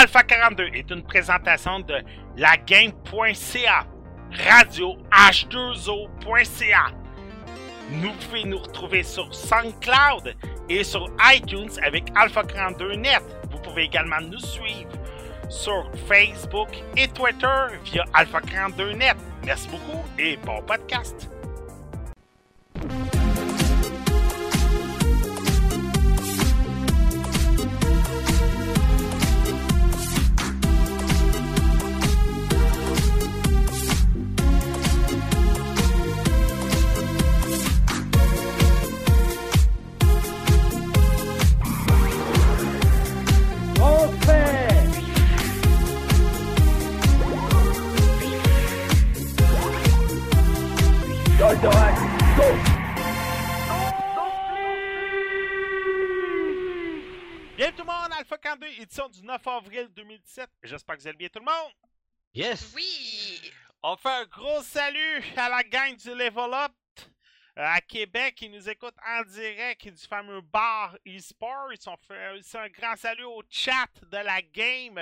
Alpha 42 est une présentation de lagame.ca, radio h2o.ca. Nous pouvez nous retrouver sur SoundCloud et sur iTunes avec Alpha 42 Net. Vous pouvez également nous suivre sur Facebook et Twitter via Alpha 42 Net. Merci beaucoup et bon podcast. Avril 2017. J'espère que vous allez bien tout le monde. Yes! Oui! On fait un gros salut à la gang du Level Up euh, à Québec qui nous écoute en direct du fameux bar eSports. On fait aussi un grand salut au chat de la game.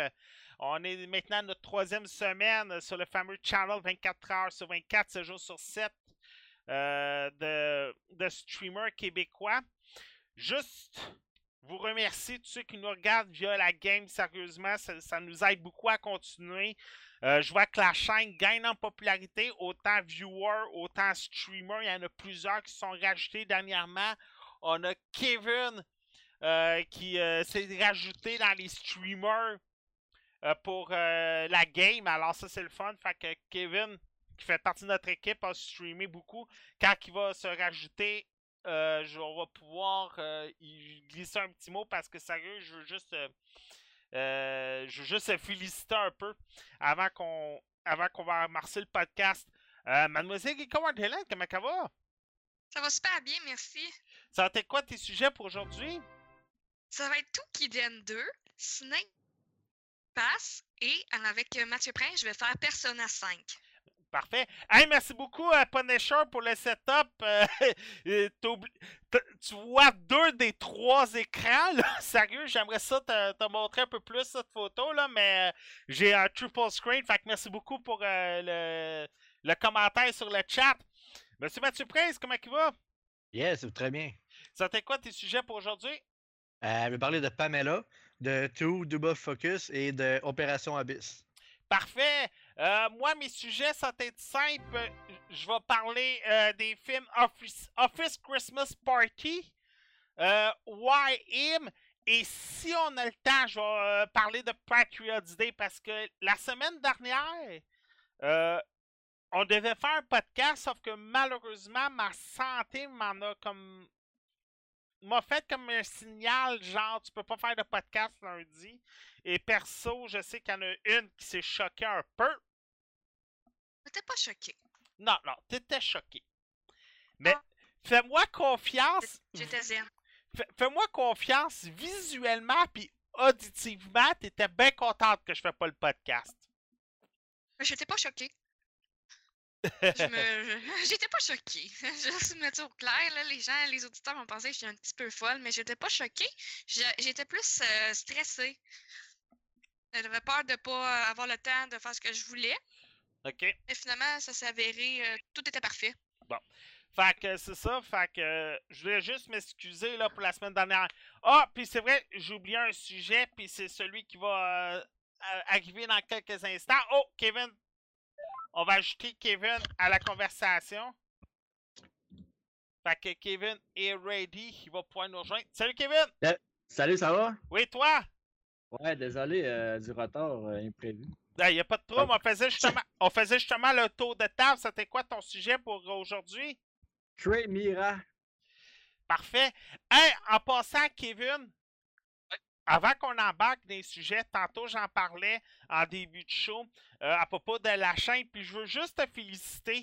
On est maintenant à notre troisième semaine sur le fameux channel 24 heures sur 24, 7 jours sur 7 euh, de, de streamers québécois. Juste vous remercier tous ceux qui nous regardent via la game, sérieusement, ça, nous aide beaucoup à continuer. Euh, je vois que la chaîne gagne en popularité, autant viewers, autant streamers. Il y en a plusieurs qui sont rajoutés dernièrement. On a Kevin euh, qui euh, s'est rajouté dans les streamers pour la game. Alors ça, c'est le fun. Fait que Kevin, qui fait partie de notre équipe, a streamé beaucoup. Quand il va se rajouter, euh, je- on va pouvoir euh, y glisser un petit mot parce que sérieux, je veux juste... euh, euh, je veux juste euh, féliciter un peu avant qu'on avant qu'on va amorcer le podcast. Euh, Mademoiselle Guy Helen, comment ça va? Ça va super bien, merci. Ça va être quoi tes sujets pour aujourd'hui? Ça va être tout qui donne 2, Snake Pass, et euh, avec euh, Mathieu Prince, je vais faire Persona 5. Parfait. Hey, merci beaucoup à Punisher pour le setup. Euh, euh, tu vois deux des trois écrans. Là. Sérieux, j'aimerais ça te, te montrer un peu plus cette photo, là, mais euh, j'ai un triple screen. Fait que merci beaucoup pour euh, le, le commentaire sur le chat. Monsieur Mathieu Prince, comment il va? Yes, très bien. Ça t'est quoi tes sujets pour aujourd'hui? Euh, je vais parler de Pamela, de Two Double Focus et de Opération Abyss. Parfait. Euh, moi, mes sujets sont être simples. Je vais parler euh, des films Office, Christmas Party, euh, Why Him, et si on a le temps, je vais parler de Patriots Day parce que la semaine dernière, on devait faire un podcast, sauf que malheureusement, ma santé m'en a comme. m'a fait comme un signal, genre, tu peux pas faire de podcast lundi. Et perso, je sais qu'il y en a une qui s'est choquée un peu. T'es pas choqué. Non, non, t'étais choqué. Mais Ah. fais-moi confiance. J'étais zen. fais- Fais-moi confiance visuellement puis auditivement. T'étais bien contente que je fais pas le podcast. Mais J'étais pas choqué. Je me... J'étais pas choquée. Juste me mettre au clair, là, les gens, les auditeurs ont pensé que j'étais un petit peu folle, mais j'étais pas choquée. J'étais plus euh, stressée. J'avais peur de pas avoir le temps de faire ce que je voulais. OK? Mais finalement, ça s'est avéré, euh, tout était parfait. Fait que c'est ça. Fait que euh, je voulais juste m'excuser là pour la semaine dernière. Ah, puis c'est vrai, j'ai oublié un sujet, puis c'est celui qui va euh, euh, arriver dans quelques instants. Oh, Kevin. On va ajouter Kevin à la conversation. Fait que Kevin est ready. Il va pouvoir nous rejoindre. Salut Kevin! Salut, ça va? Oui, toi? Ouais, désolé euh, du retard euh, imprévu. Il n'y a pas de trouble. On faisait, justement, on faisait justement le tour de table. C'était quoi ton sujet pour aujourd'hui? Trey Mira. Parfait. Hey, en passant, Kevin, avant qu'on embarque des sujets, tantôt j'en parlais en début de show euh, à propos de la chaîne, puis je veux juste te féliciter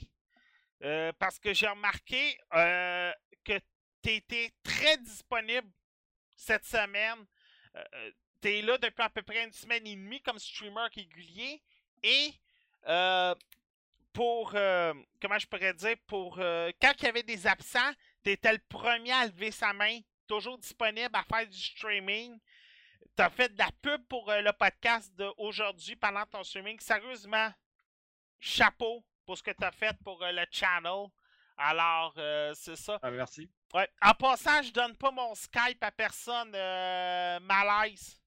euh, parce que j'ai remarqué euh, que tu étais très disponible cette semaine. Euh, tu es là depuis à peu près une semaine et demie comme streamer régulier et euh, pour, euh, comment je pourrais dire, pour euh, quand il y avait des absents, tu étais le premier à lever sa main, toujours disponible à faire du streaming. T'as fait de la pub pour le podcast d'aujourd'hui pendant ton streaming. Sérieusement, chapeau pour ce que t'as fait pour le channel. Alors, euh, c'est ça. Ah, merci. Ouais. En passant, je donne pas mon Skype à personne euh, malaise.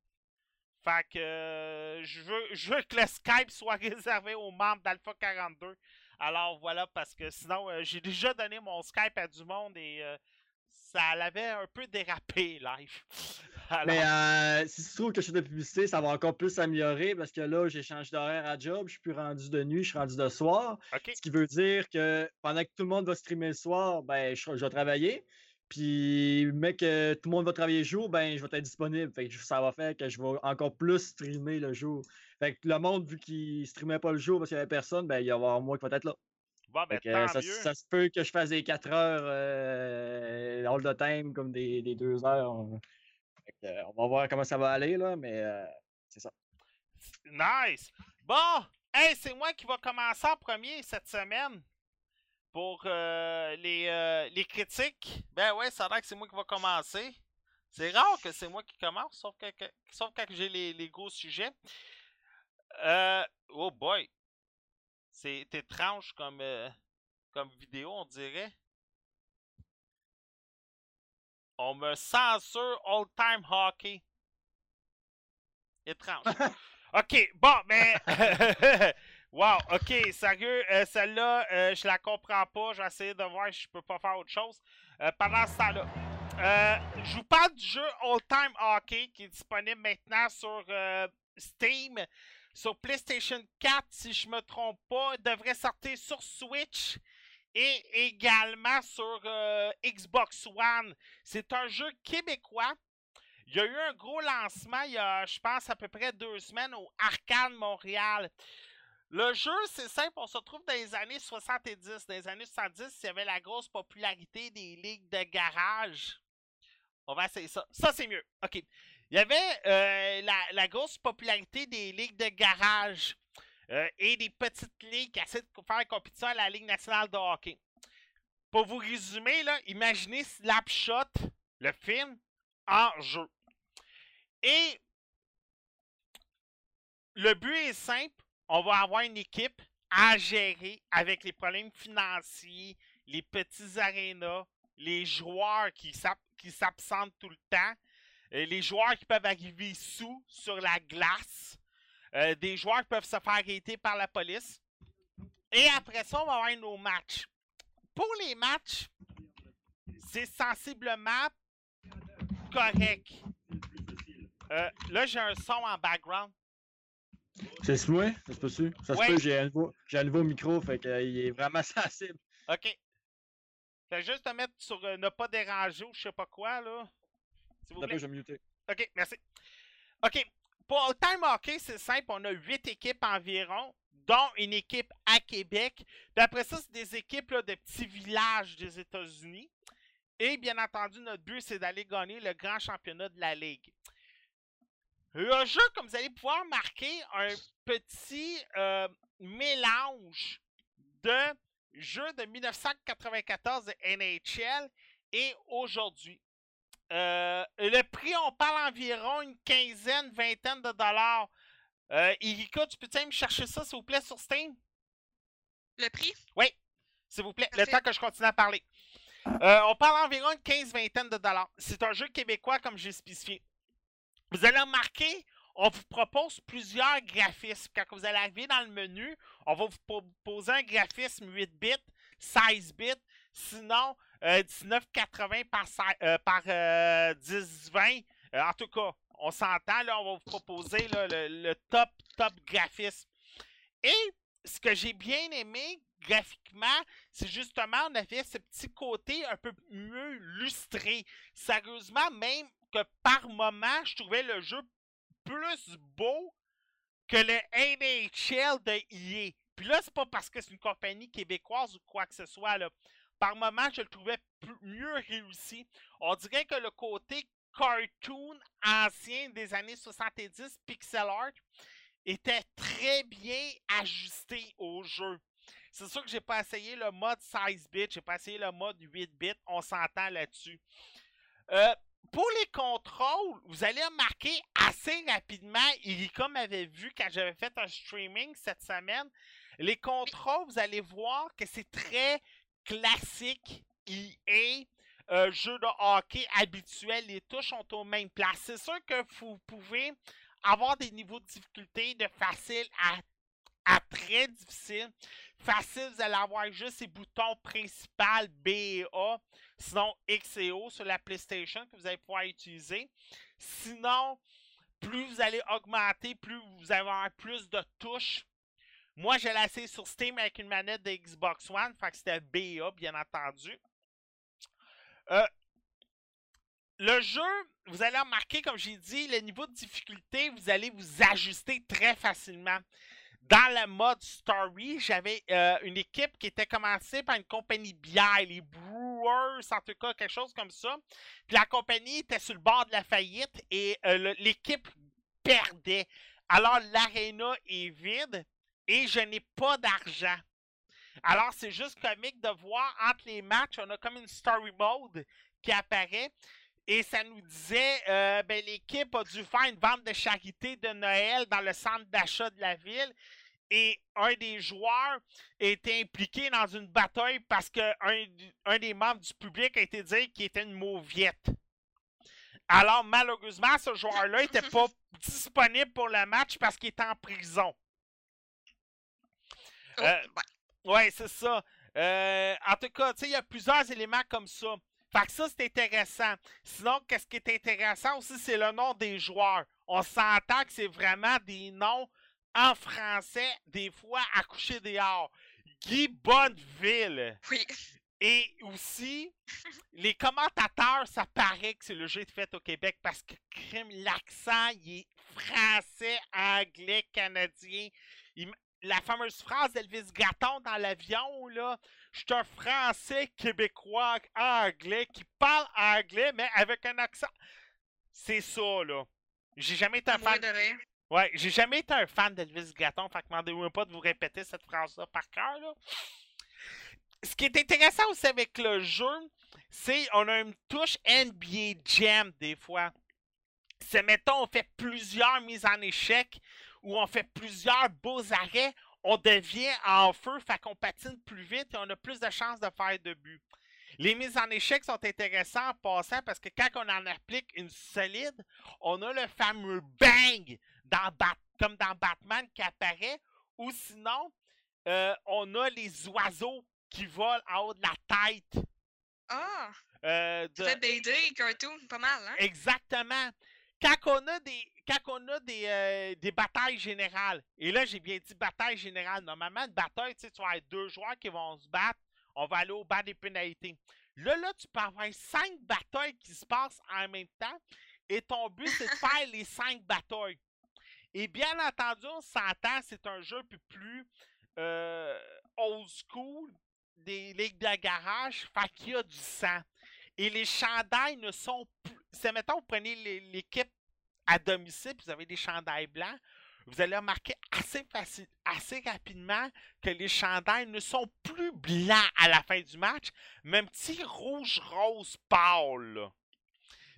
Fait que euh, je, veux, je veux que le Skype soit réservé aux membres d'Alpha 42. Alors voilà, parce que sinon, euh, j'ai déjà donné mon Skype à du monde et euh, ça l'avait un peu dérapé live. Alors, Mais si tu trouves que je fais de publicité, ça va encore plus s'améliorer parce que là, j'ai changé d'horaire à job. Je suis plus rendu de nuit, je suis rendu de soir. Ce qui veut dire que pendant que tout le monde va streamer le soir, ben, je, je vais travailler. Puis, mec, que tout le monde va travailler le jour, ben, je vais être disponible. Fait que ça va faire que je vais encore plus streamer le jour. Fait que le monde, vu qu'il streamait pas le jour parce qu'il y avait personne, ben, il va y avoir moi qui va être là. Bon, ben, Fait que, tant ça, mieux. ça se peut que je fasse des 4 heures euh, all the time, comme des, des 2 heures. Fait que, euh, on va voir comment ça va aller, là, mais euh, c'est ça. Nice. Bon, hey, c'est moi qui va commencer en premier cette semaine pour euh, les, euh, les critiques. Ben ouais, ça a l'air que c'est moi qui va commencer. C'est rare que c'est moi qui commence, sauf, que, que- sauf quand j'ai les, les gros sujets. Euh, oh boy. C'est étrange comme, comme vidéo, on dirait. On me censure All Time Hockey. Étrange. OK, bon, mais. wow, OK, sérieux, euh, celle-là, euh, je la comprends pas. Je vais essayer de voir si je peux pas faire autre chose. Euh, pendant ce temps-là, euh, je vous parle du jeu All Time Hockey qui est disponible maintenant sur Steam, sur PlayStation 4, si je me trompe pas. Il devrait sortir sur Switch et également sur Xbox One. C'est un jeu québécois. Il y a eu un gros lancement il y a, je pense, à peu près deux semaines au Arcade Montréal. Le jeu, c'est simple, on se retrouve dans les années 70. Dans les années 70, il y avait la grosse popularité des ligues de garage. On va essayer ça. Ça, c'est mieux. OK. Il y avait euh, la, grosse popularité des ligues de garage euh, et des petites ligues qui essaient de faire compétition à la Ligue nationale de hockey. Pour vous résumer, là, imaginez Slapshot, le film, en jeu. Et le but est simple. On va avoir une équipe à gérer avec les problèmes financiers, les petits arénas, les joueurs qui s'ab- qui s'absentent tout le temps, euh, les joueurs qui peuvent arriver sous sur la glace, euh, des joueurs qui peuvent se faire arrêter par la police. Et après ça, on va avoir nos matchs. Pour les matchs, c'est sensiblement correct. Euh, là, j'ai un son en background. C'est moi? Ça se peut-tu? Ça se Ouais. peut, j'ai un, nouveau- j'ai un nouveau micro, fait qu'il est vraiment sensible. OK. Fais juste te mettre sur euh, ne pas déranger ou je sais pas quoi, là. S'il vous D'après, plaît. je vais muter. OK, merci. OK. Pour All Time Hockey, c'est simple. On a huit équipes environ, dont une équipe à Québec. Puis après ça, c'est des équipes là, de petits villages des États-Unis. Et bien entendu, notre but, c'est d'aller gagner le grand championnat de la Ligue. Le jeu, comme vous allez pouvoir marquer, un petit euh, mélange de jeux de 1994 de NHL et aujourd'hui. Euh, le prix, on parle environ une quinzaine, vingtaine de dollars. Euh, Erika, tu peux-tu aller me chercher ça, s'il vous plaît, sur Steam? Le prix? S'il vous plaît, le temps que je continue à parler. Euh, on parle environ une quinze, vingtaine de dollars. C'est un jeu québécois, comme j'ai spécifié. Vous allez remarquer, on vous propose plusieurs graphismes. Quand vous allez arriver dans le menu, on va vous proposer un graphisme 8 bits, 16 bits, sinon euh, 1980 par, cin- euh, par euh, 1020. Euh, en tout cas, on s'entend, là, on va vous proposer le, le top, top graphisme. Et ce que j'ai bien aimé graphiquement, c'est justement, on avait ce petit côté un peu mieux lustré. Sérieusement, même que par moment, je trouvais le jeu plus beau que le NHL de EA. Puis là, c'est pas parce que c'est une compagnie québécoise ou quoi que ce soit. Par moment, je le trouvais mieux réussi. On dirait que le côté cartoon ancien des années 70, pixel art, était très bien ajusté au jeu. C'est sûr que j'ai pas essayé le mode 16 bits, j'ai pas essayé le mode 8 bits, on s'entend là-dessus. Euh, pour les contrôles, vous allez remarquer assez rapidement, Erika m'avait vu quand j'avais fait un streaming cette semaine, les contrôles, vous allez voir que c'est très classique EA, euh, jeu de hockey habituel, les touches sont aux mêmes places. C'est sûr que vous pouvez avoir des niveaux de difficulté de facile à très difficile. Facile, vous allez avoir juste ces boutons principaux B et A, sinon X et O sur la PlayStation que vous allez pouvoir utiliser. Sinon, plus vous allez augmenter, plus vous allez avoir plus de touches. Moi, j'ai laissé sur Steam avec une manette de Xbox One, fait que c'était B et A, bien entendu. Euh, le jeu, vous allez remarquer, comme j'ai dit, le niveau de difficulté, vous allez vous ajuster très facilement. Dans le mode story, j'avais euh, une équipe qui était commencée par une compagnie bière, les Brewers, en tout cas, quelque chose comme ça. Puis la compagnie était sur le bord de la faillite et euh, l'équipe perdait. Alors l'aréna est vide et je n'ai pas d'argent. Alors c'est juste comique de voir entre les matchs, on a comme une story mode qui apparaît. Et ça nous disait, euh, ben, l'équipe a dû faire une vente de charité de Noël dans le centre d'achat de la ville. Et un des joueurs était impliqué dans une bataille parce qu'un un des membres du public a été dit qu'il était une mauviette. Alors, malheureusement, ce joueur-là n'était pas disponible pour le match parce qu'il était en prison. Oh, Euh, ouais. Ouais, c'est ça. Euh, en tout cas, il y a plusieurs éléments comme ça. Fait que ça, c'est intéressant. Sinon, qu'est-ce qui est intéressant aussi, c'est le nom des joueurs. On s'entend que c'est vraiment des noms en français, des fois à coucher dehors. Guy Bonneville. Oui. Et aussi, les commentateurs, ça paraît que c'est le jeu fait au Québec parce que crime, l'accent, il est français, anglais, canadien. Il la fameuse phrase d'Elvis Gratton dans l'avion, là. Je suis un français québécois anglais qui parle anglais, mais avec un accent. C'est ça, là. J'ai jamais été un fan. de. Ouais, j'ai jamais été un fan d'Elvis Gratton, fait que demandez-moi pas de vous répéter cette phrase-là par cœur, là. Ce qui est intéressant aussi avec le jeu, c'est on a une touche NBA Jam des fois. C'est, mettons, on fait plusieurs mises en échec ou on fait plusieurs beaux arrêts, on devient en feu, fait qu'on patine plus vite et on a plus de chances de faire de but. Les mises en échec sont intéressantes en passant parce que quand on en applique une solide, on a le fameux bang dans Bat- comme dans Batman qui apparaît, ou sinon, euh, on a les oiseaux qui volent en haut de la tête. Ah! euh, de- C'était BD, cartoon, pas mal, hein? Exactement. Quand on a des, quand on a des, euh, des batailles générales, et là j'ai bien dit bataille générale, normalement une bataille, tu sais, tu vas avoir deux joueurs qui vont se battre, on va aller au bas des pénalités. Là, là, tu peux avoir cinq batailles qui se passent en même temps, et ton but c'est de faire les cinq batailles. Et bien entendu, on s'entend, c'est un jeu peu plus euh, old school, des ligues de garage, fait qu'il y a du sang. Et les chandails ne sont plus. C'est mettons, vous prenez l'é- l'équipe à domicile, vous avez des chandails blancs, vous allez remarquer assez facile, assez rapidement que les chandails ne sont plus blancs à la fin du match, un petit rouge-rose pâle.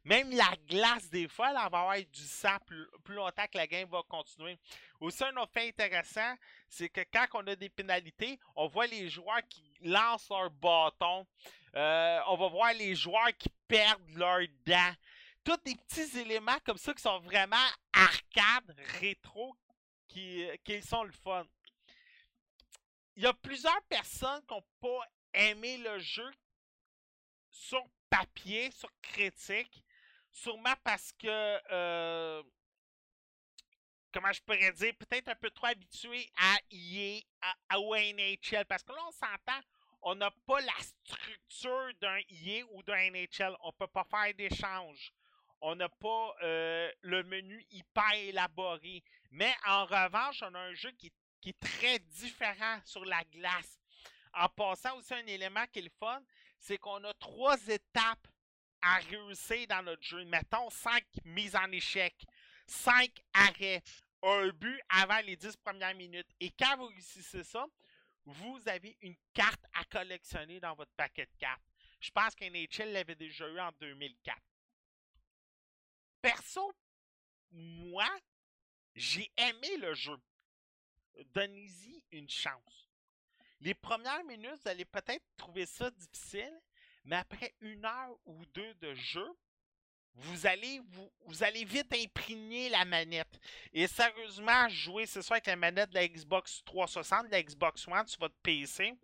Même la glace, des fois, elle va avoir du sang plus, plus longtemps que la game va continuer. Aussi, un autre fait intéressant, c'est que quand on a des pénalités, on voit les joueurs qui lancent leur bâton. Euh, on va voir les joueurs qui perdent leurs dents. Tous des petits éléments comme ça qui sont vraiment arcade, rétro, qui, sont le fun. Il y a plusieurs personnes qui n'ont pas aimé le jeu sur papier, sur critique. Sûrement parce que euh, comment je pourrais dire, peut-être un peu trop habitué à EA, à, à NHL. Parce que là, on s'entend, on n'a pas la structure d'un EA ou d'un NHL. On peut pas faire d'échange. On n'a pas euh, le menu hyper élaboré. Mais en revanche, on a un jeu qui, est- très différent sur la glace. En passant aussi un élément qui est le fun, c'est qu'on a trois étapes à réussir dans notre jeu. Mettons cinq mises en échec, cinq arrêts, un but avant les 10 premières minutes. Et quand vous réussissez ça, vous avez une carte à collectionner dans votre paquet de cartes. Je pense qu'un NHL l'avait déjà eu en 2004. perso, moi, j'ai aimé le jeu. Donnez-y une chance. Les premières minutes, vous allez peut-être trouver ça difficile, mais après une heure ou deux de jeu, vous allez, vite imprégner la manette. Et sérieusement, jouer, c'est ça, avec la manette de la Xbox 360, de la Xbox One sur votre PC,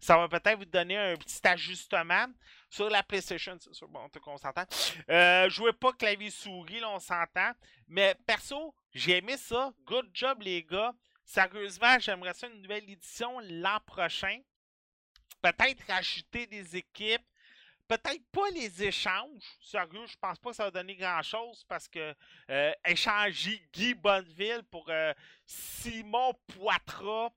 ça va peut-être vous donner un petit ajustement. Sur la PlayStation, c'est sûr, bon, on s'entend. Euh, jouez pas clavier-souris, là, on s'entend. Mais perso, j'ai aimé ça. Good job, les gars. Sérieusement, j'aimerais ça une nouvelle édition l'an prochain. Peut-être rajouter des équipes. Peut-être pas les échanges. Sérieux, je pense pas que ça va donner grand-chose parce que euh, échanger Guy Bonneville pour euh, Simon Poitras,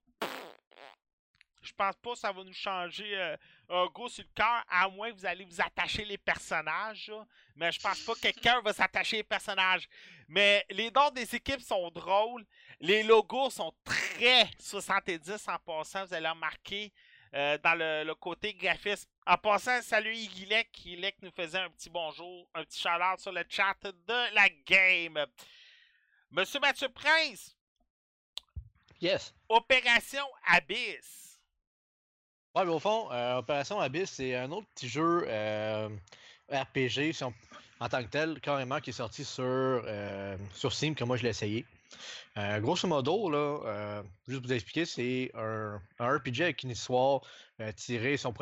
je pense pas que ça va nous changer euh, un gros sur le cœur, à moins que vous allez vous attacher les personnages. Mais je pense pas que quelqu'un va s'attacher les personnages. Mais les dons des équipes sont drôles. Les logos sont très 70 en passant, vous allez remarquer euh, dans le, le côté graphisme. En passant, salut Igilek, Igilek nous faisait un petit bonjour, un petit shout sur le chat de la game. Monsieur Mathieu Prince, Yes. Opération Abyss. Ouais, mais au fond, euh, Opération Abyss, c'est un autre petit jeu euh, RPG si on- en tant que tel, carrément, qui est sorti sur, sur Steam, que moi je l'ai essayé. Euh, grosso modo, là, euh, juste pour vous expliquer, c'est un, RPG avec une histoire euh, tirée, si on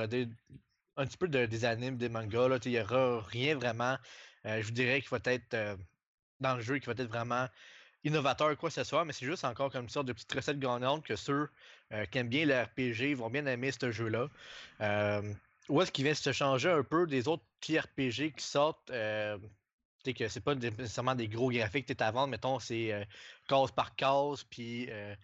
un petit peu de- des animes, des mangas. Il n'y aura rien vraiment, euh, je vous dirais, qui va être dans le jeu, qui va être vraiment innovateur, quoi que ce soit, mais c'est juste encore comme une sorte de petite recette gagnante que ceux qui aiment bien le RPG vont bien aimer ce jeu-là. Où est-ce qu'il vient se changer un peu des autres petits RPG qui sortent sais que c'est pas nécessairement des gros graphiques que tu à vendre, mettons, c'est euh, case par case, puis euh,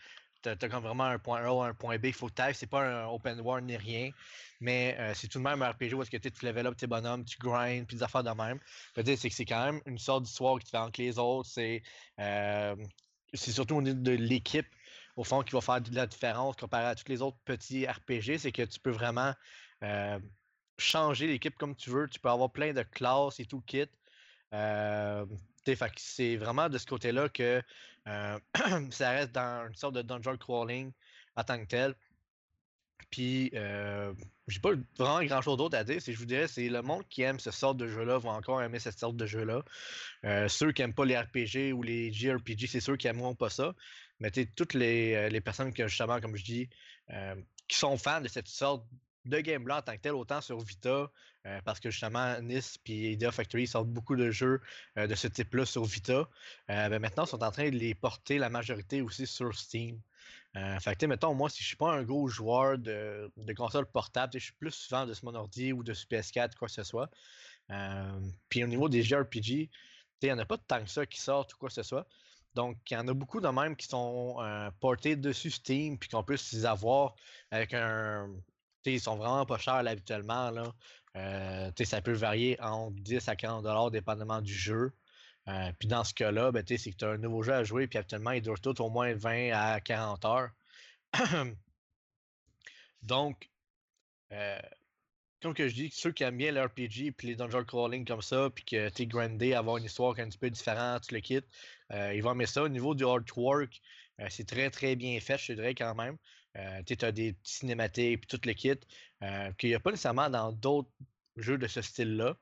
t'as as vraiment un point A ou un point B, il faut que tu c'est pas un open world ni rien, mais euh, c'est tout de même un RPG où est-ce que tu tu level up tes bonhommes, tu grind, puis des affaires de même. Dire, c'est que c'est quand même une sorte d'histoire qui te fait entre les autres, c'est euh, c'est surtout au niveau de l'équipe, au fond, qui va faire de la différence comparé à tous les autres petits RPG, c'est que tu peux vraiment changer l'équipe comme tu veux, tu peux avoir plein de classes et tout kit. Euh, c'est vraiment de ce côté-là que euh, ça reste dans une sorte de dungeon crawling en tant que tel. Puis, euh, j'ai pas vraiment grand chose d'autre à dire. Je vous dirais, c'est le monde qui aime ce sort de jeu-là va encore aimer cette sorte de jeu-là. Ceux qui aiment pas les RPG ou les JRPG, c'est ceux qui aimeront pas ça. Mais toutes les, personnes que justement, comme je dis, qui sont fans de cette sorte de game-là en tant que tel, autant sur Vita, euh, parce que justement, Nice et Idea Factory sortent beaucoup de jeux euh, de ce type-là sur Vita. Euh, ben maintenant, ils sont en train de les porter la majorité aussi sur Steam. Fait que, mettons, moi, si je suis pas un gros joueur de, de console portable, je suis plus souvent de mon ordi ou de ce PS4, quoi que ce soit. Puis au niveau des JRPG, il n'y en a pas tant que ça qui sortent ou quoi que ce soit. Donc, il y en a beaucoup de même qui sont portés dessus Steam, puis qu'on peut les avoir avec un. Tu sais, ils sont vraiment pas chers là, habituellement. Là. Euh, ça peut varier entre 10 à 40 dollars dépendamment du jeu. Euh, puis dans ce cas-là, ben, c'est que tu as un nouveau jeu à jouer, puis actuellement, ils durent tous au moins 20 à 40 heures. Donc, euh, comme que je dis, ceux qui aiment bien le RPG puis les dungeon crawling comme ça, puis que tu es grindé, avoir une histoire un petit peu différente, tu le quittes, ils vont aimer ça. Au niveau du artwork, c'est très très bien fait, je dirais quand même. Euh, tu as des cinématiques, puis tout le kit, euh, qu'il n'y a pas nécessairement dans d'autres jeux de ce style-là.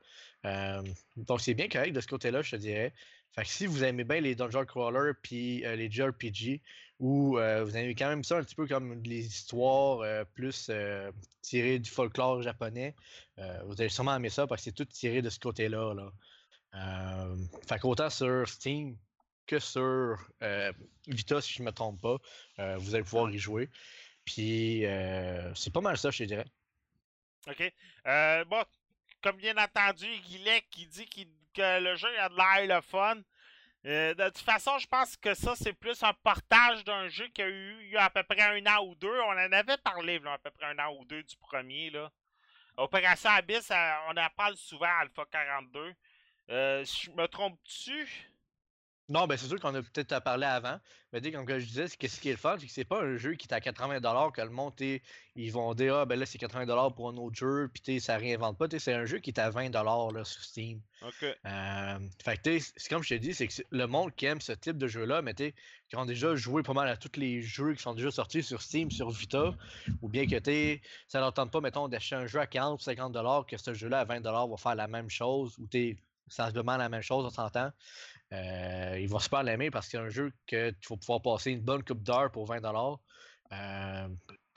Euh, donc c'est bien correct de ce côté-là, je te dirais. Fait si vous aimez bien les dungeon crawlers puis euh, les JRPG, ou vous aimez quand même ça un petit peu comme les histoires plus tirées du folklore japonais, vous allez sûrement aimer ça parce que c'est tout tiré de ce côté-là. Là. Fait sur Steam que sur Vita, si je ne me trompe pas, vous allez pouvoir y jouer. Puis euh, c'est pas mal ça, je te dirais. OK. Euh, bon, comme bien entendu, Guilec qui dit que le jeu a de l'air le fun. Euh, de toute façon, je pense que ça, c'est plus un portage d'un jeu qui a eu il y a à peu près un an ou deux. On en avait parlé, là, à peu près un an ou deux du premier. Là. Opération Abyss, euh, on en parle souvent, Alpha 42. Euh, je me trompe-tu? Non, ben c'est sûr qu'on a peut-être à parler avant. Mais dès comme je disais, c'est que ce qui est le fun, c'est que c'est pas un jeu qui est à 80$ que le monde, ils vont dire Ah ben là c'est 80$ pour un autre jeu, puis ça réinvente pas. C'est un jeu qui est à 20$ là, sur Steam. Ok. Euh, fait que c'est comme je te dis, c'est que le monde qui aime ce type de jeu-là, mais t'sais, qui ont déjà joué pas mal à tous les jeux qui sont déjà sortis sur Steam, sur Vita, ou bien que t'sais, ça leur tente pas, mettons, d'acheter un jeu à 40 ou 50$, que ce jeu-là à 20$ va faire la même chose, ou t'es sensiblement la même chose, on s'entend. Euh, ils vont super l'aimer parce que c'est un jeu que tu vas pouvoir passer une bonne coupe d'heure pour 20$. Euh,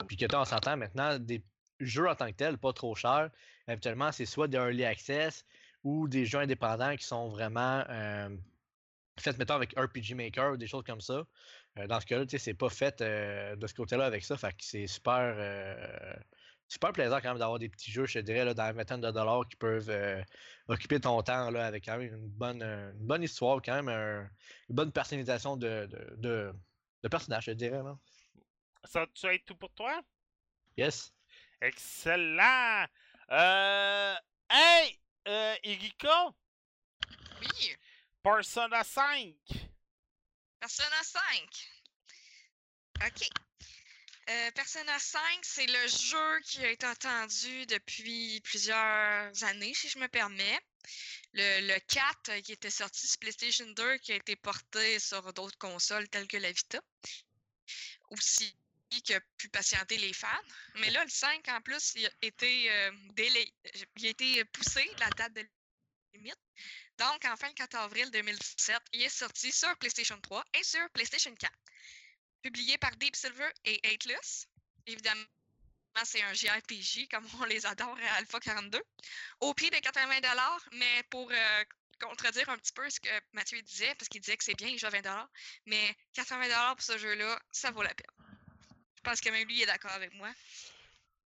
puis que tu on s'entend maintenant, des jeux en tant que tels, pas trop chers, habituellement, c'est soit des early access ou des jeux indépendants qui sont vraiment euh, faits, mettons, avec RPG Maker ou des choses comme ça. Dans ce cas-là, tu sais, c'est pas fait de ce côté-là avec ça. Fait que c'est super, super plaisant quand même d'avoir des petits jeux, je te dirais, là, dans la vingtaine de dollars qui peuvent euh, occuper ton temps là, avec quand même une bonne, euh, une bonne histoire, quand même un- une bonne personnalisation de, de, de, de personnage, je te dirais. Là. Ça tu être tout pour toi? Yes. Excellent! Euh. Hey! Euh, Erika, Oui, Persona 5. Persona 5. OK. Euh, Persona 5, c'est le jeu qui a été attendu depuis plusieurs années, si je me permets. Le, le 4 euh, qui était sorti sur PlayStation 2, qui a été porté sur d'autres consoles telles que la Vita. Aussi, qui a pu patienter les fans. Mais là, le 5, en plus, il a été, euh, a été poussé, la date de limite. Donc, en fin de 4 avril 2017, il est sorti sur PlayStation 3 et sur PlayStation 4. Publié par Deep Silver et Atlus. Évidemment, c'est un JRPG comme on les adore à Alpha 42. Au prix de 80 mais pour euh, contredire un petit peu ce que Mathieu disait, parce qu'il disait que c'est bien les jeux à 20 mais 80 pour ce jeu-là, ça vaut la peine. Je pense que même lui il est d'accord avec moi.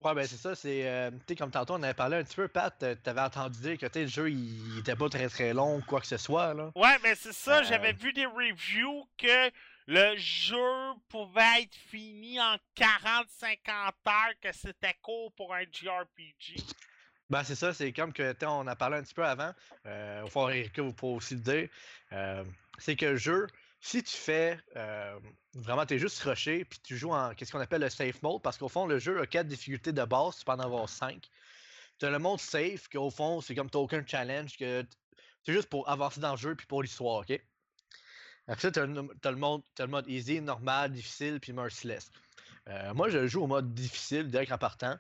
Ouais, ben c'est ça, c'est. euh, tu sais, comme tantôt, on avait parlé un petit peu, Pat, euh, t'avais entendu dire que le jeu, il, il était pas très très long, quoi que ce soit, là. Ouais, mais c'est ça, Euh. j'avais vu des reviews que le jeu pouvait être fini en 40-50 heures, que c'était court pour un JRPG. Ben, c'est ça, c'est comme que, tu on a parlé un petit peu avant, euh, au fond, Erika, vous pouvez aussi le dire, euh, c'est que le jeu, si tu fais euh, vraiment, t'es juste rushé, puis tu joues en qu'est-ce qu'on appelle le safe mode, parce qu'au fond, le jeu a quatre difficultés de base, tu peux en avoir cinq. Tu as le mode safe, qu'au fond, c'est comme t'as aucun challenge, que c'est juste pour avancer dans le jeu, puis pour l'histoire, ok? Après ça, tu as, le mode, le mode easy, normal, difficile, puis merciless. Euh, moi, je joue au mode difficile, direct en partant.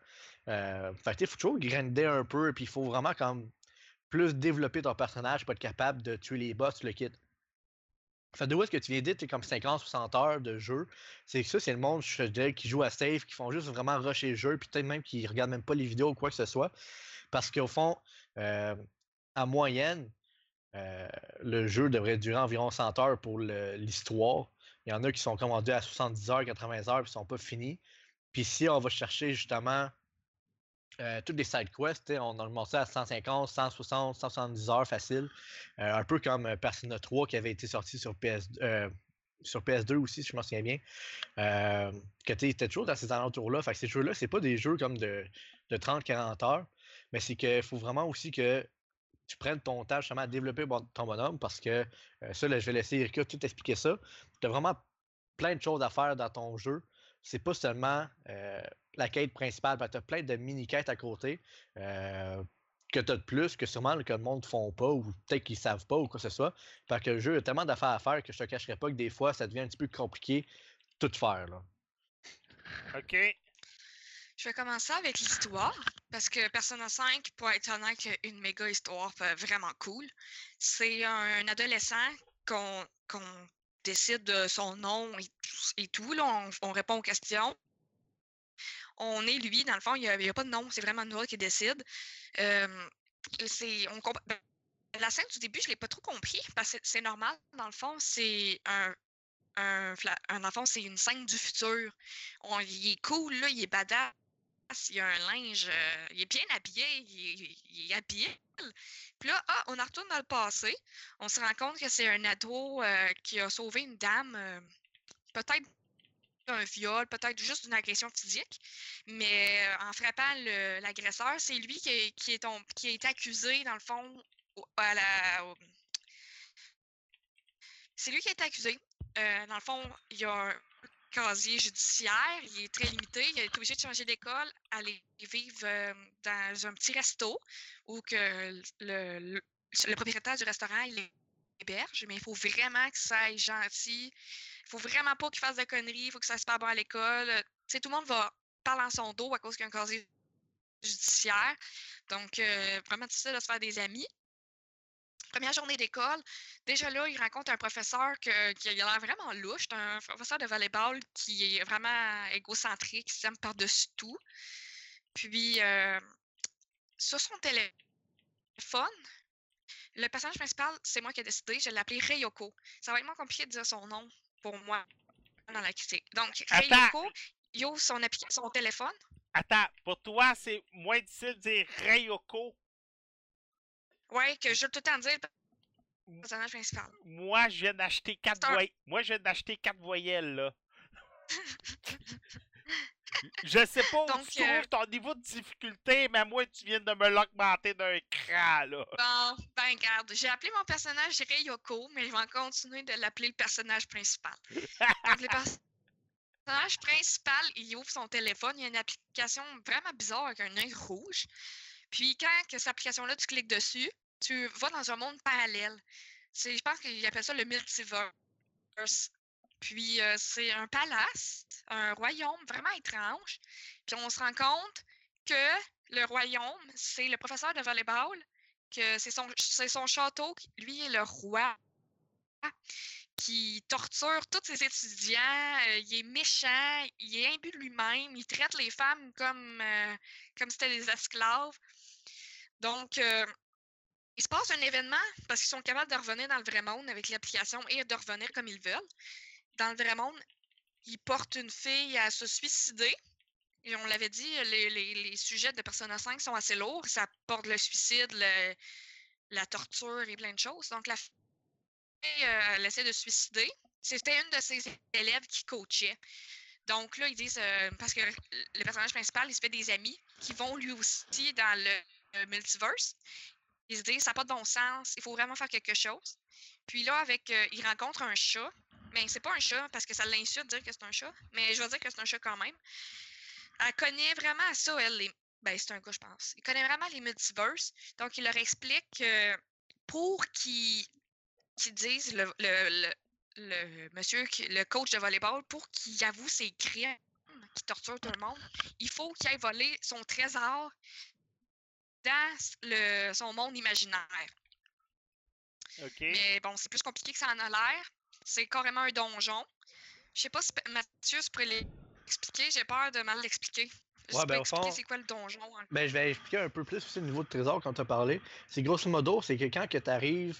Euh, fait il faut toujours grinder un peu, puis il faut vraiment comme plus développer ton personnage pour être capable de tuer les boss, le kit. Fait de où est-ce que tu viens dire, t'es comme 50-60 heures de jeu? C'est que ça, c'est le monde, je dirais, qui joue à safe, qui font juste vraiment rusher le jeu, puis peut-être même qui regardent même pas les vidéos ou quoi que ce soit. Parce qu'au fond, euh, en moyenne, euh, le jeu devrait durer environ 100 heures pour l'histoire. Il y en a qui sont commandés à 70 heures, 80 heures, puis sont pas finis. Puis si on va chercher justement euh, toutes les side quests, on a remonté ça à 150, 160, 170 heures facile. Euh, un peu comme Persona 3 qui avait été sorti sur, PS, euh, sur PS2 aussi, si je m'en souviens bien. Que tu toujours dans ces alentours-là. Ces jeux-là, c'est pas des jeux comme de, de 30-40 heures, mais c'est qu'il faut vraiment aussi que tu prennes ton temps justement à développer bon- ton bonhomme parce que euh, ça, là, je vais laisser Erika tout expliquer ça. Tu as vraiment plein de choses à faire dans ton jeu. C'est pas seulement euh, la quête principale, tu as plein de mini-quêtes à côté euh, que tu as de plus, que sûrement que le monde ne font pas, ou peut-être qu'ils savent pas, ou quoi que ce soit. Fait que le jeu a tellement d'affaires à faire que je te cacherai pas que des fois, ça devient un petit peu compliqué tout faire. Là. Ok? Je vais commencer avec l'histoire, parce que Persona 5, pour être honnête, une méga histoire euh, vraiment cool. C'est un adolescent qu'on décide de son nom et, tout-. Là, on, on répond aux questions. On est lui, dans le fond, il n'y a, pas de nom, c'est vraiment nous qui décide. Euh, ben, la scène du début, je ne l'ai pas trop compris, parce que c'est normal, dans le fond, c'est un enfant, c'est une scène du futur. On, il est cool, là, il est badass, il a un linge, euh, il est bien habillé, il, est- il est habillé. Puis là, ah, on en retourne dans le passé. On se rend compte que c'est un ado euh, qui a sauvé une dame, euh, peut-être d'un viol, peut-être juste d'une agression physique. Mais en frappant l'agresseur, c'est lui qui, est- qui est qui est accusé, dans le fond, C'est lui qui a été accusé. Dans le fond, il y a un casier judiciaire, il est très limité. Il est obligé de changer d'école, aller vivre euh, dans un petit resto où que le, propriétaire du restaurant il héberge, mais il faut vraiment que ça aille gentil. Il faut vraiment pas qu'il fasse de conneries, il faut que ça se passe bon à l'école. Tout le monde va parler en son dos à cause qu'il y a un casier judiciaire. Donc, euh, vraiment difficile de se faire des amis. Première journée d'école, déjà là, il rencontre un professeur que- qui a l'air vraiment louche. Un professeur de volleyball qui est vraiment égocentrique, qui s'aime par-dessus tout. Puis, euh, sur son téléphone, le personnage principal, c'est moi qui ai décidé, je l'ai appelé Reyoko. Ça va être moins compliqué de dire son nom pour moi dans la critique. Donc, Attends. Reyoko, il ouvre son, téléphone. Attends, pour toi, c'est moins difficile de dire Rayoko. Ouais, que je veux tout le temps dire le personnage principal. Moi, je viens d'acheter quatre voyelles. Moi, je viens d'acheter quatre voyelles, là. je sais pas où Donc, tu euh, trouves ton niveau de difficulté, mais moi, tu viens de me l'augmenter d'un cran, là. Bon, ben garde, j'ai appelé mon personnage Reyoko, mais je vais continuer de l'appeler le personnage principal. Donc, le personnage principal, il ouvre son téléphone, il y a une application vraiment bizarre avec un œil rouge. Puis quand que cette application-là, tu cliques dessus, tu vas dans un monde parallèle. C'est, je pense qu'ils appellent ça le multiverse. Puis euh, c'est un palace, un royaume vraiment étrange. Puis on se rend compte que le royaume, c'est le professeur de volleyball, que c'est son, c'est son château, lui est le roi, qui torture tous ses étudiants, euh, il est méchant, il est imbu de lui-même, il traite les femmes comme, euh, comme si c'était des esclaves. Donc, euh, il se passe un événement parce qu'ils sont capables de revenir dans le vrai monde avec l'application et de revenir comme ils veulent. Dans le vrai monde, ils portent une fille à se suicider. Et on l'avait dit, les, sujets de Persona 5 sont assez lourds. Ça porte le suicide, la torture et plein de choses. Donc, la fille, euh, essaie de se suicider. C'était une de ses élèves qui coachait. Donc là, ils disent, euh, parce que le personnage principal, il se fait des amis qui vont lui aussi dans le multiverse. Ils se disent, ça n'a pas de bon sens, il faut vraiment faire quelque chose. Puis là, avec, euh, il rencontre un chat. Mais c'est pas un chat parce que ça l'insulte de dire que c'est un chat. Mais je vais dire que c'est un chat quand même. Elle connaît vraiment ça, elle. Les... Ben, c'est un gars, je pense. Il connaît vraiment les multiverses. Donc, il leur explique que pour qu'ils qu'ils disent, le, le, le, monsieur, le coach de volleyball, pour qu'il avoue ses crimes, qui torture tout le monde, il faut qu'il aille voler son trésor dans le, son monde imaginaire. Mais bon, c'est plus compliqué que ça en a l'air. C'est carrément un donjon. Je sais pas si Mathieu, tu pourrais l'expliquer. J'ai peur de mal l'expliquer. Je Ouais, ben, au expliquer fond- c'est quoi le donjon. hein. Ben, je vais expliquer un peu plus aussi le niveau de trésor quand tu as parlé. C'est grosso modo, c'est que quand tu arrives,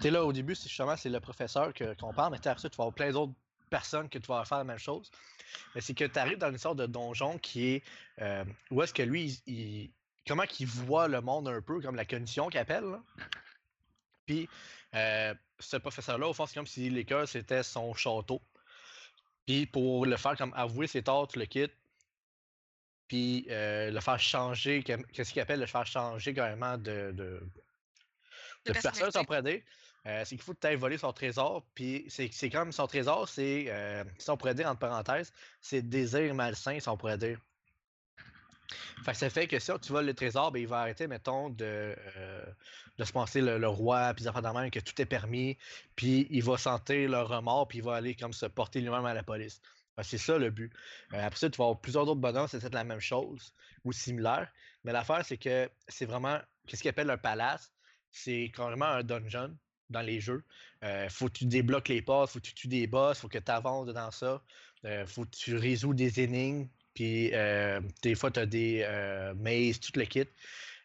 tu es là au début, c'est justement c'est le professeur que- qu'on parle, mais ça, tu vas avoir plein d'autres personnes que tu vas faire la même chose. Mais c'est que tu arrives dans une sorte de donjon qui est euh, où est-ce que lui, il, il- comment qu'il voit le monde un peu, comme la cognition qu'il appelle. Puis, euh, ce professeur-là, au fond, c'est comme si l'école, c'était son château. Puis, pour le faire comme avouer ses torts, tu le quittes puis euh, le faire changer, que- qu'est-ce qu'il appelle le faire changer carrément de, de, De de personne, pourrait dire. Euh, c'est qu'il faut que tu voler son trésor, puis c'est c'est comme son trésor, c'est, euh, si on pourrait dire entre parenthèses, c'est désir malsain, si on pourrait dire. Fait ça fait que si tu voles le trésor, ben, il va arrêter, mettons, de, euh, de se penser le, roi, puis des affaires de que tout est permis, puis il va sentir le remords, puis il va aller comme se porter lui-même à la police. C'est ça le but. Euh, après ça, tu vas avoir plusieurs autres bonhommes, c'est peut-être la même chose ou similaire. Mais l'affaire, c'est que c'est vraiment, qu'est-ce qu'ils appellent un palace? C'est carrément un dungeon dans les jeux. Euh, faut que tu débloques les passes, faut que tu tues des boss, faut que tu avances dans ça. Euh, faut que tu résous des énigmes. Puis euh, des fois, tu as des euh, mazes, tout le kit,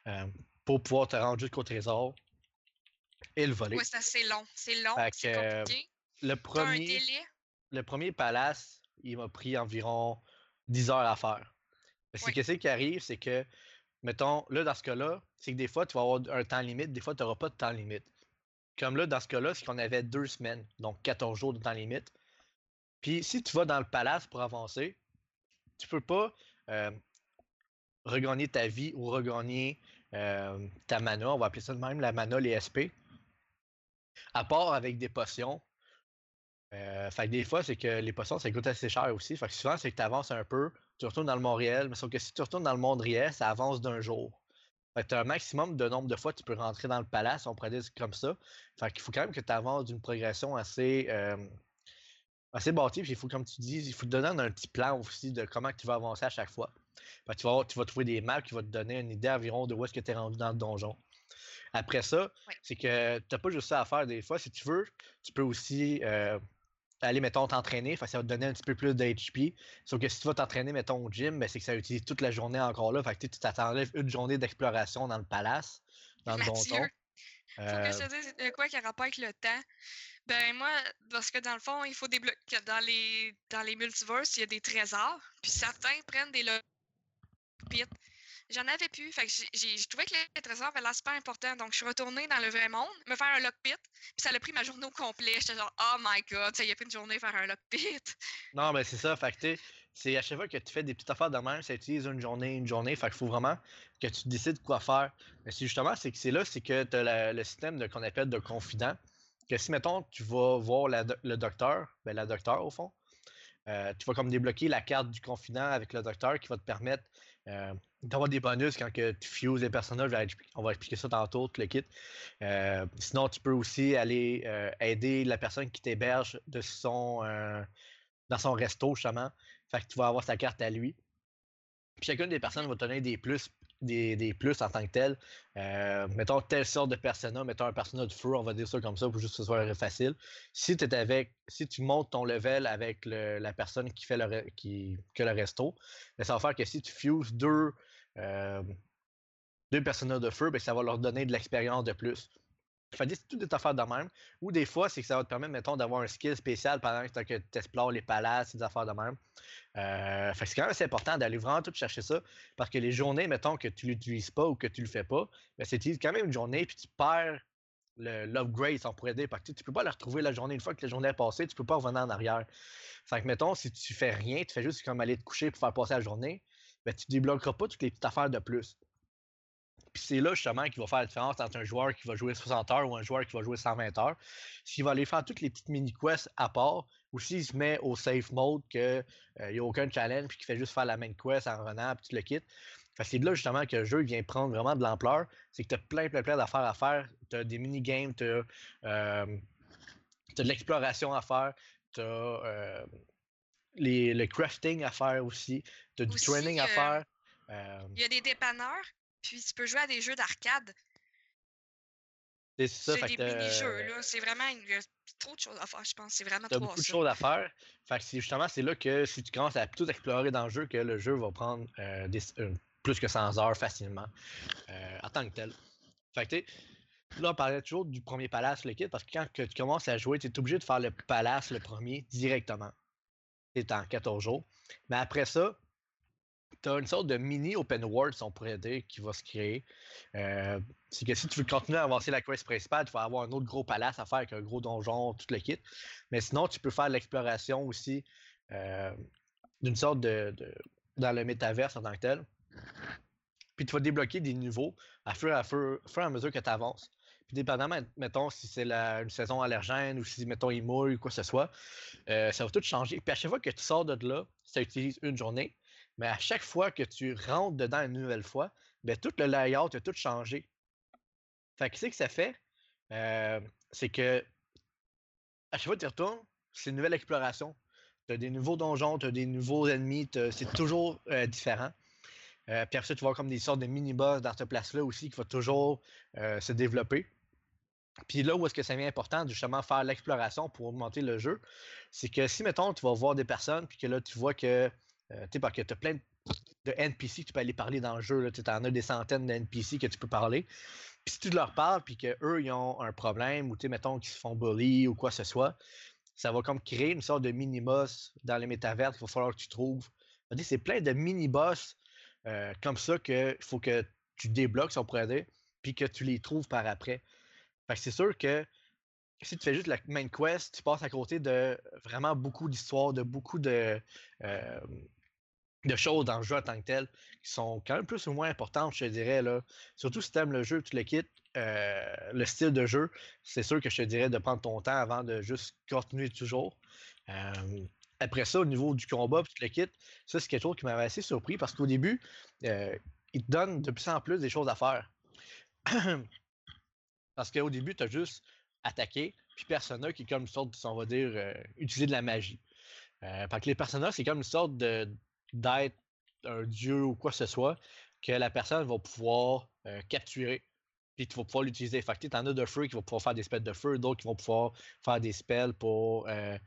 euh, pour pouvoir te rendre jusqu'au trésor et le voler. Ouais, c'est assez long. C'est long, c'est euh, compliqué. Le un premier, délai? le premier palace, il m'a pris environ 10 heures à faire. Que Oui. qu'est-ce qui arrive, c'est que, mettons, là, dans ce cas-là, c'est que des fois, tu vas avoir un temps limite, des fois, tu n'auras pas de temps limite. Comme là, dans ce cas-là, c'est qu'on avait deux semaines, donc 14 jours de temps limite. Puis si tu vas dans le palace pour avancer, tu peux pas regagner ta vie ou regagner ta mana, on va appeler ça de même, la mana, les SP. À part avec des potions. Euh, fait que des fois, c'est que les potions, ça coûte assez cher aussi. Fait que souvent, c'est que tu avances un peu, tu retournes dans le monde réel, mais sauf que si tu retournes dans le monde réel, ça avance d'un jour. Fait que tu as un maximum de nombre de fois que tu peux rentrer dans le palace, on pourrait dire comme ça. Fait qu'il faut quand même que tu avances d'une progression assez, assez bâtie. Puis il faut, comme tu dis, il faut te donner un petit plan aussi de comment tu vas avancer à chaque fois. Fait que tu, vas, tu vas trouver des maps qui vont te donner une idée environ de où est-ce que tu es rendu dans le donjon. Après ça, Ouais. c'est que tu n'as pas juste ça à faire des fois. Si tu veux, tu peux aussi euh, aller, mettons, t'entraîner. Ça va te donner un petit peu plus de HP. Sauf que si tu vas t'entraîner, mettons, au gym, ben, c'est que ça utilise toute la journée encore là. Fait que tu t'attendrais une journée d'exploration dans le palace, dans le donjon. Faut Euh, que je te dise de quoi qui a rapport avec le temps? Ben moi, parce que dans le fond, il faut débloquer dans les dans les multiverses, il y a des trésors, puis certains prennent des lockpits. J'en avais plus, fait que j'ai- trouvais que les trésors avaient super important, donc je suis retournée dans le vrai monde, me faire un lockpit, puis ça a pris ma journée au complet. J'étais genre oh my god, ça y a pris une journée faire un lockpit. Non, mais c'est ça. Fait que c'est à chaque fois que tu fais des petites affaires de même, ça utilise une journée, une journée. Fait qu'il faut vraiment que tu décides quoi faire. Mais c'est justement, c'est que c'est là, c'est que tu as le système qu'on appelle de confident. Si, mettons, tu vas voir le docteur, ben la docteur au fond, euh, tu vas comme débloquer la carte du confident avec le docteur qui va te permettre euh, d'avoir des bonus quand que tu fuses des personnages. Expli- On va expliquer ça tantôt, le kit. Euh, sinon, tu peux aussi aller aider la personne qui t'héberge de son, dans son resto, justement. Fait que tu vas avoir sa carte à lui. Puis chacune des personnes va te donner des plus, des, des plus en tant que tel. Euh, mettons telle sorte de persona, mettons un persona de feu, on va dire ça comme ça pour juste que ce soit facile. Si tu avec, si tu montes ton level avec la personne qui fait le, qui, que le resto, ben, ça va faire que si tu fuses deux, euh, deux personnages de feu, ben, ça va leur donner de l'expérience de plus. Fait que c'est tout des affaires de même. Ou des fois, c'est que ça va te permettre, mettons, d'avoir un skill spécial pendant que tu explores les palaces, des affaires de même. Euh, fait que c'est quand même assez important d'aller vraiment tout chercher ça. Parce que les journées, mettons, que tu l'utilises pas ou que tu le fais pas, ben, c'est quand même une journée, puis tu perds l'upgrade, on pourrait dire. Parce que tu peux pas le retrouver la journée. Une fois que la journée est passée, tu peux pas revenir en arrière. Fait que, mettons, si tu fais rien, tu fais juste comme aller te coucher pour faire passer la journée, ben, tu débloqueras pas toutes les petites affaires de plus. Puis c'est là justement qu'il va faire la différence entre un joueur qui va jouer 60 heures ou un joueur qui va jouer 120 heures. S'il va aller faire toutes les petites mini-quests à part, ou s'il se met au safe mode qu'il n'y a aucun challenge puis qu'il fait juste faire la main quest en revenant puis tu le quittes. C'est là justement que le jeu vient prendre vraiment de l'ampleur. C'est que tu as plein, plein, plein d'affaires à faire. Tu as des mini-games, tu as, euh, t'as de l'exploration à faire, tu as les, le crafting à faire aussi, tu as du Aussi, training à euh, faire. euh, Il y a des dépanneurs, puis tu peux jouer à des jeux d'arcade. c'est ça, C'est des mini-jeux, là. C'est vraiment une... trop de choses à faire, je pense. C'est vraiment trop beaucoup de choses à faire. Fait que c'est justement, c'est là que si tu commences à tout explorer dans le jeu, que le jeu va prendre euh, des- euh, plus que 100 heures facilement euh, en tant que tel. Fait que là, on parlait toujours du premier palace, le kit, parce que quand que tu commences à jouer, tu es obligé de faire le palace, le premier, directement. C'est en 14 jours. Mais après ça, tu as une sorte de mini open world, si on pourrait dire, qui va se créer. Euh, c'est que si tu veux continuer à avancer la quest principale, tu vas avoir un autre gros palace à faire avec un gros donjon, tout le kit. Mais sinon, tu peux faire l'exploration aussi euh, d'une sorte de, dans le métaverse en tant que tel. Puis tu vas débloquer des niveaux à fur et à, fur, fur et à mesure que tu avances. Puis dépendamment, mettons, si c'est une saison allergène ou si, mettons, il mouille ou quoi que ce soit, euh, ça va tout changer. Puis à chaque fois que tu sors de là, ça utilise une journée. Mais à chaque fois que tu rentres dedans une nouvelle fois, ben, tout le layout a tout changé. Fait que, que ça fait? Euh, c'est que à chaque fois que tu retournes, c'est une nouvelle exploration. Tu as des nouveaux donjons, tu as des nouveaux ennemis, c'est toujours euh, différent. Euh, puis après tu avoir comme des sortes de mini-boss dans cette place-là aussi qui va toujours se développer. Puis là où est-ce que ça devient important justement faire l'exploration pour augmenter le jeu, c'est que si, mettons, tu vas voir des personnes, puis que là, tu vois que, euh, tu sais, parce que tu as plein de NPC que tu peux aller parler dans le jeu, tu en as des centaines de NPC que tu peux parler. Puis si tu leur parles, puis qu'eux, ils ont un problème, ou tu mettons, qu'ils se font bully ou quoi que ce soit, ça va comme créer une sorte de mini-boss dans les métavers qu'il va falloir que tu trouves. C'est plein de mini-boss euh, comme ça qu'il faut que tu débloques, si on pourrait dire, puis que tu les trouves par après. Fait que c'est sûr que si tu fais juste la main quest, tu passes à côté de vraiment beaucoup d'histoires, de beaucoup de, euh, de choses dans le jeu en tant que tel qui sont quand même plus ou moins importantes, je te dirais. Là. Surtout si tu aimes le jeu, tu le quittes. euh, le style de jeu, c'est sûr que je te dirais de prendre ton temps avant de juste continuer toujours. Euh, après ça, au niveau du combat, puis tu le quittes, ça c'est quelque chose qui m'avait assez surpris parce qu'au début, euh, il te donne de plus en plus des choses à faire. parce qu'au début, tu as juste attaqué, puis Persona qui est comme une sorte, on va dire, utiliser de la magie. Fait que les personnages, c'est comme une sorte de d'être un dieu ou quoi que ce soit que la personne va pouvoir euh, capturer. Puis tu vas pouvoir l'utiliser. Fait que tu en as de feu qui vont pouvoir faire des spells de feu, d'autres qui vont pouvoir faire des spells pour euh,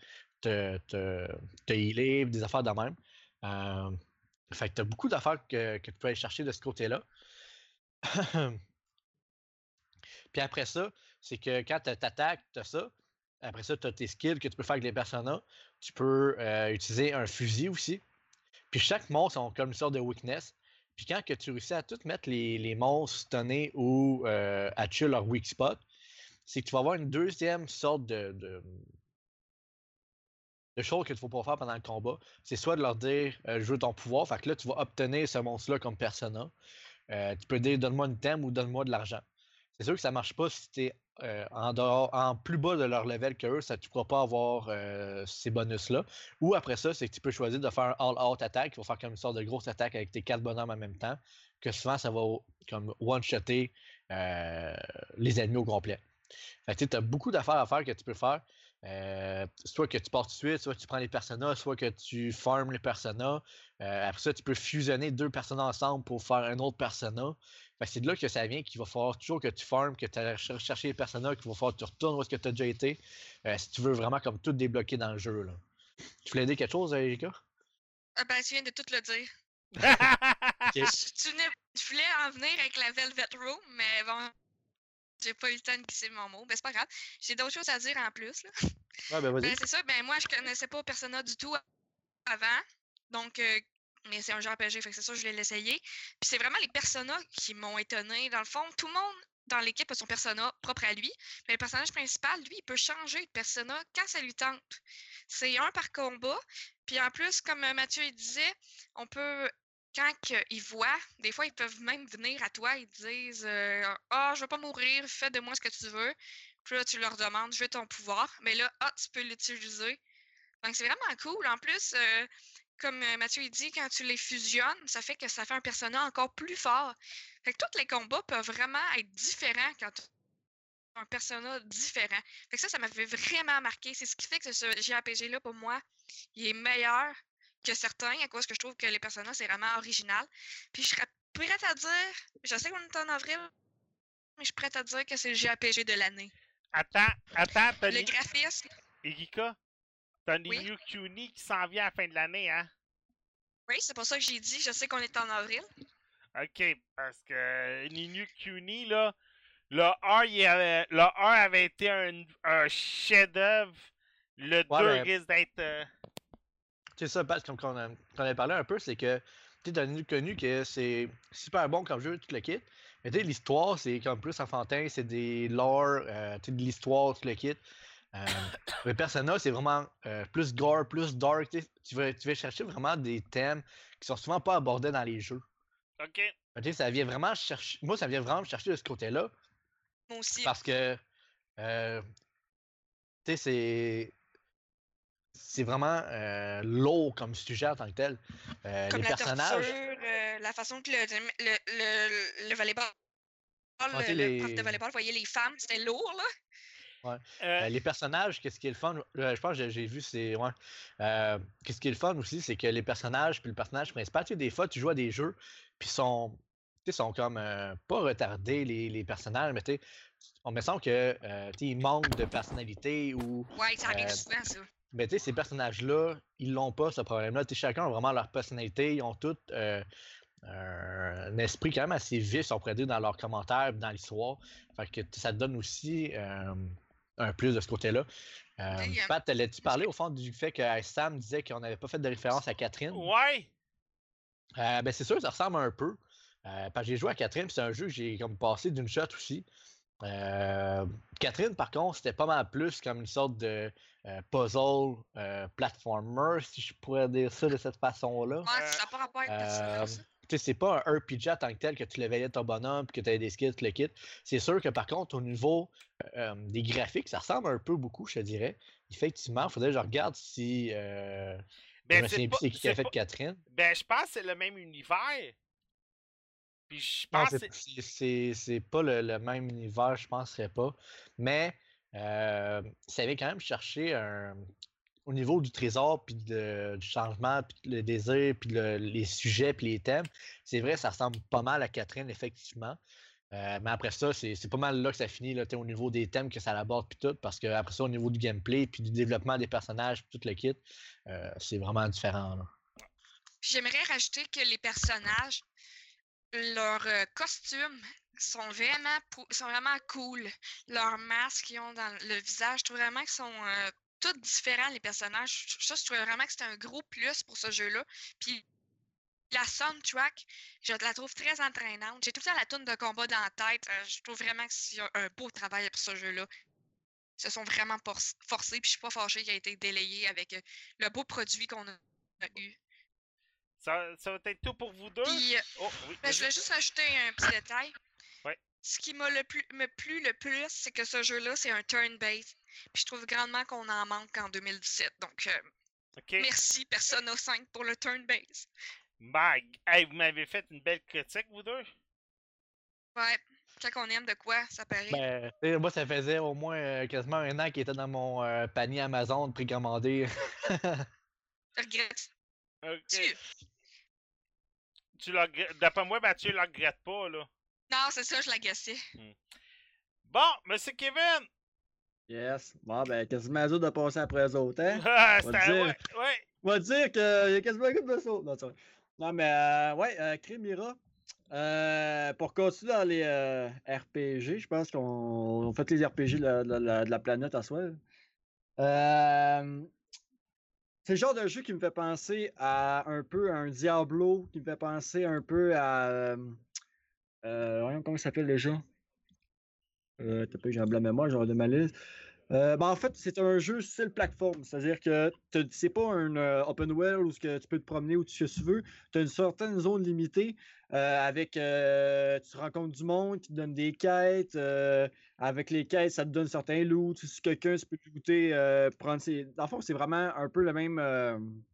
te, te, te healer, des affaires de même. Euh, fait que tu as beaucoup d'affaires que, que tu peux aller chercher de ce côté-là. Puis après ça, c'est que quand tu attaques, tu as ça. Après ça, tu as tes skills que tu peux faire avec les personnages. Tu peux euh, utiliser un fusil aussi. Puis chaque monstre a comme une sorte de weakness. Puis quand que tu réussis à tout mettre les, les monstres stunnés ou euh, à tuer leur weak spot, c'est que tu vas avoir une deuxième sorte de, de, de choses que tu vas pouvoir faire pendant le combat. C'est soit de leur dire euh, je veux ton pouvoir. Fait que là, tu vas obtenir ce monstre-là comme persona. Euh, tu peux dire donne-moi une thème ou donne-moi de l'argent. C'est sûr que ça marche pas si tu es euh, en, dehors, en plus bas de leur level que eux, ça, tu ne pourras pas avoir euh, ces bonus-là. Ou après ça, c'est que tu peux choisir de faire un all-out attack, qui va faire comme une sorte de grosse attaque avec tes quatre bonhommes en même temps, que souvent ça va comme one-shotter euh, les ennemis au complet. Tu as beaucoup d'affaires à faire que tu peux faire. Soit que tu pars tout de suite, soit que tu prends les personnages, soit que tu farmes les personnages. Euh, après ça, tu peux fusionner deux personnages ensemble pour faire un autre persona. Que c'est de là que ça vient qu'il va falloir toujours que tu farmes, que tu ailles cher- chercher les personnages, qu'il va falloir que tu retournes où est-ce que tu as déjà été. euh, si tu veux vraiment comme tout débloquer dans le jeu. Là. Tu voulais dire quelque chose, Erika? Ah ben, tu viens de tout le dire. Tu, tu venais- tu voulais en venir avec la Velvet Room, mais bon, j'ai pas eu le temps de glisser mon mot. Ben, c'est pas grave. J'ai d'autres choses à dire en plus. Là. Ouais, ben vas-y. Ben, c'est ça. Ben, moi, je connaissais pas Persona du tout avant. Donc, euh, mais c'est un jeu RPG, fait que c'est ça, je voulais l'essayer. Puis c'est vraiment les personnages qui m'ont étonné. Dans le fond, tout le monde dans l'équipe a son persona propre à lui. Mais le personnage principal, lui, il peut changer de persona quand ça lui tente. C'est un par combat. Puis en plus, comme Mathieu disait, on peut. Quand ils voient, des fois, ils peuvent même venir à toi, ils disent euh, Ah, je veux pas mourir, fais de moi ce que tu veux. Puis là, tu leur demandes, je veux ton pouvoir. Mais là, ah, tu peux l'utiliser. Donc, c'est vraiment cool. En plus, euh, comme euh, Mathieu il dit, quand tu les fusionnes, ça fait que ça fait un personnage encore plus fort. Fait que tous les combats peuvent vraiment être différents quand tu as un personnage différent. Fait que ça, ça m'avait vraiment marqué. C'est ce qui fait que ce JRPG-là, pour moi, il est meilleur que certains, à cause que je trouve que les personnages, c'est vraiment original. Puis je serais prête à dire, je sais qu'on est en avril, mais je suis prête à dire que c'est le JRPG de l'année. attends, attends, t'as Le graphisme, Erika, t'as Oui. Ninu Kuni qui s'en vient à la fin de l'année, hein? oui, c'est pour ça que j'ai dit, je sais qu'on est en avril. Ok, parce que Ninu Kuni, là, le 1, il avait, le 1 avait été un, un chef-d'œuvre. Le 2 Ouais, mais- risque d'être. euh, C'est ça, Pat, comme qu'on a, parlé un peu, c'est que tu as connu que c'est super bon comme jeu, tu le quittes. Mais tu sais, l'histoire, c'est comme plus enfantin, c'est des lore, euh, tu sais, de l'histoire, tu le quittes. Euh, le personnage, c'est vraiment euh, plus gore, plus dark. tu vas, tu vas chercher vraiment des thèmes qui sont souvent pas abordés dans les jeux. Ok. Ça vient vraiment chercher. Moi, ça vient vraiment me chercher de ce côté-là. Moi aussi. Parce que, euh, tu sais, c'est. C'est vraiment euh, lourd comme sujet en tant que tel. Euh, Comme les la personnages. torture, euh, la façon que le, le, le, le volleyball, tu le, prof de volleyball voyait les femmes, c'était lourd, là. Euh, Euh, les personnages, qu'est-ce qui est le fun? euh, je pense que j'ai- vu, c'est. Ouais. Euh, qu'est-ce qui est le fun aussi, c'est que les personnages, puis le personnage principal, tu sais, des fois, tu joues à des jeux, puis sont. Tu sais, sont comme. euh, pas retardés, les, les personnages, mais tu sais, on me semble que. euh, tu sais, ils manquent de personnalité ou. Ouais, ça arrive Euh, souvent, ça. Mais tu sais, ces personnages-là, ils l'ont pas, ce problème-là. Tu sais, chacun a vraiment leur personnalité. Ils ont tous euh, un esprit quand même assez vif, on pourrait dire, dans leurs commentaires, dans l'histoire. Fait que ça te donne aussi euh, un plus de ce côté-là. Euh, euh, Pat, allais-tu parler au fond du fait que Sam disait qu'on n'avait pas fait de référence à Catherine? ouais. Euh, ben c'est sûr, ça ressemble un peu. Euh, parce que j'ai joué à Catherine, puis c'est un jeu que j'ai comme passé d'une shot aussi. Euh, Catherine, par contre, c'était pas mal plus comme une sorte de euh, puzzle euh, platformer, si je pourrais dire ça de cette façon-là. Ouais, ça n'a pas rapport avec Euh, ça. C'est pas un RPG en tant que tel que tu l'éveillais ton bonhomme puis que tu avais des skills, tu le kit. C'est sûr que par contre, au niveau euh, des graphiques, ça ressemble un peu beaucoup, je te dirais. Effectivement, il faudrait que je regarde si. Euh, je Ben, me pas- plus c'est qui a fait pas- Catherine. Ben, je pense que c'est le même univers. Puis je pense que c'est- pas le, le même univers, je penserais pas. Mais euh, ça avait quand même cherché un, au niveau du trésor, puis de- du changement, puis le désir, puis le- les sujets, puis les thèmes. C'est vrai, ça ressemble pas mal à Catherine, effectivement. Euh, mais après ça, c'est pas mal là que ça finit, là, au niveau des thèmes que ça aborde, puis tout. Parce que après ça, au niveau du gameplay, puis du développement des personnages, puis tout le kit, euh, c'est vraiment différent. J'aimerais rajouter que les personnages, leurs euh, costumes sont vraiment, sont vraiment cool. Leurs masques qu'ils ont dans le visage, je trouve vraiment qu'ils sont tous différents, les personnages. Ça, je trouvais vraiment que c'était un gros plus pour ce jeu-là. Puis la soundtrack, je la trouve très entraînante. J'ai tout le temps la tourne de combat dans la tête. euh, je trouve vraiment que c'est un- beau travail pour ce jeu-là. Ils se sont vraiment forcés, puis je suis pas fâchée qu'il a été délayé avec euh, le beau produit qu'on a eu. Ça, ça va être tout pour vous deux? Puis, euh, Oh, oui. ben, je voulais juste rajouter un petit détail. Ouais. Ce qui m'a le plus, me plu le plus, c'est que ce jeu-là, c'est un turn-based. Puis je trouve grandement qu'on en manque en 2017. Donc, euh, merci Persona 5 pour le turn-based. Mag. Hey, vous m'avez fait une belle critique, vous deux? Ouais, quand on aime de quoi, ça paraît. Ben, tu sais, moi, ça faisait au moins euh, quasiment un an qu'il était dans mon euh, panier Amazon précommandé. Je regrette. OK. Tu- Tu le regrettes- D'après moi, Mathieu le regrette pas, là. Non, c'est ça, je l'agaçais. Bon, Monsieur Kevin. Yes. Bon, ben, quasiment dur de passer après eux autres, hein? Ah, On va dire. ouais, ouais. On va dire qu'il y a quasiment couple de sauts. Non. Non, mais euh, ouais, euh, Crémira. euh, pour continuer dans les euh, RPG, je pense qu'on on fait les RPG de la, de la- de la planète à soi. Euh, c'est le genre de jeu qui me fait penser à un peu à un Diablo, qui me fait penser un peu à. euh, euh, voyons comment ça s'appelle le jeu. Euh, T'as pas j'ai un blanc mémoire, genre de malaise. Euh, ben, en fait, c'est un jeu style plateforme. C'est-à-dire que c'est pas un euh, open world où tu peux te promener où tu, tu veux. Tu as une certaine zone limitée euh, avec. tu rencontres du monde qui te donne des quêtes. avec les quêtes, ça te donne certains loots. Si quelqu'un se peut te euh, prendre ses. Dans le fond, c'est vraiment un peu le même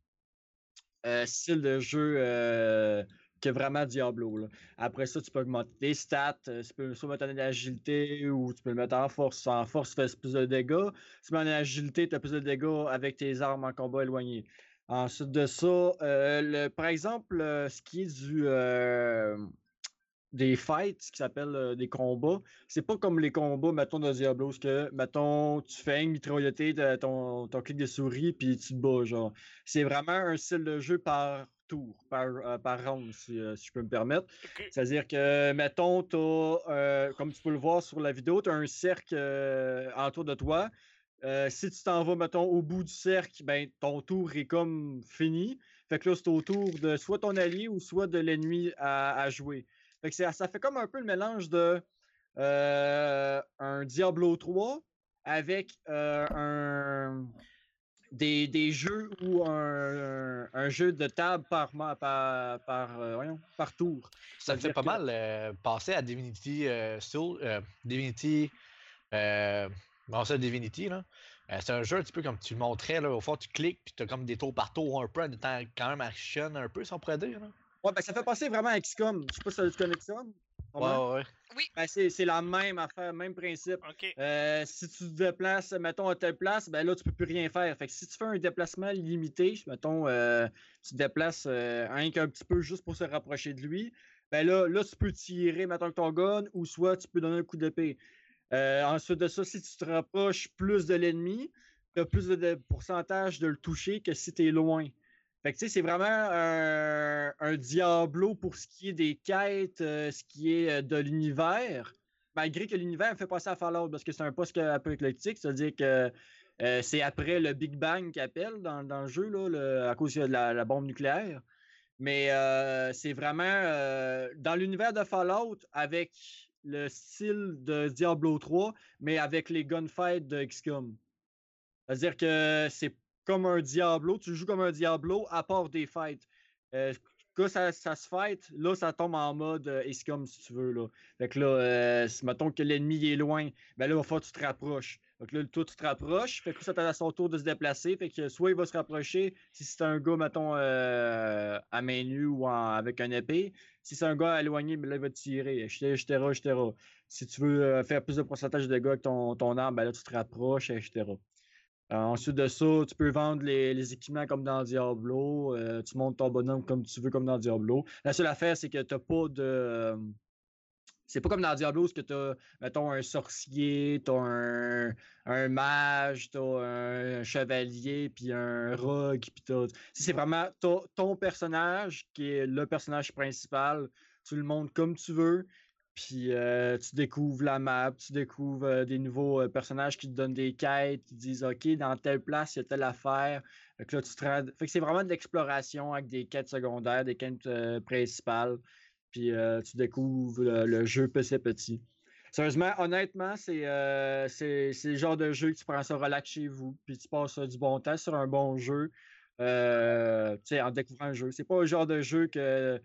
style de jeu que vraiment Diablo. Après ça, tu peux augmenter tes stats. euh, Tu peux soit mettre en agilité ou tu peux le mettre en force. En force, tu fais plus de dégâts. Si tu mets en agilité, tu as plus de dégâts avec tes armes en combat éloigné. Ensuite de ça, euh, par exemple, euh, ce qui est du des fights, ce qui s'appelle des combats, c'est pas comme les combats, mettons, de Diablo, ce que, mettons, tu fais une mitrailleté de ton, ton clic de souris puis tu te bats, genre. C'est vraiment un style de jeu par tour, par, euh, par round, si, euh, si je peux me permettre. C'est-à-dire que, mettons, t'as, euh, comme tu peux le voir sur la vidéo, tu as un cercle euh, autour de toi. Euh, si tu t'en vas, mettons, au bout du cercle, ben, ton tour est comme fini. Fait que là, c'est au tour de soit ton allié ou soit de l'ennemi à, à jouer. Fait que ça fait comme un peu le mélange de un Diablo 3 avec un, des, des jeux ou un, un- un jeu de table par, par, par, euh, voyons, par tour. Ça me fait pas que- mal euh, penser à Divinity euh, Soul, euh, Divinity. Bon, ça, Divinity, là. C'est un jeu un petit peu comme tu le montrais, là. Au fond, tu cliques, puis tu as comme des tours par tour un peu, en étant quand même action un peu, si on pourrait dire, là. Ouais, ben, ça fait penser vraiment à XCOM. Je sais pas si tu connais XCOM. Ouais, ouais. Ben, c'est c'est la même affaire, même principe. Euh, si tu te déplaces, mettons, à telle place, ben là, tu peux plus rien faire. Fait que si tu fais un déplacement limité, mettons, euh, tu te déplaces euh, rien qu'un petit peu juste pour se rapprocher de lui, ben là, là, tu peux tirer, mettons, avec ton gun, ou soit tu peux donner un coup d'épée. Euh, ensuite de ça, si tu te rapproches plus de l'ennemi, tu as plus de, de pourcentage de le toucher que si tu es loin. Fait que tu sais, c'est vraiment un, un Diablo pour ce qui est des quêtes, euh, ce qui est euh, de l'univers. Malgré que l'univers fait passer à Fallout parce que c'est un post-apocalyptique, c'est-à-dire que euh, c'est après le Big Bang qu'il appelle dans, dans le jeu, là, à cause de la, bombe nucléaire. Mais euh, c'est vraiment euh, dans l'univers de Fallout avec le style de Diablo 3, mais avec les gunfights de XCOM. C'est-à-dire que c'est comme un Diablo, tu joues comme un Diablo à part des fights. Euh, quand ça, se fight, là, ça tombe en mode euh, si tu veux. Là. Fait que là, euh, mettons que l'ennemi est loin, ben là, il va tu te rapproches. Donc là, toi, tu te rapproches. Fait que ça à son tour de se déplacer. Fait que soit il va se rapprocher si c'est un gars, mettons, euh, à main nue ou avec un épée. Si c'est un gars éloigné, ben là, il va tirer. etc., etc.. Si tu veux faire plus de pourcentage de gars avec ton, ton arme, ben là, tu te rapproches, etc. Euh, ensuite de ça, tu peux vendre les, les équipements comme dans Diablo. euh, tu montes ton bonhomme comme tu veux, comme dans Diablo. La seule affaire, c'est que tu pas de. euh, c'est pas comme dans Diablo, où tu as, mettons, un sorcier, tu un, un mage, tu un chevalier, puis un rogue, puis Si C'est vraiment ton personnage qui est le personnage principal. Tu le montes comme tu veux. Puis euh, tu découvres la map, tu découvres euh, des nouveaux euh, personnages qui te donnent des quêtes, qui te disent OK, dans telle place, il y a telle affaire. Fait que là, tu te que c'est vraiment de l'exploration avec des quêtes secondaires, des quêtes principales. Puis tu découvres le, jeu petit à petit. Sérieusement, honnêtement, c'est c'est c'est le genre de jeu que tu prends ça relax chez vous, puis tu passes du bon temps sur un bon jeu, tu sais, en découvrant un jeu. C'est pas le genre de jeu que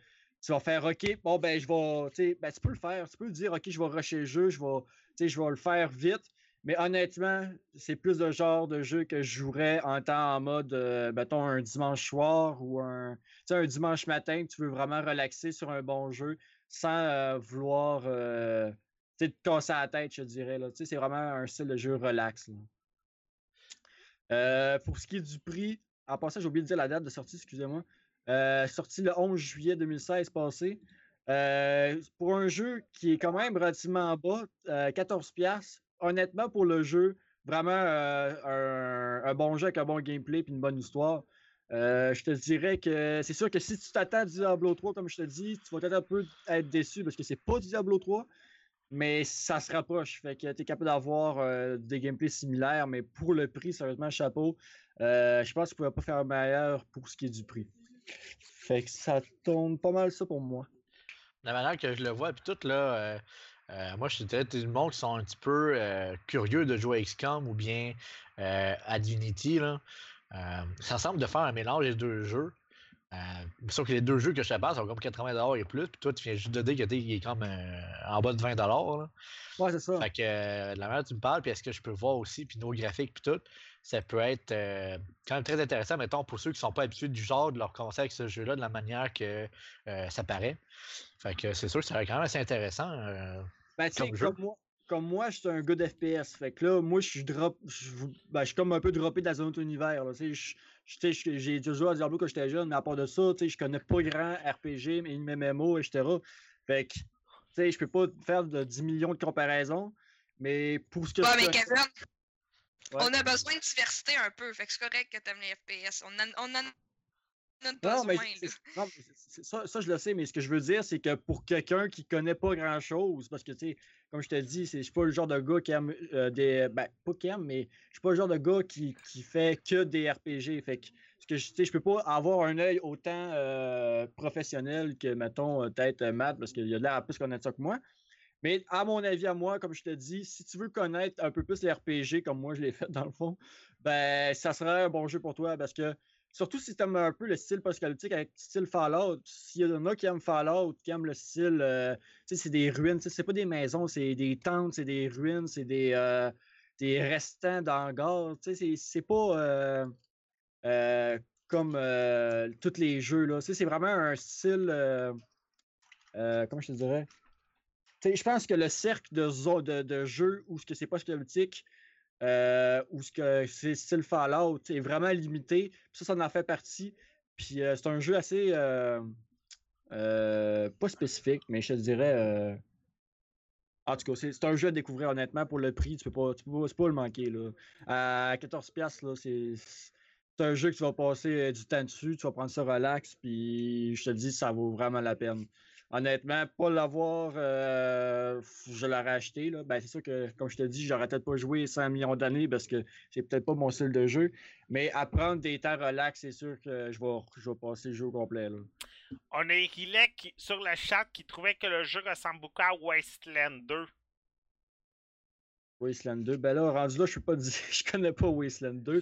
tu vas faire OK, bon ben je vais. Ben, tu peux le faire. Tu peux dire OK, je vais rusher le jeu, je vais, je vais le faire vite. Mais honnêtement, c'est plus le genre de jeu que je jouerais en temps en mode, euh, mettons, un dimanche soir ou un, un dimanche matin que tu veux vraiment relaxer sur un bon jeu sans euh, vouloir euh, te casser la tête, je dirais. C'est vraiment un style de jeu relax. Euh, pour ce qui est du prix, en passant, j'ai oublié de dire la date de sortie, excusez-moi. Euh, sorti le 11 juillet 2016 passé. Euh, pour un jeu qui est quand même relativement bas, euh, 14$, honnêtement, pour le jeu, vraiment euh, un, bon jeu avec un bon gameplay et une bonne histoire. Euh, je te dirais que c'est sûr que si tu t'attends à Diablo 3, comme je te dis, tu vas peut-être un peu être déçu parce que c'est pas Diablo 3, mais ça se rapproche. Fait que tu es capable d'avoir euh, des gameplays similaires, mais pour le prix, sérieusement, chapeau. Euh, je pense que tu ne pouvais pas faire meilleur pour ce qui est du prix. Fait que ça tourne pas mal ça pour moi. La manière que je le vois, puis tout, là, euh, euh, moi, je dirais tout le monde qui sont un petit peu euh, curieux de jouer à XCOM ou bien à Divinity, là. Ça semble de faire un mélange des deux jeux. Sauf que les deux jeux que je te parle sont comme 80$ et plus, puis toi, tu viens juste de dire est comme euh, en bas de 20$. Là. Ouais, c'est ça. Fait que de la manière dont tu me parles, puis est-ce que je peux voir aussi, puis nos graphiques, puis tout, ça peut être euh, quand même très intéressant, mettons, pour ceux qui sont pas habitués du genre de leur conseil avec ce jeu-là, de la manière que euh, ça paraît. Fait que c'est sûr que ça va quand même assez intéressant. euh, Ben, tu sais, comme jeu. comme moi, comme moi, je suis un gars d'FPS. Fait que là, moi, je suis drop. Je, ben, je suis comme un peu droppé dans un autre univers. J'ai déjà joué à Diablo quand j'étais jeune, mais à part de ça, tu sais, je connais pas grand RPG, mais une MMO, etc. Fait que, tu sais, je peux pas faire de 10 millions de comparaisons. Mais pour ce que Ouais, je mais connais- Ouais. on a besoin de diversité un peu. Fait que c'est correct que t'aimes les FPS. On en, on en a Non, mais mais ça, ça, je le sais, mais ce que je veux dire, c'est que pour quelqu'un qui connaît pas grand-chose, parce que, tu sais, comme je te dis, je suis pas le genre de gars qui aime euh, des... Ben, pas qui aime, mais je suis pas le genre de gars qui, qui fait que des RPG. Fait que, que je, tu sais, je peux pas avoir un œil autant euh, professionnel que, mettons, peut-être euh, Matt, parce qu'il a l'air à plus connaître ça que moi. Mais à mon avis, à moi, comme je te dis, si tu veux connaître un peu plus les RPG comme moi je l'ai fait dans le fond, ben ça serait un bon jeu pour toi parce que surtout si tu aimes un peu le style post-apocalyptique avec style Fallout, s'il y en a qui aiment Fallout, qui aiment le style, euh, tu sais, c'est des ruines, c'est pas des maisons, c'est des tentes, c'est des ruines, c'est des, euh, des restants d'hangars, tu sais, c'est- pas euh, comme tous les jeux, là. C'est vraiment un style, comment je te dirais? Je pense que le cercle de, de, jeux où ce que c'est post-apocalyptique, euh, où ce que c'est style Fallout est vraiment limité. Ça, ça en fait partie. Puis euh, c'est un jeu assez euh, euh, pas spécifique, mais je te dirais. en tout cas, c'est un jeu à découvrir honnêtement pour le prix. Tu peux pas, tu peux pas, le manquer. Là. À 14$, piastres, là, c'est. C'est un jeu que tu vas passer du temps dessus, tu vas prendre ça relax, puis je te dis, ça vaut vraiment la peine. Honnêtement, pas l'avoir, euh, je l'aurais acheté. Là. Ben, c'est sûr que, comme je te dis, j'aurais peut-être pas joué 100 millions d'années parce que c'est peut-être pas mon style de jeu. Mais à prendre des temps relax, c'est sûr que je vais, je vais passer le jeu au complet. Là. On a Irilek qui- sur le chat qui trouvait que le jeu ressemble beaucoup à Wasteland 2. Wasteland 2. Ben là, rendu là, je peux pas dire. Je connais pas Wasteland 2.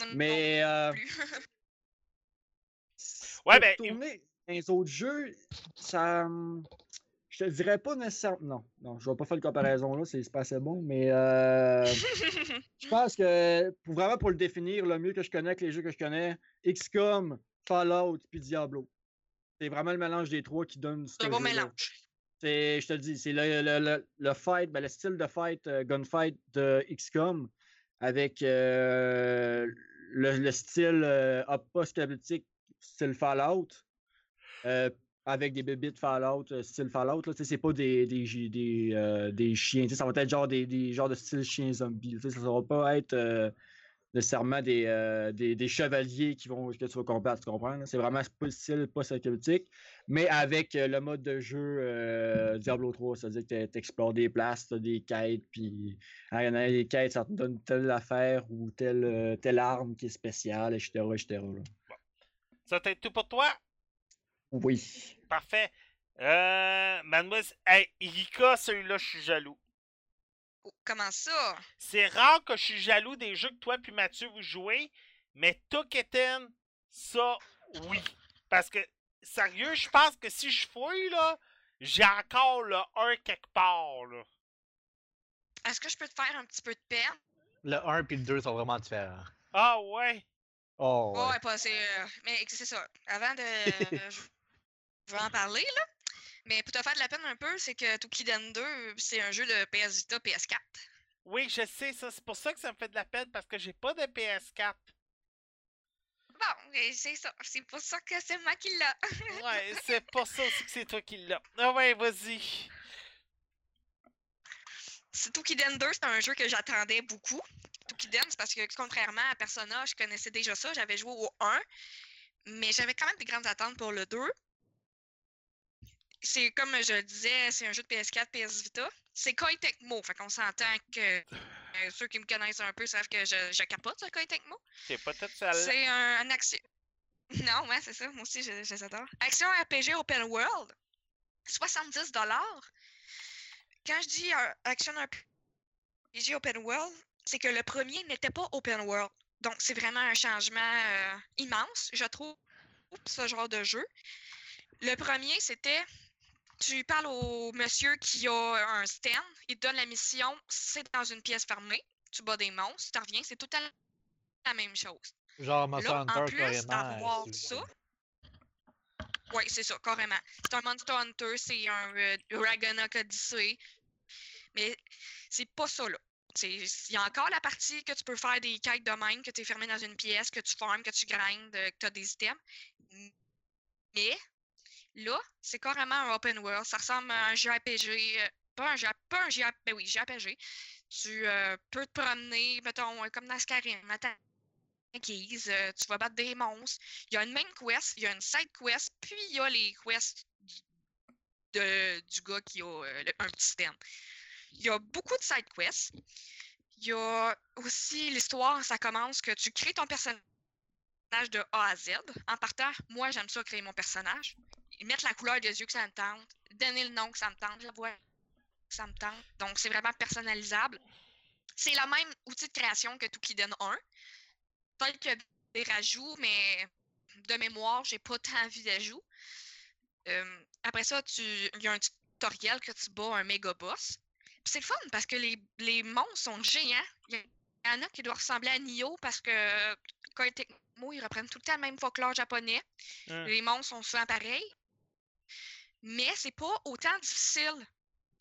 Non, non Mais. euh, plus. Ouais, ben, tourner les autres jeux, ça. Je te dirais pas nécessairement. Non, non, je vais pas faire de comparaison là, c'est pas assez bon, mais euh, je pense que pour vraiment pour le définir, le mieux que je connais avec les jeux que je connais, XCOM, Fallout puis Diablo. C'est vraiment le mélange des trois qui donne ce C'est un bon mélange. C'est, je te le dis, c'est le, le, le, le fight, ben, le style de fight, euh, gunfight de XCOM avec euh, le, le style euh, apocalyptique, style Fallout, euh, avec des bébites Fallout, euh, style Fallout. C'est pas des, des, des, euh, des chiens, ça va être genre des, des genres de style chien zombie. Ça ne va pas être nécessairement des, des, des chevaliers qui vont, que tu vas combattre, tu comprends? C'est vraiment pas le style post-apocalyptique mais avec le mode de jeu Diablo 3, c'est-à-dire que tu explores des places, tu des quêtes, puis il y en a des quêtes, ça te donne telle affaire ou telle, telle arme qui est spéciale, etc. etc. Ça être tout pour toi? Oui. Parfait. Euh, mademoiselle. Hey, Erika, celui-là, je suis jaloux. Oh, comment ça? C'est rare que je suis jaloux des jeux que toi puis Mathieu vous jouez, mais Toketen, ça, oui. Parce que, sérieux, je pense que si je fouille, là, j'ai encore le 1 quelque part, là. Est-ce que je peux te faire un petit peu de peine? Le 1 et le 2 sont vraiment différents. Ah ouais. Oh, Ouais, ouais. pas c'est. euh, mais c'est ça. Avant de. je vais en parler, là? Mais pour te faire de la peine un peu, c'est que Toukiden 2, c'est un jeu de PS Vita, PS4. Oui, je sais ça. C'est pour ça que ça me fait de la peine parce que j'ai pas de PS4. Bon, c'est ça. C'est pour ça que c'est moi qui l'ai. Ouais, c'est pour ça aussi que c'est toi qui l'as. Ah ouais, vas-y. C'est Toukiden 2, c'est un jeu que j'attendais beaucoup. Toukiden, c'est parce que contrairement à Persona, je connaissais déjà ça. J'avais joué au 1, mais j'avais quand même des grandes attentes pour le 2. C'est comme je le disais, c'est un jeu de PS4, PS Vita. C'est Koei Tecmo, fait qu'on s'entend que euh, ceux qui me connaissent un peu savent que je, je capote sur Koei Tecmo. T'es peut-être celle C'est un, un action. Non, ouais, c'est ça. Moi aussi, je, je les adore. Action RPG Open World. 70 Quand je dis euh, Action RPG Open World, c'est que le premier n'était pas Open World. Donc, c'est vraiment un changement euh, immense, je trouve, pour ce genre de jeu. Le premier, c'était tu parles au monsieur qui a un stand, il te donne la mission, c'est dans une pièce fermée, tu bats des monstres, tu reviens, c'est tout à la même chose. Genre Monster Là, en Hunter, plus carrément. d'avoir euh, ça, oui, c'est ça, carrément. C'est un Monster Hunter, c'est un euh, Ragnarok Odyssey. Mais c'est pas ça, là. Il y a encore la partie que tu peux faire des quêtes de même, que tu es fermé dans une pièce, que tu farmes, que tu grindes, euh, que tu as des items. Mais là, c'est carrément un open world. Ça ressemble à un JRPG. euh, pas un, J- pas un JRPG, ben oui, JRPG. Tu euh, peux te promener, mettons, euh, comme dans Skyrim, tu vas battre des monstres. Il y a une main quest, il y a une side quest, puis il y a les quests de, du gars qui a un petit stand. Il y a beaucoup de side quests. Il y a aussi l'histoire, ça commence que tu crées ton personnage de A à Z. En partant, moi, j'aime ça créer mon personnage. Mettre la couleur des yeux que ça me tente, donner le nom que ça me tente, la voix que ça me tente. Donc, c'est vraiment personnalisable. C'est le même outil de création que Toukiden 1. Peut-être qu'il y a des rajouts, mais de mémoire, j'ai pas tant vu d'ajouts. Euh, après ça, il y a un tutoriel que tu bats un méga boss. Puis c'est le fun parce que les, les monstres sont géants. Il y en a qui doivent ressembler à Nioh parce que Tecmo, ils reprennent tout le temps le même folklore japonais. Hmm. Les monstres sont souvent pareils. Mais c'est pas autant difficile.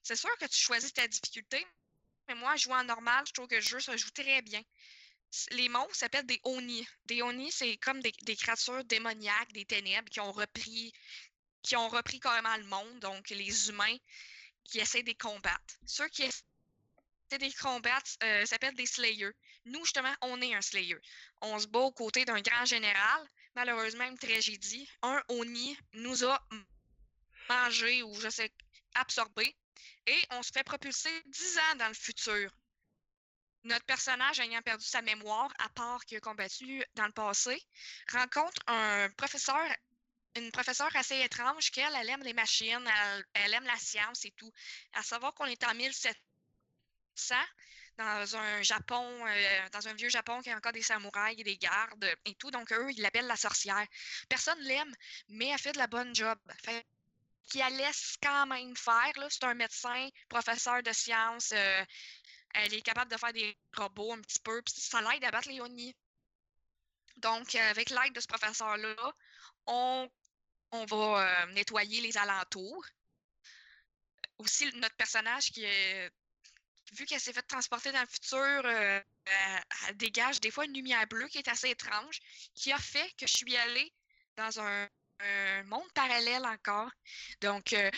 C'est sûr que tu choisis ta difficulté, mais moi, jouant en normal, je trouve que le jeu se joue très bien. Les monstres s'appellent des Oni. Des Oni, c'est comme des, des créatures démoniaques, des ténèbres qui ont repris qui ont repris carrément le monde, donc les humains qui essaient de les combattre. Ceux qui essaient de les combattre euh, s'appellent des Slayers. Nous, justement, on est un Slayer. On se bat aux côtés d'un grand général. Malheureusement, une tragédie. Un Oni nous a m- mangé ou je sais, absorbé. Et on se fait propulser 10 ans dans le futur. Notre personnage, ayant perdu sa mémoire, à part qu'il a combattu dans le passé, rencontre un professeur une professeure assez étrange qu'elle, elle aime les machines, elle, aime la science et tout. À savoir qu'on est en 1700 dans un Japon, euh, dans un vieux Japon qui a encore des samouraïs et des gardes et tout. Donc, eux, ils l'appellent la sorcière. Personne l'aime, mais elle fait de la bonne job. Qui la laisse quand même faire. C'est un médecin, professeur de sciences. euh, elle est capable de faire des robots un petit peu, puis ça l'aide à battre les Oni. Donc, euh, avec l'aide de ce professeur-là, on, on va euh, nettoyer les alentours. Aussi, notre personnage qui. Vu qu'elle s'est fait transporter dans le futur, elle dégage des fois une lumière bleue qui est assez étrange, qui a fait que je suis allée dans un, un monde parallèle encore. Donc, euh,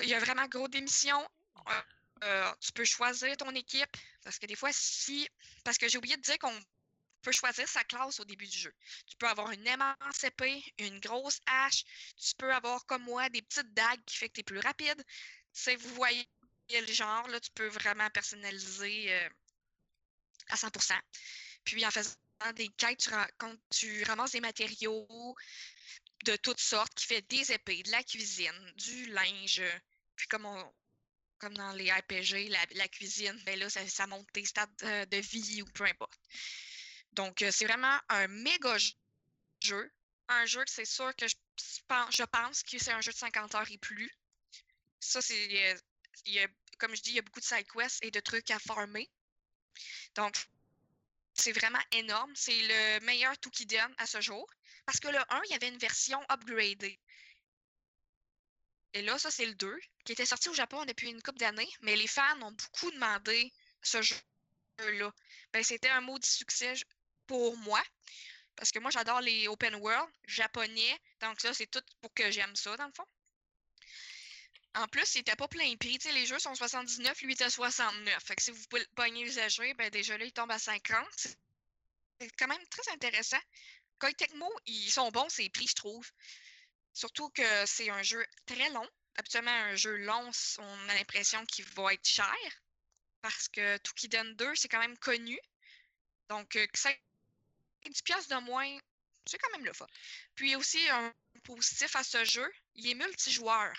il y a vraiment gros d'émissions. Euh, euh, tu peux choisir ton équipe. Parce que des fois, si. Parce que j'ai oublié de dire qu'on peut choisir sa classe au début du jeu. Tu peux avoir une aimance épée, une grosse hache. Tu peux avoir, comme moi, des petites dagues qui fait que tu es plus rapide. Si vous voyez le genre, là, tu peux vraiment personnaliser à 100%. Puis en faisant des quêtes, tu, tu ramasses des matériaux de toutes sortes qui fait des épées, de la cuisine, du linge. Puis comme on, comme dans les RPG, la, cuisine, ben là, ça, monte tes stats euh, de vie ou peu importe. Donc, euh, c'est vraiment un méga jeu. Un jeu que c'est sûr que je pense, que c'est un jeu de 50 heures et plus. Ça, c'est. euh, il y a- comme je dis, il y a beaucoup de side quests et de trucs à farmer. Donc, c'est vraiment énorme. C'est le meilleur Toukiden à ce jour. Parce que le 1, il y avait une version upgradée. Et là, ça, c'est le 2, qui était sorti au Japon depuis une couple d'années, mais les fans ont beaucoup demandé ce jeu-là. Ben, c'était un maudit succès pour moi, parce que moi, j'adore les open world japonais, donc ça, c'est tout pour que j'aime ça, dans le fond. En plus, il était pas plein prix. Tu sais, les jeux sont 79, lui, était 69. Fait que si vous pogner usagé, ben déjà là, il tombe à 50. C'est c'est quand même très intéressant. Koei Tecmo, ils sont bons, ces prix, je trouve. Surtout que c'est un jeu très long. Habituellement, un jeu long, on a l'impression qu'il va être cher. Parce que Toukiden 2, c'est quand même connu. Donc, euh, que ça ait 10 piastres de moins, c'est quand même le fun. Puis aussi, un positif à ce jeu, il est multijoueur.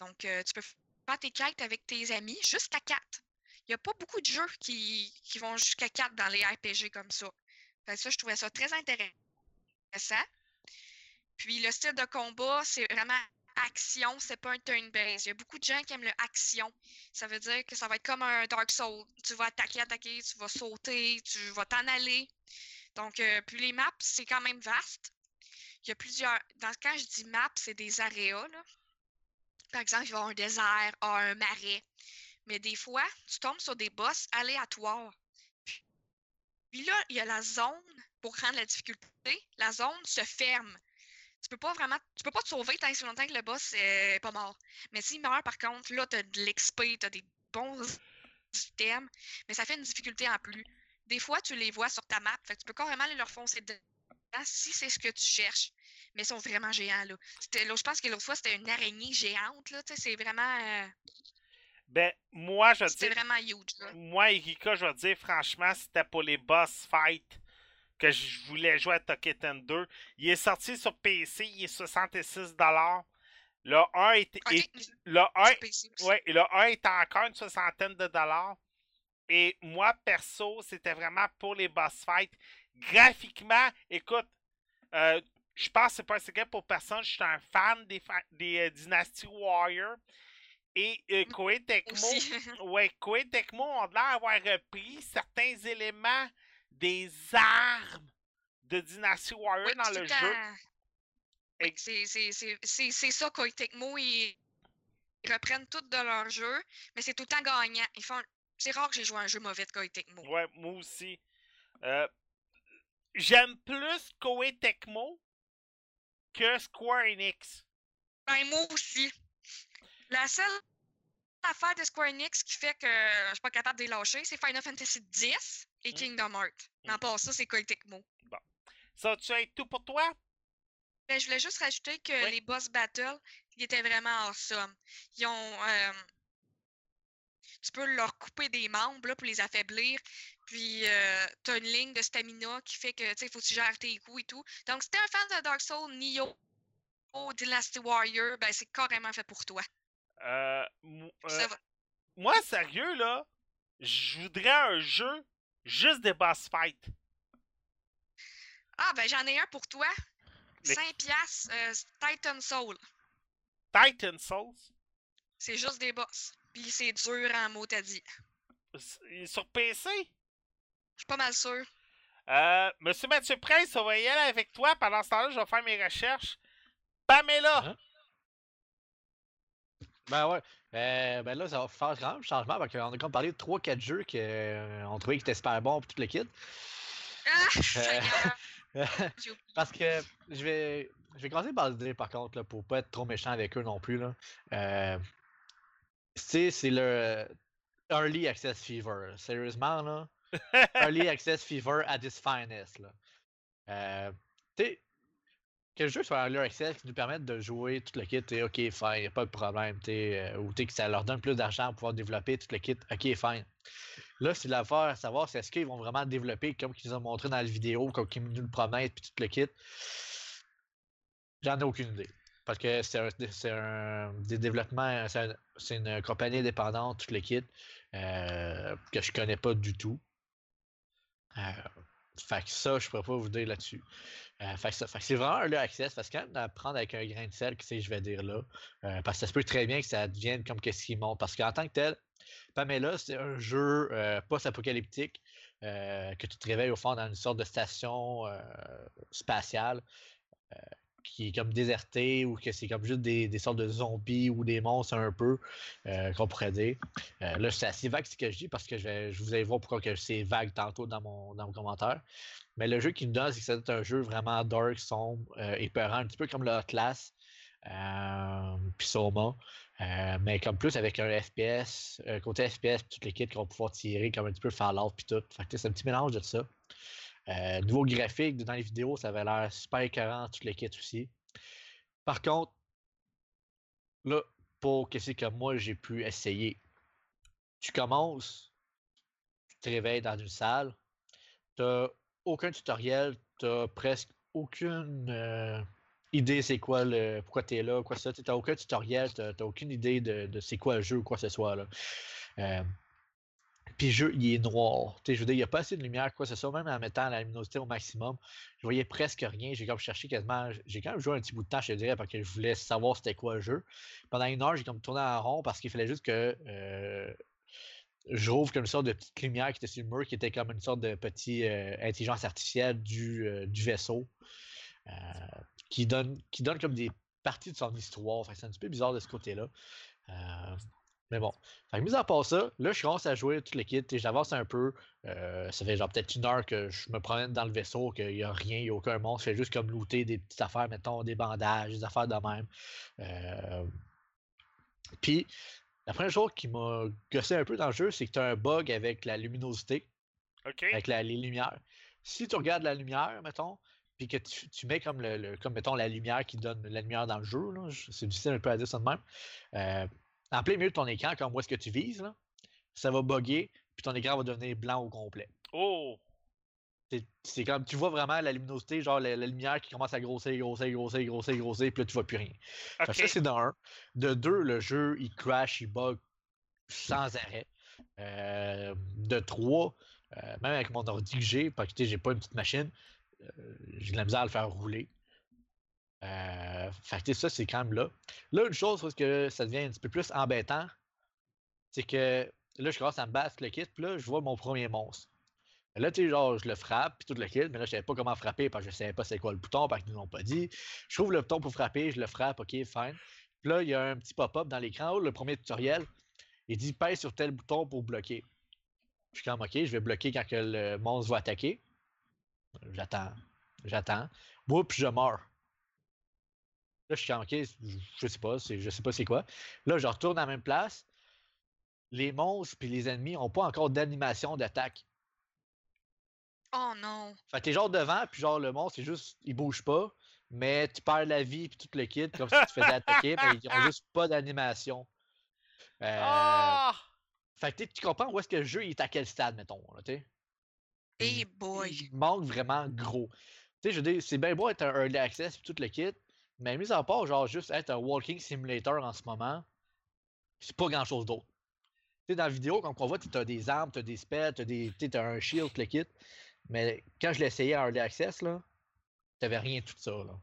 Donc, euh, tu peux faire tes quêtes avec tes amis jusqu'à 4. Il n'y a pas beaucoup de jeux qui, qui vont jusqu'à 4 dans les RPG comme ça. Ça, je trouvais ça très intéressant. Puis le style de combat, c'est vraiment action, c'est pas un turn-based. Il y a beaucoup de gens qui aiment le action. Ça veut dire que ça va être comme un Dark Souls. Tu vas attaquer, attaquer, tu vas sauter, tu vas t'en aller. Donc, euh, puis les maps, c'est quand même vaste. Il y a plusieurs. Dans, quand je dis map, c'est des aréas. Là. Par exemple, il va y avoir un désert, un marais. Mais des fois, tu tombes sur des boss aléatoires. Puis, là, il y a la zone pour rendre la difficulté. La zone se ferme. Tu peux pas vraiment. Tu peux pas te sauver tant si longtemps que le boss est pas mort. Mais s'il meurt, par contre, là, tu as de l'XP, tu as des bons items, mais ça fait une difficulté en plus. Des fois, tu les vois sur ta map. Fait que tu peux carrément aller leur foncer dedans si c'est ce que tu cherches. Mais ils sont vraiment géants, là. Là, je pense que l'autre fois, c'était une araignée géante, là. C'est vraiment. euh, Ben, moi, je c'était dis. vraiment huge, là. Moi, Erika, je vais dire, franchement, c'était pour les boss fights que je voulais jouer à Toketen 2. Il est sorti sur PC, il est 66$. Le 1 est, le 1, PC aussi. ouais, le 1 est encore une soixantaine de dollars. Et moi, perso, c'était vraiment pour les boss fights. Graphiquement, écoute, euh, je pense que c'est pas un secret pour personne. Je suis un fan des, des euh, Dynasty Warrior. Et euh, Koei Tecmo, Aussi. ouais, Koei Tecmo ont l'air d'avoir repris certains éléments des armes de Dynasty Warrior Oui, dans le jeu. Oui, c'est- ça, Koei Tecmo, ils ils reprennent tout de leur jeu, mais c'est tout le temps gagnant. Ils font... C'est rare que j'ai joué à un jeu mauvais de Koei Tecmo. Ouais, moi aussi. Euh, J'aime plus Koei Tecmo que Square Enix. Ben, moi aussi. La seule affaire de Square Enix qui fait que je suis pas capable de les lâcher, c'est Final Fantasy X et Mm. Kingdom Hearts. Mais à Mm. part ça, c'est Koei Tecmo. Ça, tu as tout pour toi? Ben, je voulais juste rajouter que Oui. les boss battles, ils étaient vraiment awesome. Ils ont. euh, tu peux leur couper des membres là, pour les affaiblir. Puis, euh, tu as une ligne de stamina qui fait que, tu sais, il faut que tu gères tes coups et tout. Donc, si t'es un fan de Dark Souls, Nioh, Dynasty Warrior, ben c'est carrément fait pour toi. Euh, euh, moi, sérieux, là, je voudrais un jeu juste des boss fights. Ah, ben j'en ai un pour toi. Mais- 5 piastres, euh, Titan Soul. Titan Souls. C'est juste des boss. Puis c'est dur en mot t'as dit. Sur PC. Je suis pas mal sûr. Euh, Monsieur Mathieu Prince, on va y aller avec toi. Pendant ce temps-là, je vais faire mes recherches. Pamela. Hein? Ben ouais. Euh, ben là, ça va faire quand même changement parce qu'on a comme parlé de 3-4 jeux qu'on trouvait qui étaient super bons pour tout le kit. Ah, Euh. Parce que je vais, je vais commencer par le dire par contre, là, pour pas être trop méchant avec eux non plus. Là. Euh, tu sais, c'est le Early Access Fever. Sérieusement, là. Early Access Fever at its finest. Là. Euh, tu sais, que le jeu soit Early Access qui nous permette de jouer tout le kit, t'es ok, fine, a pas de problème. euh, ou que ça leur donne plus d'argent pour pouvoir développer tout le kit, ok, fine. Là, c'est l'affaire à savoir, c'est est-ce qu'ils vont vraiment développer comme ils nous ont montré dans la vidéo, comme ils nous le promettent, puis tout le kit? J'en ai aucune idée. Parce que c'est un, un des développements, c'est une compagnie indépendante, tout le kit, euh, que je connais pas du tout. Euh, fait que ça, je pourrais pas vous dire là-dessus. Euh, fait que ça- fait que c'est vraiment un access. Parce que quand même prendre avec un grain de sel, que c'est je vais dire là. Euh, parce que ça se peut très bien que ça devienne comme qu'est-ce qui monte. Parce qu'en tant que tel, Pamela, c'est un jeu euh, post-apocalyptique euh, que tu te réveilles au fond dans une sorte de station spatiale qui est comme désertée ou que c'est comme juste des, des sortes de zombies ou des monstres un peu euh, qu'on pourrait dire. Euh, là, c'est assez vague ce que je dis parce que je, vais, je vous allez voir pourquoi c'est vague tantôt dans mon, dans commentaire. Mais le jeu qui me donne, c'est que c'est un jeu vraiment dark, sombre, euh, épeurant, un petit peu comme le Atlas, euh, puis Soma. Mais comme plus avec un FPS, côté FPS, puis toutes les kits qu'on va pouvoir tirer, comme un petit peu Fallout, puis tout. Fait que c'est un petit mélange de ça. Euh, niveau graphique, dans les vidéos, ça avait l'air super écœurant, toutes les kits aussi. Par contre, là, pour qu'est-ce que moi j'ai pu essayer, tu commences, tu te réveilles dans une salle, t'as aucun tutoriel, t'as presque aucune euh, idée c'est quoi le pourquoi là, quoi ça, t'as aucun tutoriel, t'as aucune idée de, de c'est quoi le jeu ou quoi que ce soit là. Euh, puis jeu, il est noir. Je veux dire, il n'y a pas assez de lumière, quoi que ce soit, même en mettant la luminosité au maximum. Je voyais presque rien. J'ai comme cherché quasiment. J'ai quand même joué un petit bout de temps, je dirais, parce que je voulais savoir c'était quoi le jeu. Pendant une heure, j'ai comme tourné en rond parce qu'il fallait juste que euh, je rouvre comme une sorte de petite lumière qui était sur le mur, qui était comme une sorte de petit euh, intelligence artificielle du, euh, du vaisseau. euh, qui, donne, qui donne comme des parties de son histoire. Que c'est un petit peu bizarre de ce côté-là. Mais bon. Fait que mis à part ça, là, je commence à jouer tout le kit et j'avance un peu. Euh, ça fait genre peut-être une heure que je me promène dans le vaisseau, qu'il n'y a rien, il n'y a aucun monstre. Je fais juste comme looter des petites affaires, mettons, des bandages, des affaires de même. Euh, Puis, la première chose qui m'a gossé un peu dans le jeu, c'est que tu as un bug avec la luminosité, avec la- les lumières. Si tu regardes la lumière, mettons, puis que tu, tu mets comme, le, le- comme, mettons, la lumière qui donne la lumière dans le jeu, c'est difficile un peu à dire ça de même, euh, en plein milieu de ton écran, comme où est-ce que tu vises, là, ça va bugger, puis ton écran va devenir blanc au complet. Oh. C'est- comme, tu vois vraiment la luminosité, genre la, la lumière qui commence à grossir, grossir, grossir, grossir, grossir, puis là, tu vois plus rien. Ça, c'est de un. De deux, le jeu, il crash, il bug sans arrêt. Euh, de trois, euh, même avec mon ordi que j'ai, parce que tu sais, j'ai pas une petite machine, euh, j'ai de la misère à le faire rouler. Euh, fait que ça, c'est quand même là. Là, une chose, parce que ça devient un petit peu plus embêtant, c'est que là, je commence à me battre le kit, puis là, je vois mon premier monstre. Là, tu sais, genre, je le frappe, puis tout le kit, mais là, je savais pas comment frapper parce que je savais pas c'est quoi le bouton, parce qu'ils nous l'ont pas dit. Je trouve le bouton pour frapper, je le frappe, ok, fine. Puis là, il y a un petit pop-up dans l'écran, oh, le premier tutoriel, il dit pèse sur tel bouton pour bloquer. Je suis comme, ok, je vais bloquer quand que le monstre va attaquer. J'attends, j'attends. Oups, je meurs. Là, je suis ok, je- je sais pas, c'est- je sais pas c'est quoi. Là, je retourne à la même place. Les monstres puis les ennemis n'ont pas encore d'animation d'attaque. Oh non. Fait que t'es genre devant, puis genre le monstre, c'est juste, il bouge pas, mais tu perds la vie puis tout le kit, comme si tu te faisais attaquer, mais ils ont juste pas d'animation. Euh, Ah! Fait que tu comprends où est-ce que le jeu il est à quel stade, mettons, là, tu. Hey Il- boy. Il manque vraiment gros. Tu sais, je veux dire, c'est bien beau être un early access puis tout le kit, Mais mis à part, genre, juste être un walking simulator en ce moment, c'est pas grand chose d'autre. Dans la vidéo, quand on voit, tu as des armes, tu as des spells, tu as, un shield, le kit. Mais quand je l'ai essayé en early access, là, t'avais rien de tout ça. Là.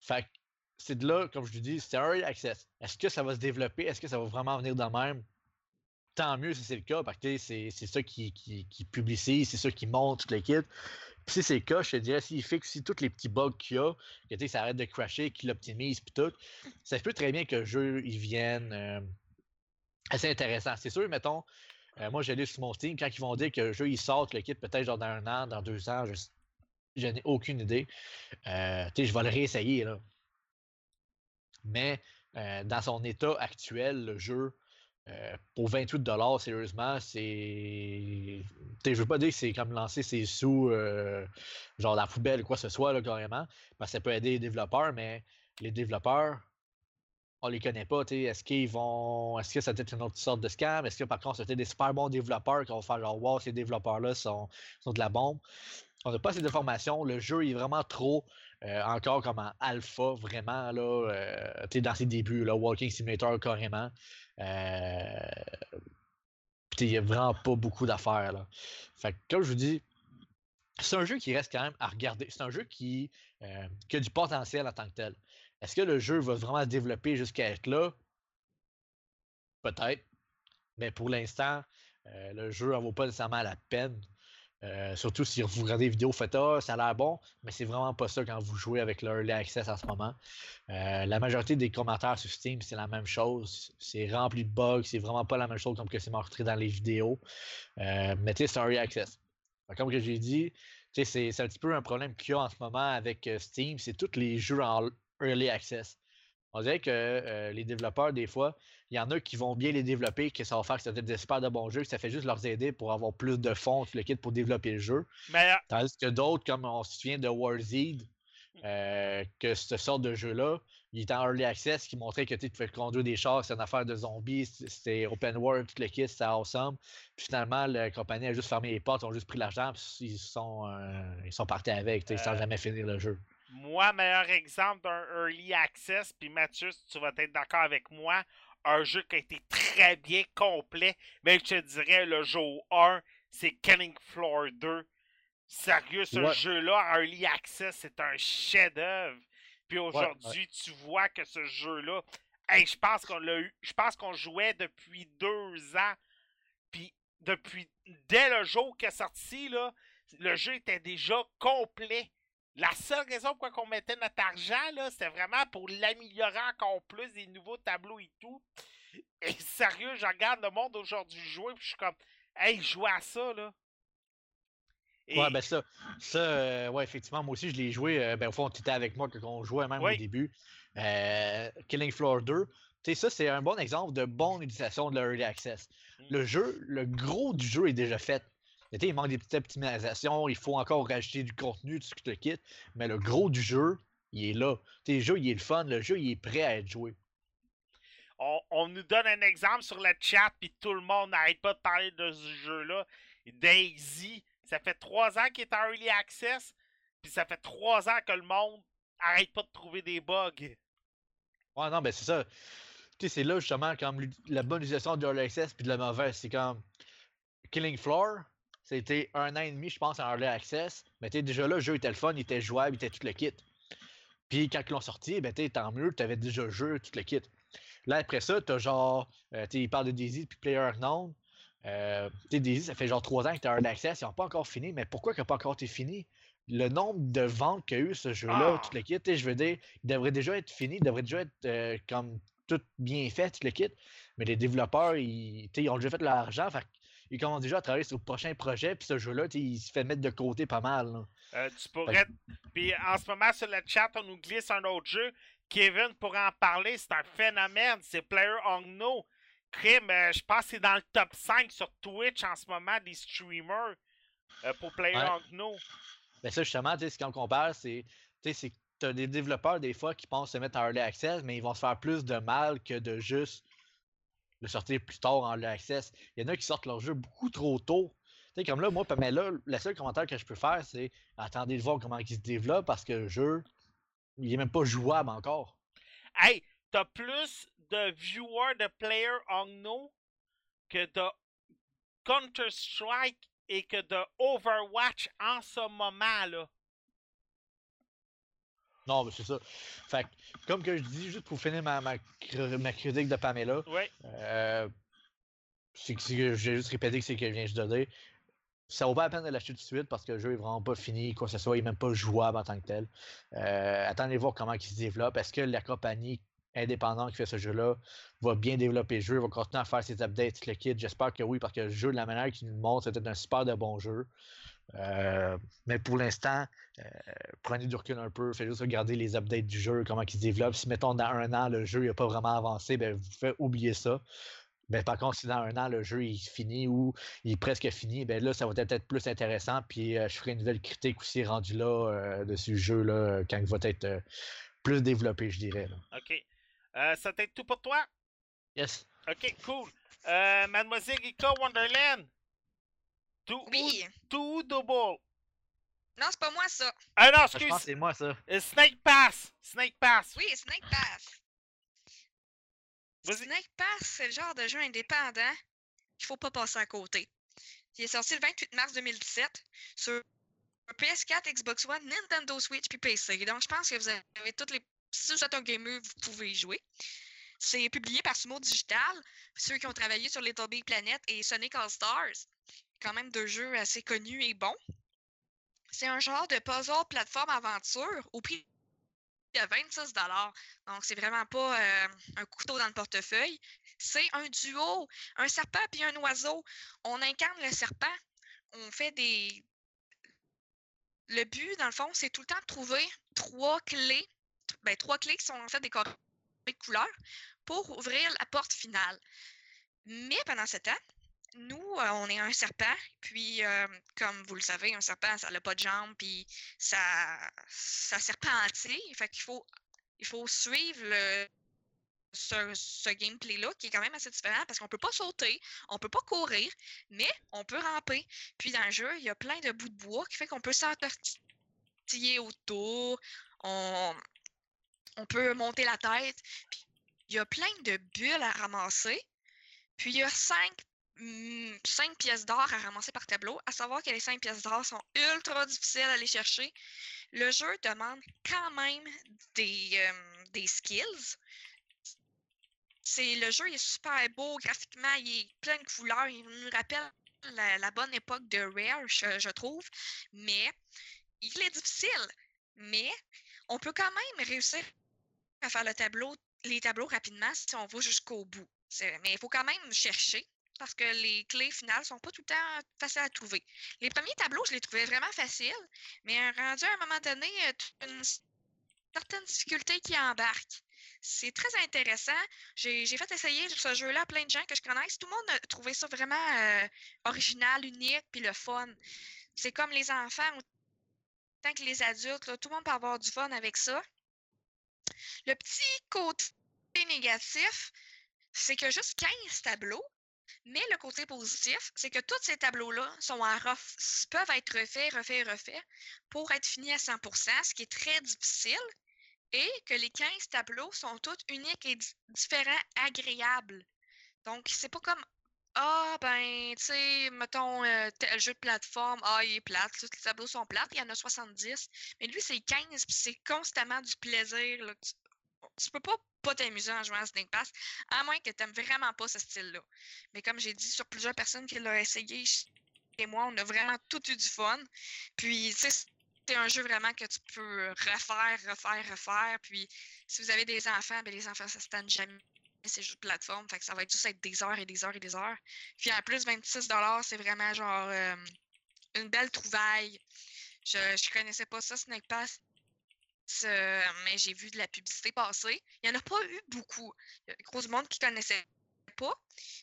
Fait que c'est de là, comme je te dis, c'est early access. Est-ce que ça va se développer? Est-ce que ça va vraiment venir de même? Tant mieux si c'est le cas, parce que c'est, c'est ça qui, qui, qui publicise, c'est ça qui montre tout le kit. Si c'est le cas, je te dirais, s'il fixe aussi tous les petits bugs qu'il y a, que ça arrête de crasher, qu'il optimise, puis tout, ça se peut très bien que le jeu, il vienne euh, assez intéressant. C'est sûr, mettons, euh, moi, j'ai lu sur mon Steam, quand ils vont dire que le jeu, il sort le kit peut-être dans un an, dans deux ans, je, n'ai aucune idée. Euh, je vais le réessayer. Mais euh, dans son état actuel, le jeu, euh, pour 28$, sérieusement, c'est. Je veux pas dire que c'est comme lancer ses sous, euh, genre la poubelle ou quoi que ce soit, là, carrément, parce que ça peut aider les développeurs, mais les développeurs, on les connaît pas. Est-ce qu'ils vont. Est-ce que ça peut être une autre sorte de scam? Est-ce que par contre, c'était des super bons développeurs qui vont faire genre, wow, ces développeurs-là sont, sont de la bombe? On n'a pas assez d'informations. Le jeu est vraiment trop euh, encore comme en alpha, vraiment, là, dans ses débuts, là, Walking Simulator carrément. Euh, il n'y a vraiment pas beaucoup d'affaires, là. Fait que, comme je vous dis, c'est un jeu qui reste quand même à regarder. C'est un jeu qui, euh, a du potentiel en tant que tel. Est-ce que le jeu va vraiment se développer jusqu'à être là? Peut-être. Mais pour l'instant, euh, le jeu n'en vaut pas nécessairement la peine. Euh, surtout si vous regardez les vidéos, Ah, ça a l'air bon, mais c'est vraiment pas ça quand vous jouez avec l'Early Access en ce moment. Euh, la majorité des commentaires sur Steam, c'est la même chose. C'est rempli de bugs, c'est vraiment pas la même chose comme que c'est montré dans les vidéos. Euh, mais tu sais, c'est Early Access. Comme que j'ai dit, c'est un petit peu un problème qu'il y a en ce moment avec Steam, c'est tous les jeux en Early Access. On dirait que euh, les développeurs, des fois, il y en a qui vont bien les développer, que ça va faire que ça va être des super de bons jeux, que ça fait juste leur aider pour avoir plus de fonds, tout le kit pour développer le jeu. Mais euh, Tandis que d'autres, comme on se souvient de Warzed, euh, que ce sorte de jeu-là, il était en early access, qui montrait que tu pouvais conduire des chars, c'est une affaire de zombies, c'était open world, tout le kit, c'était awesome. Puis finalement, la compagnie a juste fermé les portes, ils ont juste pris l'argent, puis ils sont, euh, ils sont partis avec, sais, sans Euh, jamais finir le jeu. Moi, meilleur exemple d'un early access, puis Mathieu, tu vas être d'accord avec moi, un jeu qui a été très bien complet, mais je te dirais le jour 1, c'est Killing Floor 2. Sérieux, ce Ouais. jeu-là, early access, c'est un chef-d'œuvre. Puis aujourd'hui, tu vois que ce jeu-là, hey, je pense qu'on l'a eu, je pense qu'on jouait depuis deux ans. Puis depuis dès le jour qu'il est sorti, là, le jeu était déjà complet. La seule raison pourquoi on mettait notre argent, là, c'était vraiment pour l'améliorer encore plus, des nouveaux tableaux et tout. Et sérieux, je regarde le monde aujourd'hui jouer, puis je suis comme, hey, jouer à ça, là. Et- Ouais, ben ça, ça euh, ouais, effectivement, moi aussi, je l'ai joué. euh, ben, au fond, tu étais avec moi quand on jouait même Oui. au début. Euh, Killing Floor 2. Tu sais, ça, c'est un bon exemple de bonne utilisation de l'Early Access. Mm. Le jeu, le gros du jeu est déjà fait. Il manque des petites optimisations, il faut encore rajouter du contenu, tout ce que tu quittes, mais le gros du jeu, il est là. Le jeu, il est le fun, le jeu, il est prêt à être joué. on, on nous donne un exemple sur le chat, puis tout le monde n'arrête pas de parler de ce jeu-là. Daisy, ça fait trois ans qu'il est en early access, puis ça fait trois ans que le monde arrête pas de trouver des bugs. Ouais, non, ben c'est ça. Tu sais, c'est là justement comme la bonne utilisation de Early Access puis de la mauvaise. C'est comme Killing Floor, c'était un an et demi, je pense, en Early Access. Mais tu déjà là, le jeu était le fun, il était jouable, il était tout le kit. Puis quand ils l'ont sorti, ben tu tant mieux, tu avais déjà le jeu, tout le kit. Là, après ça, t'as genre, euh, tu ils parlent de Daisy puis Player Unknown. Euh, tu Daisy, ça fait genre trois ans que tu Early Access, ils n'ont pas encore fini. Mais pourquoi n'a pas encore été fini? Le nombre de ventes qu'a eu ce jeu-là, Ah! tout le kit, tu je veux dire, il devrait déjà être fini, il devrait déjà être euh, comme tout bien fait, tout le kit. Mais les développeurs, ils, tu ils ont déjà fait leur argent, fait ils commencent déjà à travailler sur le prochain projet, puis ce jeu-là, il se fait mettre de côté pas mal. Euh, tu pourrais. Puis en ce moment, sur le chat, on nous glisse un autre jeu. Kevin pourrait en parler, c'est un phénomène. C'est Player Unknown. Crime, euh, je pense que c'est dans le top 5 sur Twitch en ce moment des streamers euh, pour Player Ouais. Unknown. Ben ça, justement, tu sais, ce qu'on compare, c'est tu sais, c'est que tu as des développeurs, des fois, qui pensent se mettre en early access, mais ils vont se faire plus de mal que de juste le sortir plus tard en early access. Il y en a qui sortent leur jeu beaucoup trop tôt. Tu sais, comme là, moi, là, le seul commentaire que je peux faire, c'est attendez de voir comment il se développe parce que le jeu, il est même pas jouable encore. Hey, t'as plus de viewers de Player Unknown que de Counter-Strike et que de Overwatch en ce moment, là. Non, mais c'est ça. Fait comme que je dis, juste pour finir ma, ma, ma critique de Pamela, Ouais. euh, c'est que c'est j'ai juste répété que c'est que je viens juste de dire. Ça vaut pas la peine de l'acheter tout de suite parce que le jeu est vraiment pas fini, quoi que ce soit, il est même pas jouable en tant que tel. Euh, attendez voir comment il se développe. Est-ce que la compagnie indépendante qui fait ce jeu-là va bien développer le jeu, va continuer à faire ses updates, le kit? J'espère que oui, parce que le jeu, de la manière qu'il nous montre, c'était un super de bon jeu. Euh, mais pour l'instant, euh, prenez du recul un peu, faites juste regarder les updates du jeu, comment il se développe. Si, mettons, dans un an, le jeu n'a pas vraiment avancé, ben, vous faites oublier ça. Ben, par contre, si dans un an, le jeu est fini ou il est presque fini, ben là, ça va être plus intéressant. Puis euh, je ferai une nouvelle critique aussi rendue là euh, de ce jeu-là quand il va être euh, plus développé, je dirais. là. OK. Euh, ça t'aide tout pour toi? Yes. OK, cool. Euh, Mademoiselle Rika Wonderland. Tout Oui. tout double. Non, c'est pas moi ça. Ah non, Je pense que excuse. c'est moi, ça. Euh, Snake Pass. Snake Pass. Oui, Snake Pass. Vas-y. Snake Pass, c'est le genre de jeu indépendant qu'il faut pas passer à côté. Il est sorti le 28 mars 2017 sur PS4, Xbox One, Nintendo Switch puis PC. Donc je pense que vous avez toutes les. Si vous êtes un gamer, vous pouvez y jouer. C'est publié par Sumo Digital, ceux qui ont travaillé sur Little Big Planet et Sonic All Stars. Quand même deux jeux assez connus et bons. C'est un genre de puzzle plateforme aventure au prix de 26 Donc, c'est vraiment pas euh, un couteau dans le portefeuille. C'est un duo, un serpent puis un oiseau. On incarne le serpent. On fait des. Le but, dans le fond, c'est tout le temps de trouver trois clés. Ben, trois clés qui sont en fait des carrés de couleurs pour ouvrir la porte finale. Mais pendant ce temps, nous, euh, on est un serpent, puis euh, comme vous le savez, un serpent, ça n'a pas de jambes, puis ça, ça serpentille. Fait qu'il faut, il faut suivre le, ce, ce gameplay-là, qui est quand même assez différent, parce qu'on peut pas sauter, on peut pas courir, mais on peut ramper. Puis dans le jeu, il y a plein de bouts de bois qui fait qu'on peut s'entortiller autour, on, on peut monter la tête. Puis il y a plein de bulles à ramasser. Puis il y a cinq cinq pièces d'or à ramasser par tableau, à savoir que les cinq pièces d'or sont ultra difficiles à aller chercher. Le jeu demande quand même des, euh, des skills. Le jeu est super beau, graphiquement, il est plein de couleurs, il nous rappelle la, bonne époque de Rare, je, trouve, mais il est difficile. Mais on peut quand même réussir à faire le tableau, les tableaux rapidement si on va jusqu'au bout. Mais il faut quand même chercher parce que les clés finales sont pas tout le temps faciles à trouver. Les premiers tableaux, je les trouvais vraiment faciles, mais rendu à un moment donné, euh, une certaine difficulté qui embarque. C'est très intéressant. J'ai fait essayer ce jeu-là à plein de gens que je connaisse. Tout le monde a trouvé ça vraiment euh, original, unique, puis le fun. C'est comme les enfants, autant que les adultes, tout le monde peut avoir du fun avec ça. Le petit côté négatif, c'est que juste 15 tableaux, mais le côté positif, c'est que tous ces tableaux-là peuvent être refaits, refaits, refaits pour être finis à 100%, ce qui est très difficile, et que les 15 tableaux sont tous uniques et di- différents, agréables. Donc, c'est pas comme ah, ben, tu sais, mettons, euh, tel jeu de plateforme, ah, il est plate, tous les tableaux sont plates, il y en a 70, mais lui, c'est 15, puis c'est constamment du plaisir, là, tu peux pas pas t'amuser en jouant à Snake Pass, à moins que tu n'aimes vraiment pas ce style-là. Mais comme j'ai dit sur plusieurs personnes qui l'ont essayé, et moi, on a vraiment tout eu du fun. Puis, tu sais, c'est un jeu vraiment que tu peux refaire, refaire, refaire. Puis, si vous avez des enfants, ben les enfants, ça se tente jamais ces jeux de plateforme. Fait que ça va être juste être des heures et des heures et des heures. Puis, en plus, 26 c'est vraiment genre euh, une belle trouvaille. Je, je connaissais pas ça, Snake Pass. Mais j'ai vu de la publicité passer. Il n'y en a pas eu beaucoup. Il y a gros monde qui ne connaissait pas,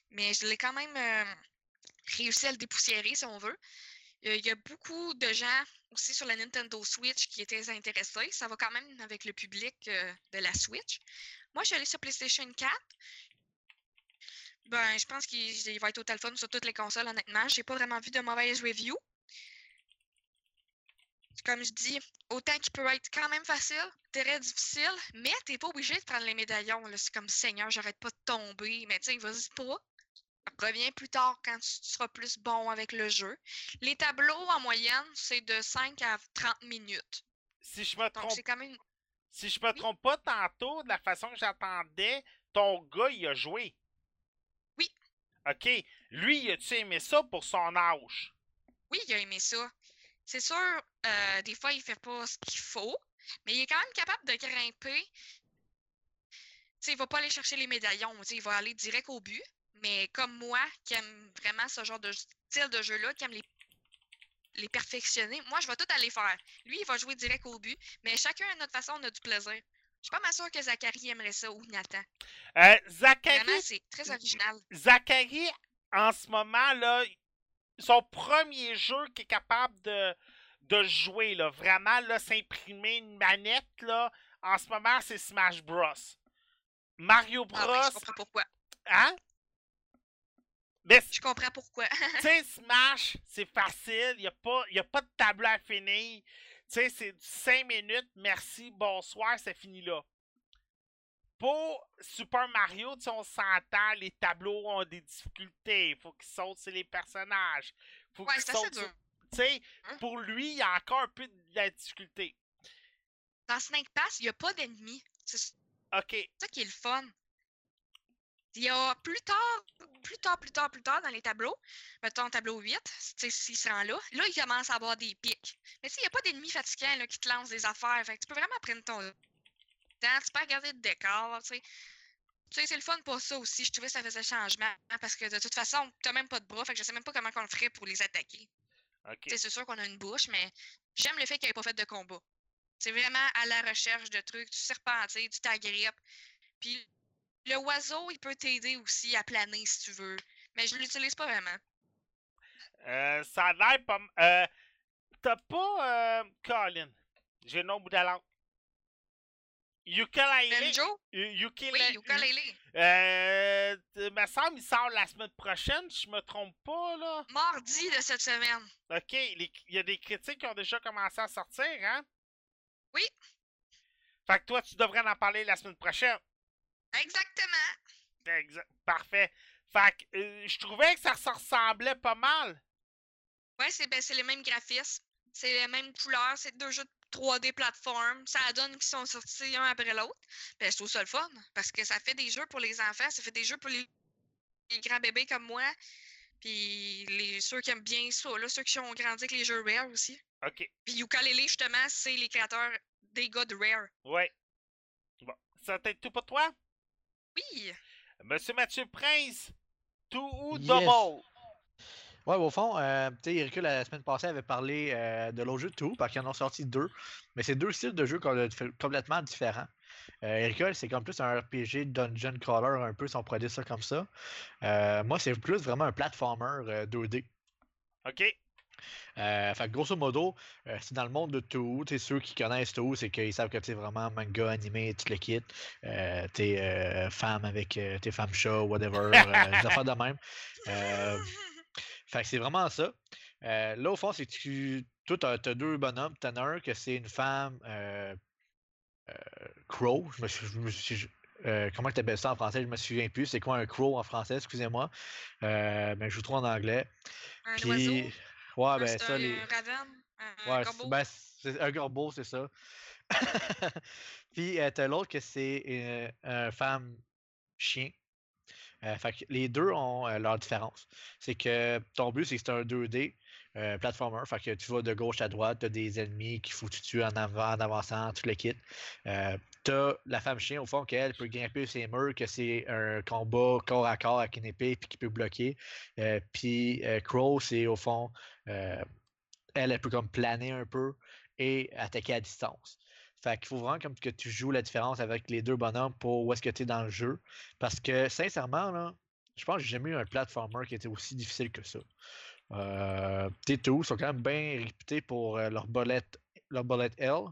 mais je l'ai quand même euh, réussi à le dépoussiérer, si on veut. Il y a beaucoup de gens aussi sur la Nintendo Switch qui étaient intéressés. Ça va quand même avec le public euh, de la Switch. Moi, je suis allée sur PlayStation 4. Ben, je pense qu'il il va être au téléphone sur toutes les consoles, honnêtement. J'ai pas vraiment vu de mauvaises reviews. Comme je dis, autant qu'il peut être quand même facile, très difficile, mais t'es pas obligé de prendre les médaillons. C'est comme Seigneur, j'arrête pas de tomber. Mais tu sais, vas-y pas. Reviens plus tard quand tu seras plus bon avec le jeu. Les tableaux en moyenne, c'est de 5 à 30 minutes. Si je me Donc trompe c'est quand même. Si je me trompe pas tantôt, de la façon que j'attendais, ton gars, il a joué. Oui. OK. Lui, as-tu aimé ça pour son âge? Oui, il a aimé ça. C'est sûr, euh, des fois, il fait pas ce qu'il faut, mais il est quand même capable de grimper. Sais, il va pas aller chercher les médaillons, il va aller direct au but. Mais comme moi, qui aime vraiment ce genre de style de jeu-là, qui aime les, les perfectionner, moi, je vais tout aller faire. Lui, il va jouer direct au but, mais chacun à notre façon, on a du plaisir. Je suis pas mal sûre que Zachary aimerait ça ou Nathan. Euh, Zachary, c'est très original. Zachary, en ce moment, là, son premier jeu qui est capable de, de jouer, là, vraiment, là, s'imprimer une manette, là, en ce moment, c'est Smash Bros. Mario Bros. Ah ouais, je comprends pourquoi. hein? Mais Je comprends pourquoi. Tu sais, Smash, c'est facile. Il n'y a, pas- y a pas de tableau à finir. Tu sais, c'est 5 minutes. Merci, bonsoir, c'est fini là. Pour Super Mario, tu sais, on s'entend, les tableaux ont des difficultés. Il faut qu'ils sautent sur les personnages. faut Ouais, qu'ils sautent sur-. Tu sais, Hein? pour lui, il y a encore un peu de la difficulté. Dans Snake Pass, il n'y a pas d'ennemis. C'est OK. ça qui est le fun. Il y a plus tard, plus tard, plus tard, plus tard dans les tableaux, mettons tableau 8, tu sais, s'il se rend là, là, il commence à avoir des pics. Mais tu sais, il n'y a pas d'ennemis fatigants là, qui te lancent des affaires. Fait que tu peux vraiment prendre ton temps, tu peux regarder le décor, tu sais. Tu sais, c'est le fun pour ça aussi. Je trouvais que ça faisait changement. hein, Parce que de toute façon, t'as même pas de bras. Fait que je sais même pas comment on le ferait pour les attaquer. Tu C'est sûr qu'on a une bouche, mais j'aime le fait qu'il n'ait pas fait de combat. C'est vraiment à la recherche de trucs, du serpentier, du t'agrippe. Puis le oiseau, il peut t'aider aussi à planer si tu veux. Mais je l'utilise pas vraiment. Euh, ça a l'air pas. Euh, T'as pas. Euh, Colin. J'ai le nom au bout de la langue. Ukulele. Ukulele. Oui, ukulele. Euh, me semble il sort la semaine prochaine, si je me trompe pas, là. Mardi de cette semaine. Ok, il y a des critiques qui ont déjà commencé à sortir, hein? Oui. Fait que toi, tu devrais en parler la semaine prochaine. Exactement. Exa- Parfait. Fait que euh, je trouvais que ça se ressemblait pas mal. Ouais, c'est ben, c'est les mêmes graphismes. C'est les mêmes couleurs. C'est deux jeux de 3D plateforme. Ça donne qu'ils sont sortis un après l'autre. Ben, je trouve ça le fun. Parce que ça fait des jeux pour les enfants. Ça fait des jeux pour les, les grands bébés comme moi. Puis les, ceux qui aiment bien ça, là, ceux qui ont grandi avec les jeux Rare aussi. Ok, Puis Ukulele, justement, c'est les créateurs des gars de Rare. ouais. Bon, ça t'aide tout pour toi? Oui! Monsieur Mathieu Prince, tout ou Yes. Ouais, au fond, euh, tu sais, Erika, la semaine passée, avait parlé euh, de l'autre jeu de tout, parce qu'ils en ont sorti deux. Mais c'est deux styles de jeu com- complètement différents. Euh, Erika, c'est comme plus un RPG dungeon crawler, un peu, si on pourrait dire ça comme ça. Euh, moi, c'est plus vraiment un platformer euh, 2D. Ok, Euh, fait que grosso modo, euh, c'est dans le monde de Toho. Tu sais, ceux qui connaissent Toho, c'est qu'ils savent que c'est vraiment manga, animé, tout le kit. Euh, t'es euh, femme avec euh, tes femmes chat, whatever, euh, des affaires de même. Fait que c'est vraiment ça. Euh, là, au fond, c'est que tu. Toi, t'as, t'as deux bonhommes. T'en as un que c'est une femme euh, euh, crow. Je me suis. je me suis- je- euh, comment tu appelles ça en français? Je me souviens plus. C'est quoi un crow en français? Excusez-moi. Mais je vous trouve en anglais. Un Puis. oiseau? Ouais, un- ben ça, un les. ravenne? Un Ouais, corbeau? ben, c'est un corbeau, c'est ça. Puis t'as l'autre que c'est euh, un femme chien. Euh, fait que les deux ont euh, leur différence. C'est que ton but, c'est que c'est un 2D euh, platformer. Fait que tu vas de gauche à droite, t'as des ennemis qu'il faut que tu tues en avant, en avançant, tout le kit. T'as la femme chien, au fond, qu'elle peut grimper ses murs, que c'est un combat corps à corps avec une épée, puis qui peut bloquer. Puis Crow, c'est au fond, elle, elle peut comme planer un peu et attaquer à distance. Fait qu'il faut vraiment comme que tu joues la différence avec les deux bonhommes pour où est-ce que tu es dans le jeu. Parce que sincèrement, là, je pense que j'ai jamais eu un platformer qui était aussi difficile que ça. Euh, T2 sont quand même bien réputés pour bolettes leurs bolettes L,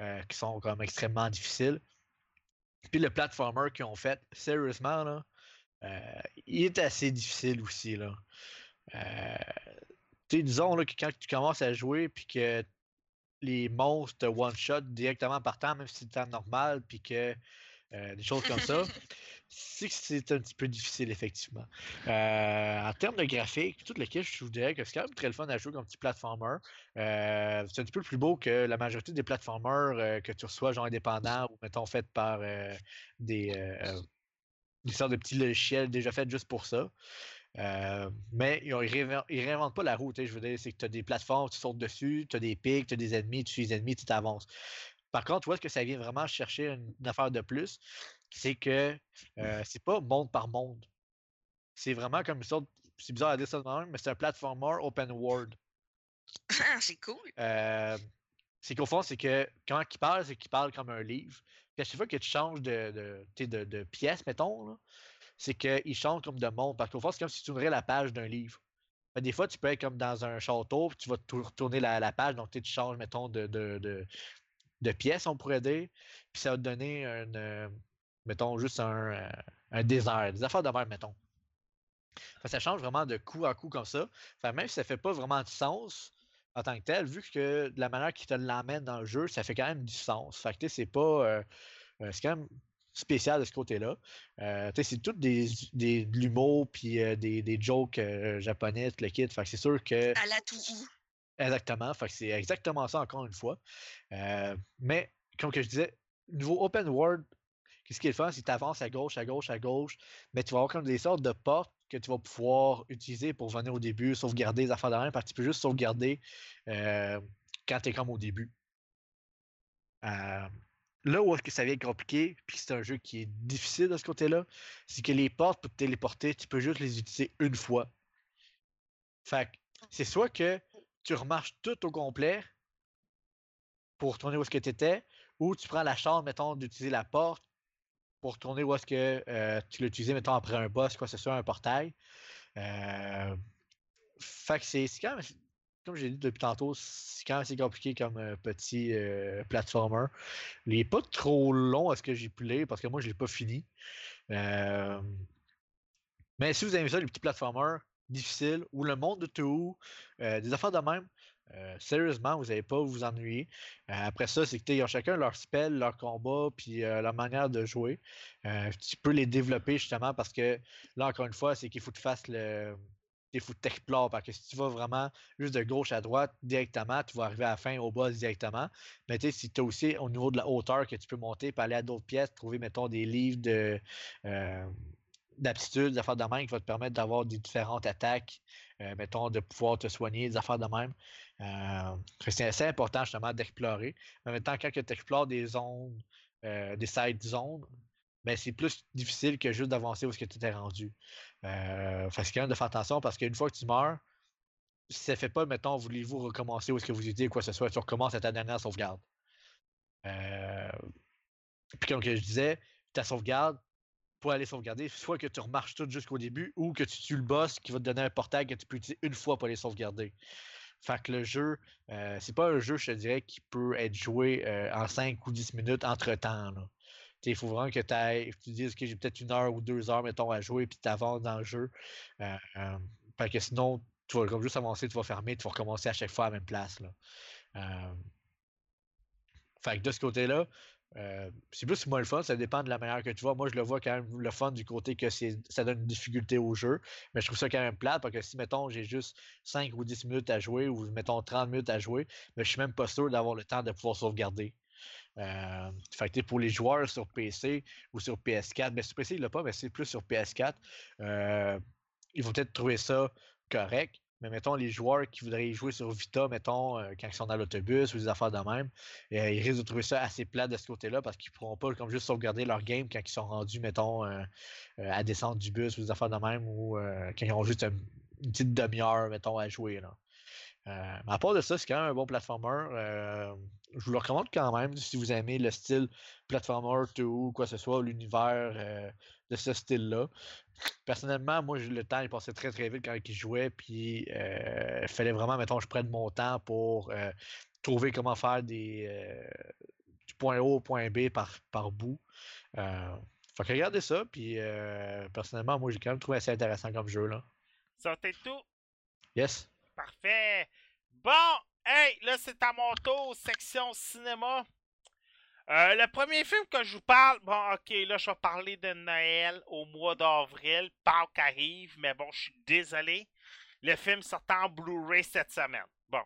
euh, qui sont comme extrêmement difficiles. Puis le platformer qu'ils ont fait, sérieusement, là, euh, il est assez difficile aussi. Là. Euh, disons là, que quand tu commences à jouer puis que les monstres one-shot directement partant, même si c'est temps normal, puis que euh, des choses comme ça, c'est que c'est un petit peu difficile, effectivement. Euh, en termes de graphique, tout le kit, je vous dirais que c'est quand même très le fun à jouer comme petit platformer. Euh, c'est un petit peu plus beau que la majorité des platformers que tu reçois, genre indépendants ou mettons faits par des, des sortes de petits logiciels déjà faits juste pour ça. Euh, mais ils, ils réinventent pas la route. Je veux dire, c'est que tu as des plateformes, tu sautes dessus, tu as des pics, tu as des ennemis, tu suis les ennemis, tu t'avances. Par contre, où est-ce que ça vient vraiment chercher une, une affaire de plus? C'est que euh, c'est pas monde par monde. C'est vraiment comme une sorte. C'est bizarre à dire ça de même, mais c'est un platformer open world. Ah, c'est cool. Euh, c'est qu'au fond, c'est que quand il parle, c'est qu'il parle comme un livre. Puis à chaque fois que tu changes de, de, tu de, de pièce, mettons, là, c'est qu'il change comme de monde. Parce qu'au fond, c'est comme si tu ouvrais la page d'un livre. Fait des fois, tu peux être comme dans un château, puis tu vas tou- retourner la, la page, donc tu changes, mettons, de, de, de, pièce, on pourrait dire. Puis ça va te donner un, euh, mettons, juste un, euh, un désert, des affaires de mer, mettons. Ça change vraiment de coup à coup comme ça. Que même si ça fait pas vraiment de sens en tant que tel, vu que de la manière qu'il te l'emmène dans le jeu, ça fait quand même du sens. Fait que tu sais, c'est pas. euh, c'est quand même spécial de ce côté-là. Euh, c'est tout des, des, de l'humour puis euh, des, des jokes euh, japonais, tout le kit. Fait que c'est sûr que. À la. Exactement. Fait que c'est exactement ça encore une fois. Mais comme que je disais, niveau open world, qu'est-ce qui est le fun, c'est que tu avances à gauche, à gauche, à gauche, mais tu vas avoir comme des sortes de portes que tu vas pouvoir utiliser pour venir au début, sauvegarder les affaires de rien, parce que tu peux juste sauvegarder quand tu es comme au début. Là où est-ce que ça vient compliqué, puis c'est un jeu qui est difficile de ce côté-là, c'est que les portes pour te téléporter, tu peux juste les utiliser une fois. Fait c'est soit que tu remarches tout au complet pour retourner où est-ce que tu étais, ou tu prends la chance, mettons, d'utiliser la porte pour retourner où est-ce que euh, tu l'as utilisé, mettons, après un boss, quoi que ce soit, un portail. Euh, fait que c'est c'est quand même, comme j'ai dit depuis tantôt, c'est quand assez compliqué comme euh, petit euh, platformer. Il n'est pas trop long à ce que j'ai pu lire, parce que moi, je l'ai pas fini. Euh, mais si vous aimez ça, les petits platformers difficiles, ou le monde de tout, euh, des affaires de même, sérieusement, vous n'allez pas vous ennuyer. Après ça, c'est qu'ils ont chacun leur spell, leur combat, puis leur manière de jouer. Tu peux les développer justement parce que là, encore une fois, c'est qu'il faut que tu fasses le. Il faut que parce que si tu vas vraiment juste de gauche à droite directement, tu vas arriver à la fin au boss directement. Mais tu sais, si tu as aussi au niveau de la hauteur que tu peux monter, puis aller à d'autres pièces, trouver, mettons, des livres de. euh, d'aptitude, des affaires de même qui va te permettre d'avoir des différentes attaques, euh, mettons, de pouvoir te soigner, des affaires de même. Euh, c'est assez important justement d'explorer. Même temps, quand tu explores des zones, euh, des side zones, ben, c'est plus difficile que juste d'avancer où est-ce que tu t'es rendu. Euh, c'est quand même de faire attention parce qu'une fois que tu meurs, si ça fait pas, mettons, voulez-vous recommencer où est-ce que vous étiez ou quoi que ce soit, tu recommences à ta dernière sauvegarde. Euh, Puis comme je disais, ta sauvegarde, pour aller sauvegarder, soit que tu remarches tout jusqu'au début ou que tu tues le boss qui va te donner un portail que tu peux utiliser une fois pour aller sauvegarder. Fait que le jeu, euh, c'est pas un jeu, je te dirais, qui peut être joué euh, en 5 ou 10 minutes entre temps. Il faut vraiment que ailles- tu dises que j'ai peut-être une heure ou deux heures, mettons, à jouer, puis tu avances dans le jeu. Euh, euh, parce que sinon, tu vas comme juste avancer, tu vas fermer, tu vas recommencer à chaque fois à la même place. Là. Euh, fait que de ce côté-là, c'est plus ou moins le fun, ça dépend de la manière que tu vois. Moi, je le vois quand même le fun du côté que ça donne une difficulté au jeu, mais je trouve ça quand même plate parce que si, mettons, j'ai juste 5 ou 10 minutes à jouer ou, mettons, 30 minutes à jouer, mais je suis même pas sûr d'avoir le temps de pouvoir sauvegarder. Euh, fait que, pour les joueurs sur PC ou sur PS4, mais sur PC, il l'a pas, mais c'est plus sur PS4, euh, ils vont peut-être trouver ça correct. Mais mettons, les joueurs qui voudraient jouer sur Vita, mettons, euh, quand ils sont dans l'autobus ou des affaires de même, ils risquent de trouver ça assez plat de ce côté-là parce qu'ils pourront pas comme juste sauvegarder leur game quand ils sont rendus, mettons, à descendre du bus ou des affaires de même ou quand ils ont juste un- une petite demi-heure, mettons, à jouer. Là. Euh, mais à part de ça, c'est quand même un bon platformer. Euh, je vous le recommande quand même si vous aimez le style platformer 2 ou quoi que ce soit, l'univers euh, de ce style-là. Personnellement, moi, le temps il passait très très vite quand il jouait, puis euh, il fallait vraiment, mettons, je prenne mon temps pour euh, trouver comment faire des euh, du point A au point B par, par bout. Euh, fait que regardez ça, puis euh, personnellement, moi, j'ai quand même trouvé assez intéressant comme jeu, là. Ça va être tout. Yes? Parfait. Bon, Hey, là, c'est à mon tour, section cinéma. Euh, le premier film que je vous parle, bon, ok, là, je vais parler de Noël au mois d'avril. Pâques arrive, mais bon, je suis désolé. Le film sort en Blu-ray cette semaine. Bon.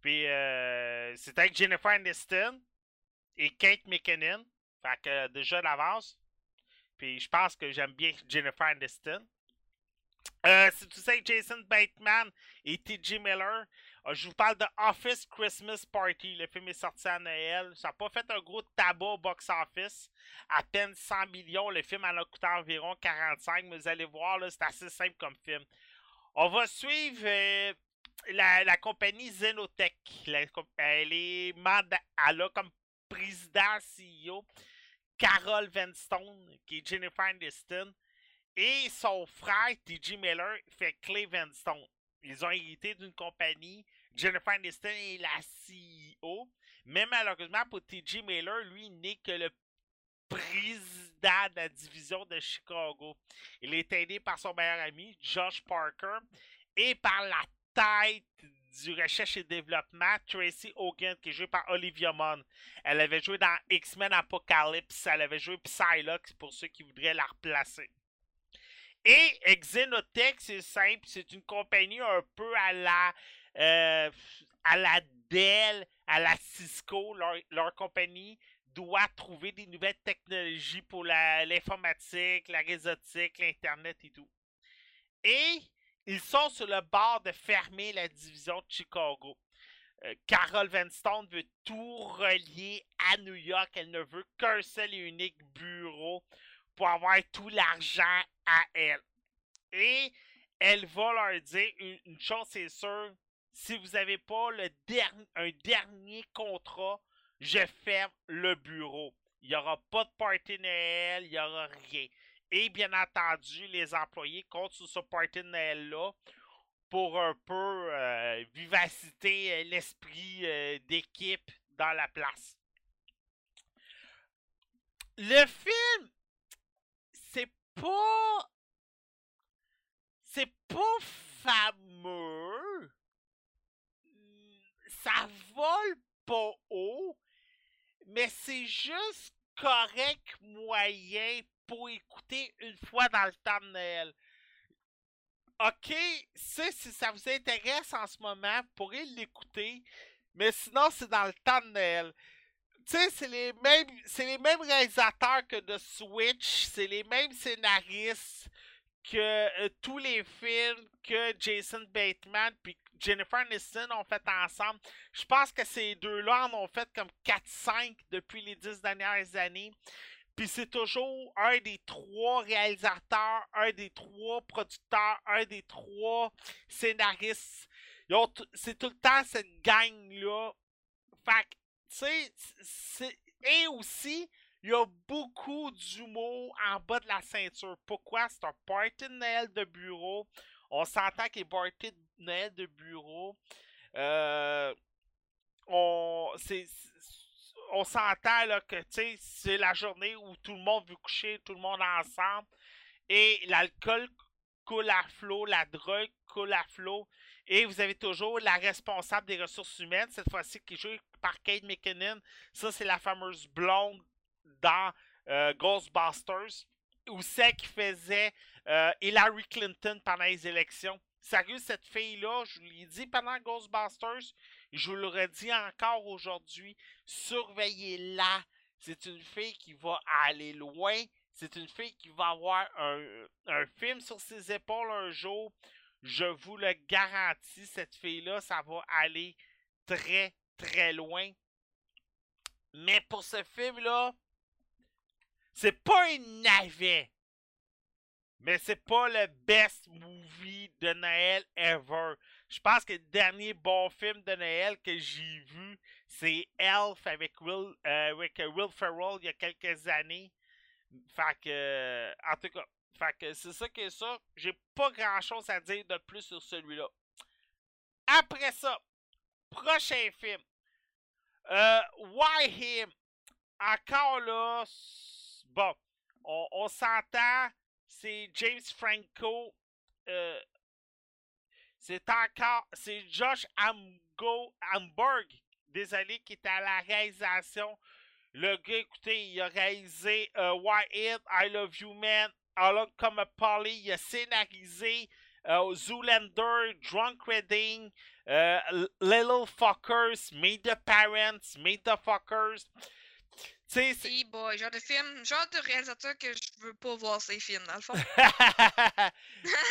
Puis, euh, c'est avec Jennifer Aniston et Kate McKinnon. Fait que, déjà d'avance. Puis, je pense que j'aime bien Jennifer Aniston. Euh, tout ça avec Jason Bateman et T.J. Miller. Euh, je vous parle de Office Christmas Party. Le film est sorti à Noël. Ça n'a pas fait un gros tabac au box-office. À peine 100 millions. Le film a coûté environ 45. Mais vous allez voir, c'est assez simple comme film. On va suivre euh, la, la compagnie Zenotech. Elle est elle a comme président CEO Carol Venstone, qui est Jennifer Aniston. Et son frère, T.J. Miller, fait Clay Venstone. Ils ont hérité d'une compagnie. Jennifer Aniston est la CEO. Mais malheureusement, pour T.J. Miller, lui, il n'est que le président de la division de Chicago. Il est aidé par son meilleur ami, Josh Parker, et par la tête du recherche et développement, Tracy Hogan, qui est jouée par Olivia Munn. Elle avait joué dans X-Men Apocalypse. Elle avait joué Psylocke, pour ceux qui voudraient la replacer. Et Xenotech, c'est simple, c'est une compagnie un peu à la euh, à la Dell, à la Cisco, leur, compagnie doit trouver des nouvelles technologies pour l'informatique, la réseautique, l'Internet et tout. Et ils sont sur le bord de fermer la division de Chicago. Euh, Carol Venstone veut tout relier à New York. Elle ne veut qu'un seul et unique bureau avoir tout l'argent à elle. Et elle va leur dire une, chose, c'est sûr, si vous n'avez pas le derni- un dernier contrat, je ferme le bureau. Il n'y aura pas de party Noël, il n'y aura rien. Et bien entendu, les employés comptent sur ce party Noël-là pour un peu euh, vivacité euh, l'esprit euh, d'équipe dans la place. Le film, pas. C'est pas fameux. Ça vole pas haut. Mais c'est juste correct moyen pour écouter une fois dans le temps de Noël. Ok, ça, si ça vous intéresse en ce moment, vous pourrez l'écouter. Mais sinon, c'est dans le temps de Noël. C'est les mêmes, les mêmes réalisateurs que de Switch, c'est les mêmes scénaristes que euh, tous les films que Jason Bateman puis Jennifer Aniston ont fait ensemble. Je pense que ces deux-là en ont fait comme 4-5 depuis les 10 dernières années. Puis c'est toujours un des trois réalisateurs, un des trois producteurs, un des trois scénaristes. C'est tout le temps cette gang-là. Fait sais, et aussi, il y a beaucoup d'humour en bas de la ceinture. Pourquoi? C'est un party de de bureau. On s'entend que les parties de de bureau, euh, on, c'est, on s'entend là, que c'est la journée où tout le monde veut coucher, tout le monde ensemble. Et l'alcool coule à flot, la drogue coule à flot. Et vous avez toujours la responsable des ressources humaines, cette fois-ci qui est jouée par Kate McKinnon. Ça, c'est la fameuse blonde dans euh, Ghostbusters. Ou celle qui faisait euh, Hillary Clinton pendant les élections. Sérieux, cette fille-là, je vous l'ai dit pendant Ghostbusters, je vous l'aurais dit encore aujourd'hui, surveillez-la. C'est une fille qui va aller loin. C'est une fille qui va avoir un film sur ses épaules un jour. Je vous le garantis, cette fille-là, ça va aller très, très loin. Mais pour ce film-là, c'est pas un navet. Mais c'est pas le best movie de Noël ever. Je pense que le dernier bon film de Noël que j'ai vu, c'est Elf avec Will, euh, avec Will Ferrell il y a quelques années. Fait que, en tout cas, fait que c'est ça que ça. J'ai pas grand chose à dire de plus sur celui-là. Après ça, prochain film. Euh, Why Him? Encore là, bon, on, s'entend, c'est James Franco. euh, c'est encore, c'est Josh Hugo Hamburg, désolé, qui était à la réalisation. Le gars, écoutez, il a réalisé euh, Why It, I Love You Man, Along Come a Polly, il a scénarisé euh, Zoolander, Drunk Reading, euh, Little Fuckers, Meet the Parents, Meet the Fuckers. Tu sais, c'est- Hey boy, genre de film, genre de réalisateur que je veux pas voir ces films, dans le fond.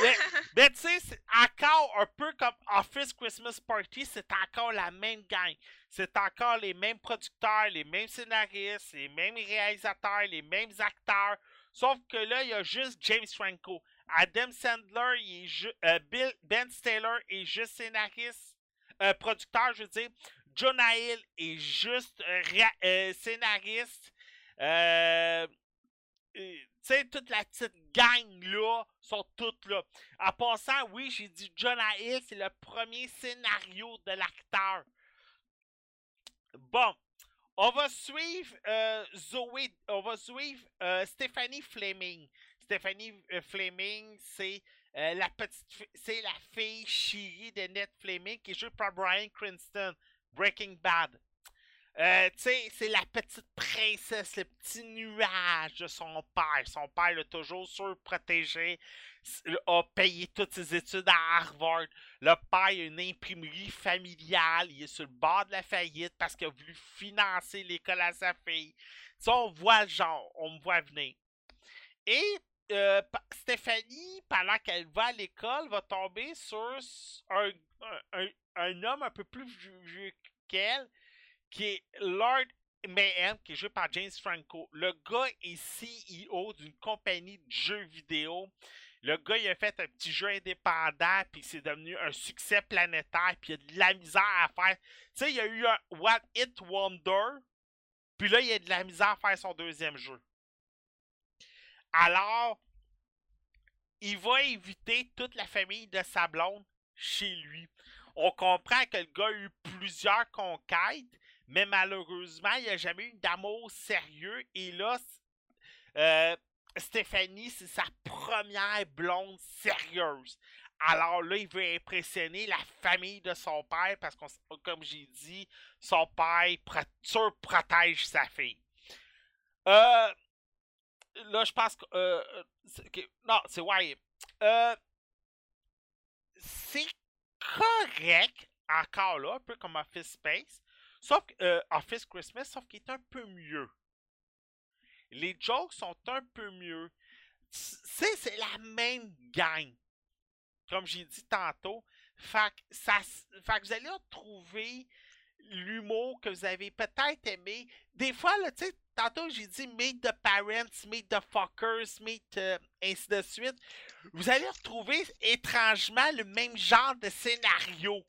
mais, mais tu sais, c'est encore un peu comme Office Christmas Party, c'est encore la même gang. C'est encore les mêmes producteurs, les mêmes scénaristes, les mêmes réalisateurs, les mêmes acteurs. Sauf que là, il y a juste James Franco. Adam Sandler, il est ju- euh, Ben Stiller est juste scénariste, euh, producteur, je veux dire. Jonah Hill est juste euh, euh, scénariste. Tu sais, toute la petite gang-là sont toutes là. En passant, oui, j'ai dit Jonah Hill, c'est le premier scénario de l'acteur. Bon, on va suivre euh, Zoé, on va suivre euh, Stephanie Fleming. Stephanie euh, Fleming, c'est la petite, c'est la fille chérie de Ned Fleming qui est jouée par Brian Cranston, Breaking Bad. C'est la petite princesse, le petit nuage de son père. Son père l'a toujours surprotégé, a payé toutes ses études à Harvard. Le père a une imprimerie familiale, il est sur le bord de la faillite parce qu'il a voulu financer l'école à sa fille. Tu on voit le genre, on me voit venir. Et euh, Stéphanie, pendant qu'elle va à l'école, va tomber sur un, un- homme un peu plus vieux qu'elle, qui est Lord Mayhem, qui est joué par James Franco. Le gars est CEO d'une compagnie de jeux vidéo. Le gars, il a fait un petit jeu indépendant, puis c'est devenu un succès planétaire, puis il a de la misère à faire. Tu sais, il y a eu un What It Wonder, puis là, il a de la misère à faire son deuxième jeu. Alors, il va inviter toute la famille de sa blonde chez lui. On comprend que le gars a eu plusieurs conquêtes, mais malheureusement, il n'a jamais eu d'amour sérieux. Et là, euh, Stéphanie, c'est sa première blonde sérieuse. Alors là, il veut impressionner la famille de son père parce que, comme j'ai dit, son père pro- surprotège sa fille. Euh, là, je pense que. euh, que- non, c'est Wyatt. Euh, c'est correct, encore là, un peu comme Office Space. Sauf euh, Office Christmas, sauf qu'il est un peu mieux. Les jokes sont un peu mieux. C'est, c'est la même gang. Comme j'ai dit tantôt. Fait que, ça, fait que vous allez retrouver l'humour que vous avez peut-être aimé. Des fois, là, tu sais, tantôt j'ai dit meet the parents, meet the fuckers, meet euh, ainsi de suite. Vous allez retrouver étrangement le même genre de scénario.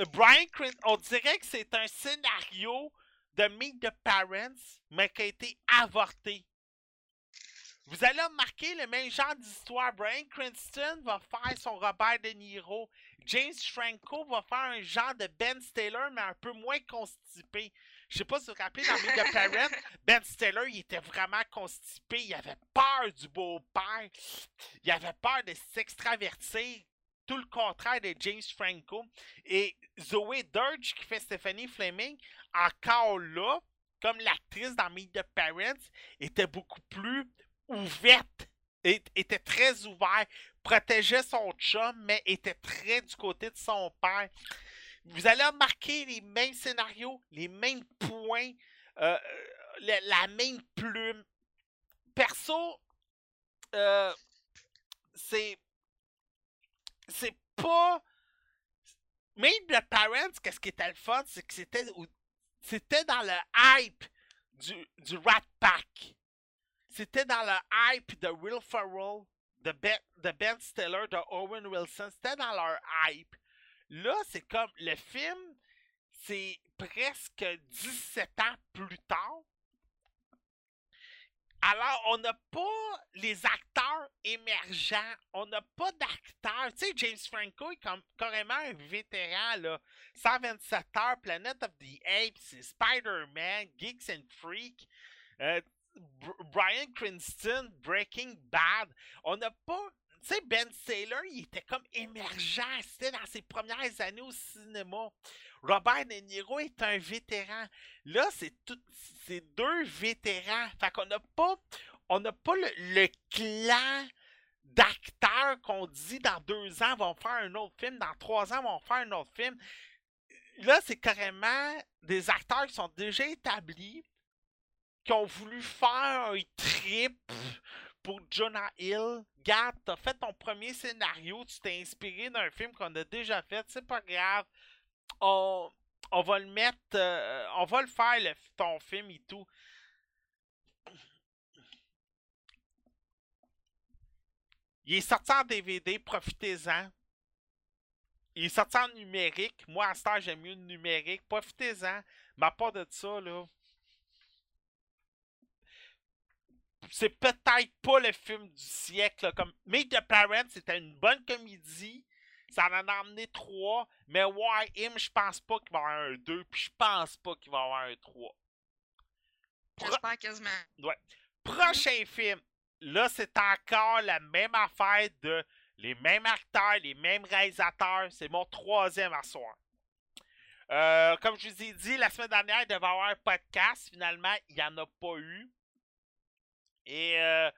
Euh, Brian Crin- on dirait que c'est un scénario de Meet the Parents, mais qui a été avorté. Vous allez remarquer le même genre d'histoire. Brian Cranston va faire son Robert De Niro. James Franco va faire un genre de Ben Stiller, mais un peu moins constipé. Je sais pas si vous vous rappelez, dans Meet the Parents, Ben Stiller, il était vraiment constipé. Il avait peur du beau-père. Il avait peur de s'extravertir. Tout le contraire de James Franco. Et Zoé Dirge, qui fait Stephanie Fleming, encore là, comme l'actrice dans Meet the Parents, était beaucoup plus ouverte, était très ouverte, protégeait son chum, mais était très du côté de son père. Vous allez remarquer les mêmes scénarios, les mêmes points, euh, la, la même plume. Perso, euh, c'est. C'est pas. Même The Parents, qu'est-ce qui était le fun, c'est que c'était. C'était dans le hype du, du Rat Pack. C'était dans le hype de Will Ferrell, de Ben, de ben Stiller, de Owen Wilson. C'était dans leur hype. Là, c'est comme le film, c'est presque 17 ans plus tard. Alors, on n'a pas les acteurs émergents. On n'a pas d'acteurs. Tu sais, James Franco est comme carrément un vétéran, là. 127 heures, Planet of the Apes, Spider-Man, Geeks and Freaks. euh, Br- Brian Cranston, Breaking Bad. On n'a pas. Tu sais, Ben Saylor, il était comme émergent, c'était dans ses premières années au cinéma. Robert De Niro est un vétéran. Là, c'est tout, c'est deux vétérans. Fait qu'on n'a pas, on n'a pas le, le clan d'acteurs qu'on dit dans deux ans vont faire un autre film, dans trois ans vont faire un autre film. Là, c'est carrément des acteurs qui sont déjà établis, qui ont voulu faire un trip pour Jonah Hill. Garde, t'as fait ton premier scénario, tu t'es inspiré d'un film qu'on a déjà fait, c'est pas grave. On, va le mettre, euh, on va le faire, le- ton film et tout. Il est sorti en DVD, profitez-en. Il est sorti en numérique. Moi, à ce j'aime mieux le numérique. Profitez-en. Mais à part de ça, là. C'est peut-être pas le film du siècle. là, Comme Meet the Parents, c'était une bonne comédie. Ça en a emmené trois. Mais Why Him, je pense pas qu'il va y avoir un 2. Puis je pense pas qu'il va y avoir un 3. J'espère quasiment. Prochain film. Là, c'est encore la même affaire de les mêmes acteurs, les mêmes réalisateurs. C'est mon troisième à soir. Euh, comme je vous ai dit, la semaine dernière, il devait y avoir un podcast. Finalement, il n'y en a pas eu. Et euh,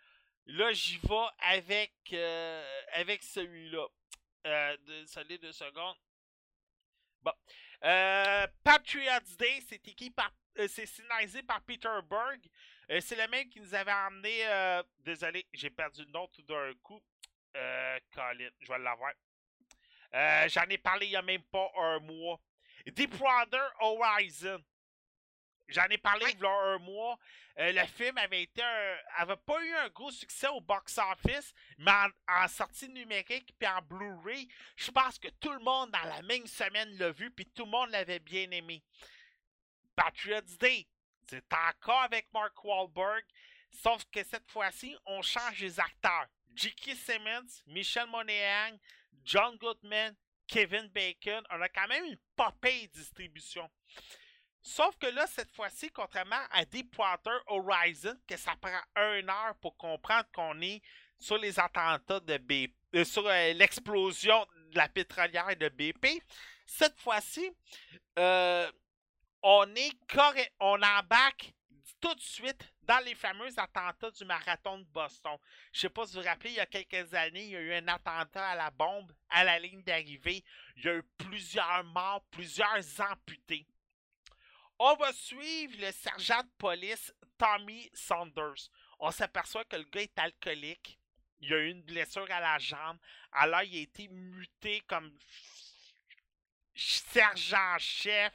là, j'y vais avec, euh, avec celui-là. Euh, de, celui de secondes. Bon. Euh, Patriots Day, c'est écrit par. c'est scénarisé par Peter Berg. C'est le même qui nous avait emmené. désolé, j'ai perdu le nom tout d'un coup. Colin, je vais l'avoir. J'en ai parlé il n'y a même pas un mois. Deepwater Horizon. J'en ai parlé Oui. il y a un mois. Euh, le film avait été un- avait pas eu un gros succès au box-office, mais en, en sortie numérique puis en Blu-ray, je pense que tout le monde dans la même semaine l'a vu puis tout le monde l'avait bien aimé. Patriots Day, c'est encore avec Mark Wahlberg, sauf que cette fois-ci, on change les acteurs. J.K. Simmons, Michel Monaghan, John Goodman, Kevin Bacon. On a quand même une popée distribution. Sauf que là, cette fois-ci, contrairement à Deepwater Horizon, que ça prend une heure pour comprendre qu'on est sur les attentats de BP, euh, sur euh, l'explosion de la pétrolière de BP, cette fois-ci, euh, on est correct, on embarque tout de suite dans les fameux attentats du marathon de Boston. Je sais pas si vous vous rappelez, il y a quelques années, il y a eu un attentat à la bombe à la ligne d'arrivée. Il y a eu plusieurs morts, plusieurs amputés. On va suivre le sergent de police Tommy Saunders. On s'aperçoit que le gars est alcoolique. Il a eu une blessure à la jambe. Alors, il a été muté comme sergent-chef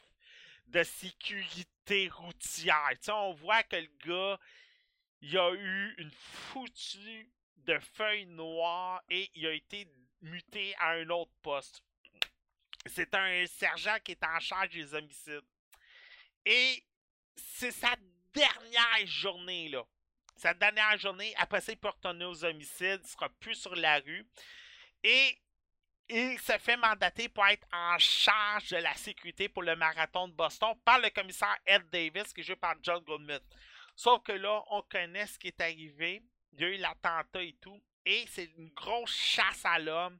de sécurité routière. On voit que le gars, il a eu une foutue de feuilles noires et il a été muté à un autre poste. C'est un sergent qui est en charge des homicides. Et c'est sa dernière journée, là. Sa dernière journée, après ça, il peut retourner aux homicides, il sera plus sur la rue. Et il se fait mandater pour être en charge de la sécurité pour le marathon de Boston par le commissaire Ed Davis, qui est joué par John Goodman. Sauf que là, on connaît ce qui est arrivé. Il y a eu l'attentat et tout. Et c'est une grosse chasse à l'homme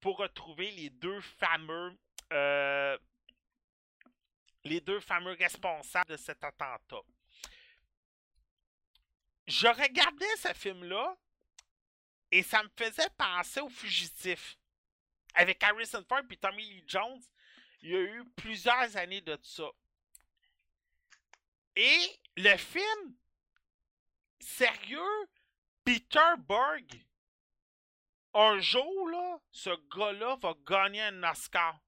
pour retrouver les deux fameux. euh, les deux fameux responsables de cet attentat. Je regardais ce film-là et ça me faisait penser au fugitif avec Harrison Ford et Tommy Lee Jones, il y a eu plusieurs années de ça. Et le film, sérieux, Peter Berg, un jour, là, ce gars-là va gagner un Oscar.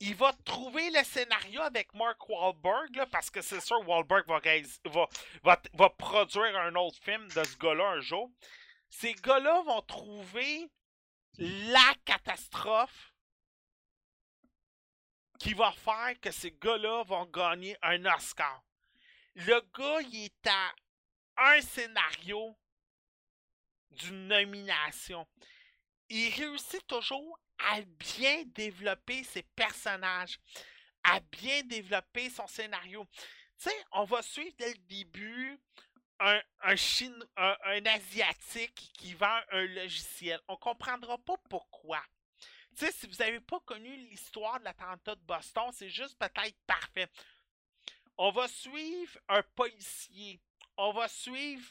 Il va trouver le scénario avec Mark Wahlberg, là, parce que c'est sûr Wahlberg va, va, va, va produire un autre film de ce gars-là un jour. Ces gars-là vont trouver la catastrophe qui va faire que ces gars-là vont gagner un Oscar. Le gars, il est à un scénario d'une nomination. Il réussit toujours à bien développer ses personnages, à bien développer son scénario. Tu sais, on va suivre dès le début un, un, Chino- un, Asiatique qui vend un logiciel. On comprendra pas pourquoi. Tu si vous n'avez pas connu l'histoire de l'attentat de Boston, c'est juste peut-être parfait. On va suivre un policier. On va suivre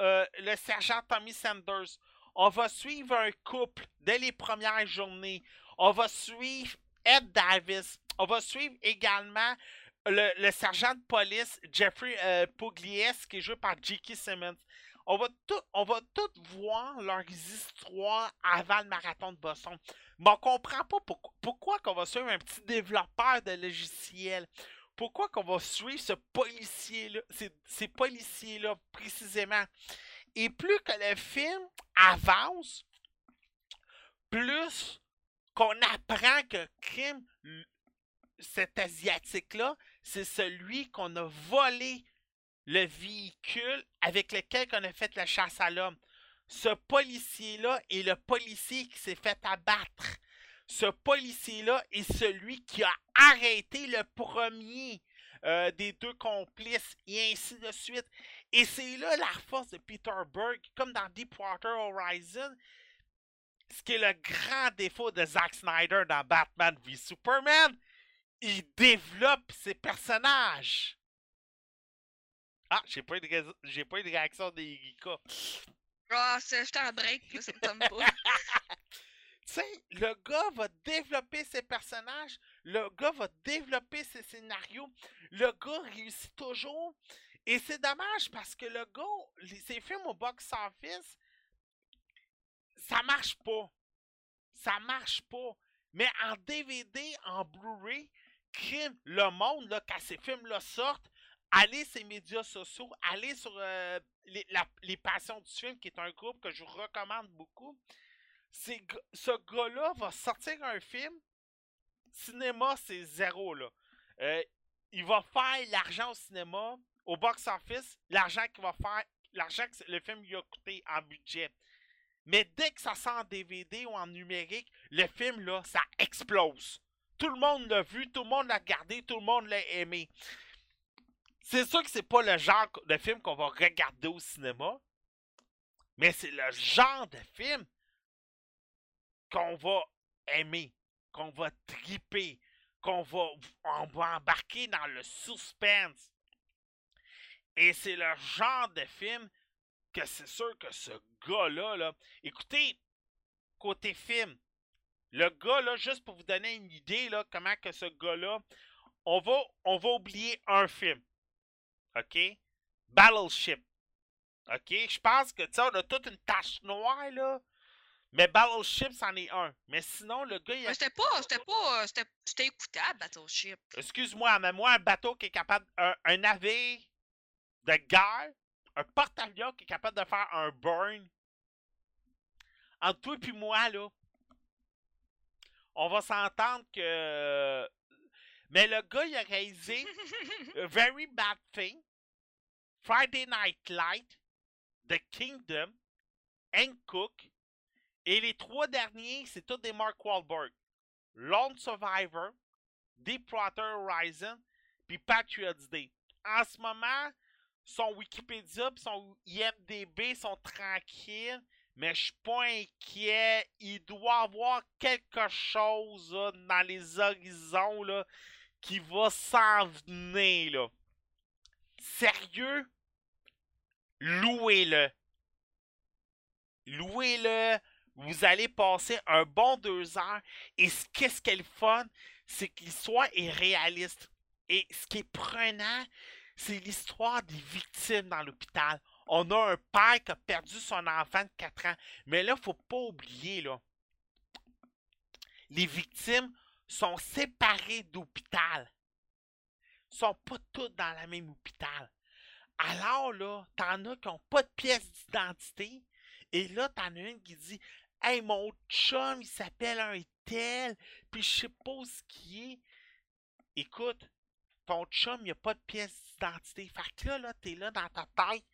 euh, le sergent Tommy Sanders. On va suivre un couple dès les premières journées. On va suivre Ed Davis. On va suivre également le, sergent de police Jeffrey euh, Pugliese qui est joué par J.K. Simmons. On va, tout, tout voir leurs histoires avant le marathon de Boston. Mais on comprend pas pourquoi, pourquoi qu'on va suivre un petit développeur de logiciel. Pourquoi qu'on va suivre ce policier-là, ces policiers-là précisément? Et plus que le film avance, plus qu'on apprend que l- cet Asiatique-là, c'est celui qu'on a volé le véhicule avec lequel on a fait la chasse à l'homme. Ce policier-là est le policier qui s'est fait abattre. Ce policier-là est celui qui a arrêté le premier euh, des deux complices et ainsi de suite. Et c'est là la force de Peter Berg, comme dans Deepwater Horizon, ce qui est le grand défaut de Zack Snyder dans Batman v Superman, il développe ses personnages. Ah, j'ai pas eu de, j'ai pas eu de réaction des Erika. Ah, c'est j'étais en break, là, ça me tombe pas. Tu sais, le gars va développer ses personnages, le gars va développer ses scénarios, le gars réussit toujours. Et c'est dommage parce que le gars, ses films au box-office, ça marche pas. Ça marche pas. Mais en DVD, en Blu-ray, crime, le monde, là, quand ces films-là sortent, allez sur les médias sociaux, allez sur euh, les, les Passions du film, qui est un groupe que je vous recommande beaucoup. Ce gars-là va sortir un film. Cinéma, c'est zéro, là. Euh, il va faire l'argent au cinéma, au box-office, l'argent qu'il va faire, l'argent que le film lui a coûté en budget. Mais dès que ça sort en DVD ou en numérique, le film, là, ça explose. Tout le monde l'a vu, tout le monde l'a regardé, tout le monde l'a aimé. C'est sûr que c'est pas le genre de film qu'on va regarder au cinéma, mais c'est le genre de film qu'on va aimer, qu'on va triper, qu'on va, embarquer dans le suspense. Et c'est le genre de film que c'est sûr que ce gars-là, là, écoutez, côté film, le gars, là, juste pour vous donner une idée, là, comment que ce gars-là, on va, on va oublier un film. OK? Battleship. OK? Je pense que, tu sais, on a toute une tache noire, là. Mais Battleship, c'en est un. Mais sinon, le gars, il a Mais c'était pas, c'était pas, c'était c'était écoutable, Battleship. Excuse-moi, mais moi, un bateau qui est capable. Un, un navire de guerre, un porte-avions qui est capable de faire un burn. Entre toi et moi, là, on va s'entendre que. Mais le gars, il a réalisé A Very Bad Thing, Friday Night Light, The Kingdom, Hancock, et les trois derniers, c'est tous des Mark Wahlberg. Lone Survivor, Deepwater Horizon, puis Patriots Day. En ce moment, son Wikipédia son IMDB sont tranquilles, mais je suis pas inquiet. Il doit avoir quelque chose dans les horizons là, qui va s'en venir. Là. Sérieux? Louez-le. Louez-le. Vous allez passer un bon deux heures. Et ce- qu'est-ce qui est le fun? C'est l'histoire est réaliste. Et ce qui est prenant, c'est l'histoire des victimes dans l'hôpital. On a un père qui a perdu son enfant de 4 ans. Mais là, faut pas oublier, là. Les victimes sont séparées d'hôpital. sont pas toutes dans la même hôpital. Alors là, t'en as qui n'ont pas de pièce d'identité. Et là, t'en as une qui dit Hey, mon chum, il s'appelle un tel, puis je sais pas ce qui est. Écoute, ton chum, il a pas de pièce d'identité. Fait que là, là, t'es là dans ta tête.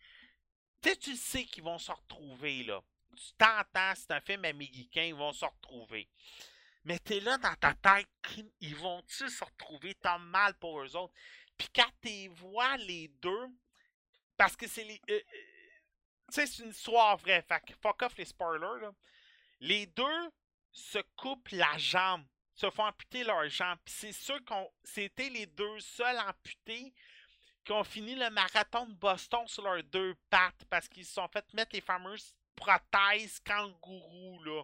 Tu sais, tu sais qu'ils vont se retrouver, là. Tu t'entends, c'est un film américain, ils vont se retrouver. Mais t'es là dans ta tête, ils vont-tu se retrouver? T'as mal pour eux autres? Puis quand tu vois les deux, Parce que c'est les. euh, euh, tu sais, c'est une histoire vraie. Fait que fuck off les spoilers, là. Les deux se coupent la jambe, se font amputer leur jambe. Puis c'est sûr qu'on. C'était les deux seuls amputés qui ont fini le marathon de Boston sur leurs deux pattes parce qu'ils se sont fait mettre les fameuses prothèses kangourous, là.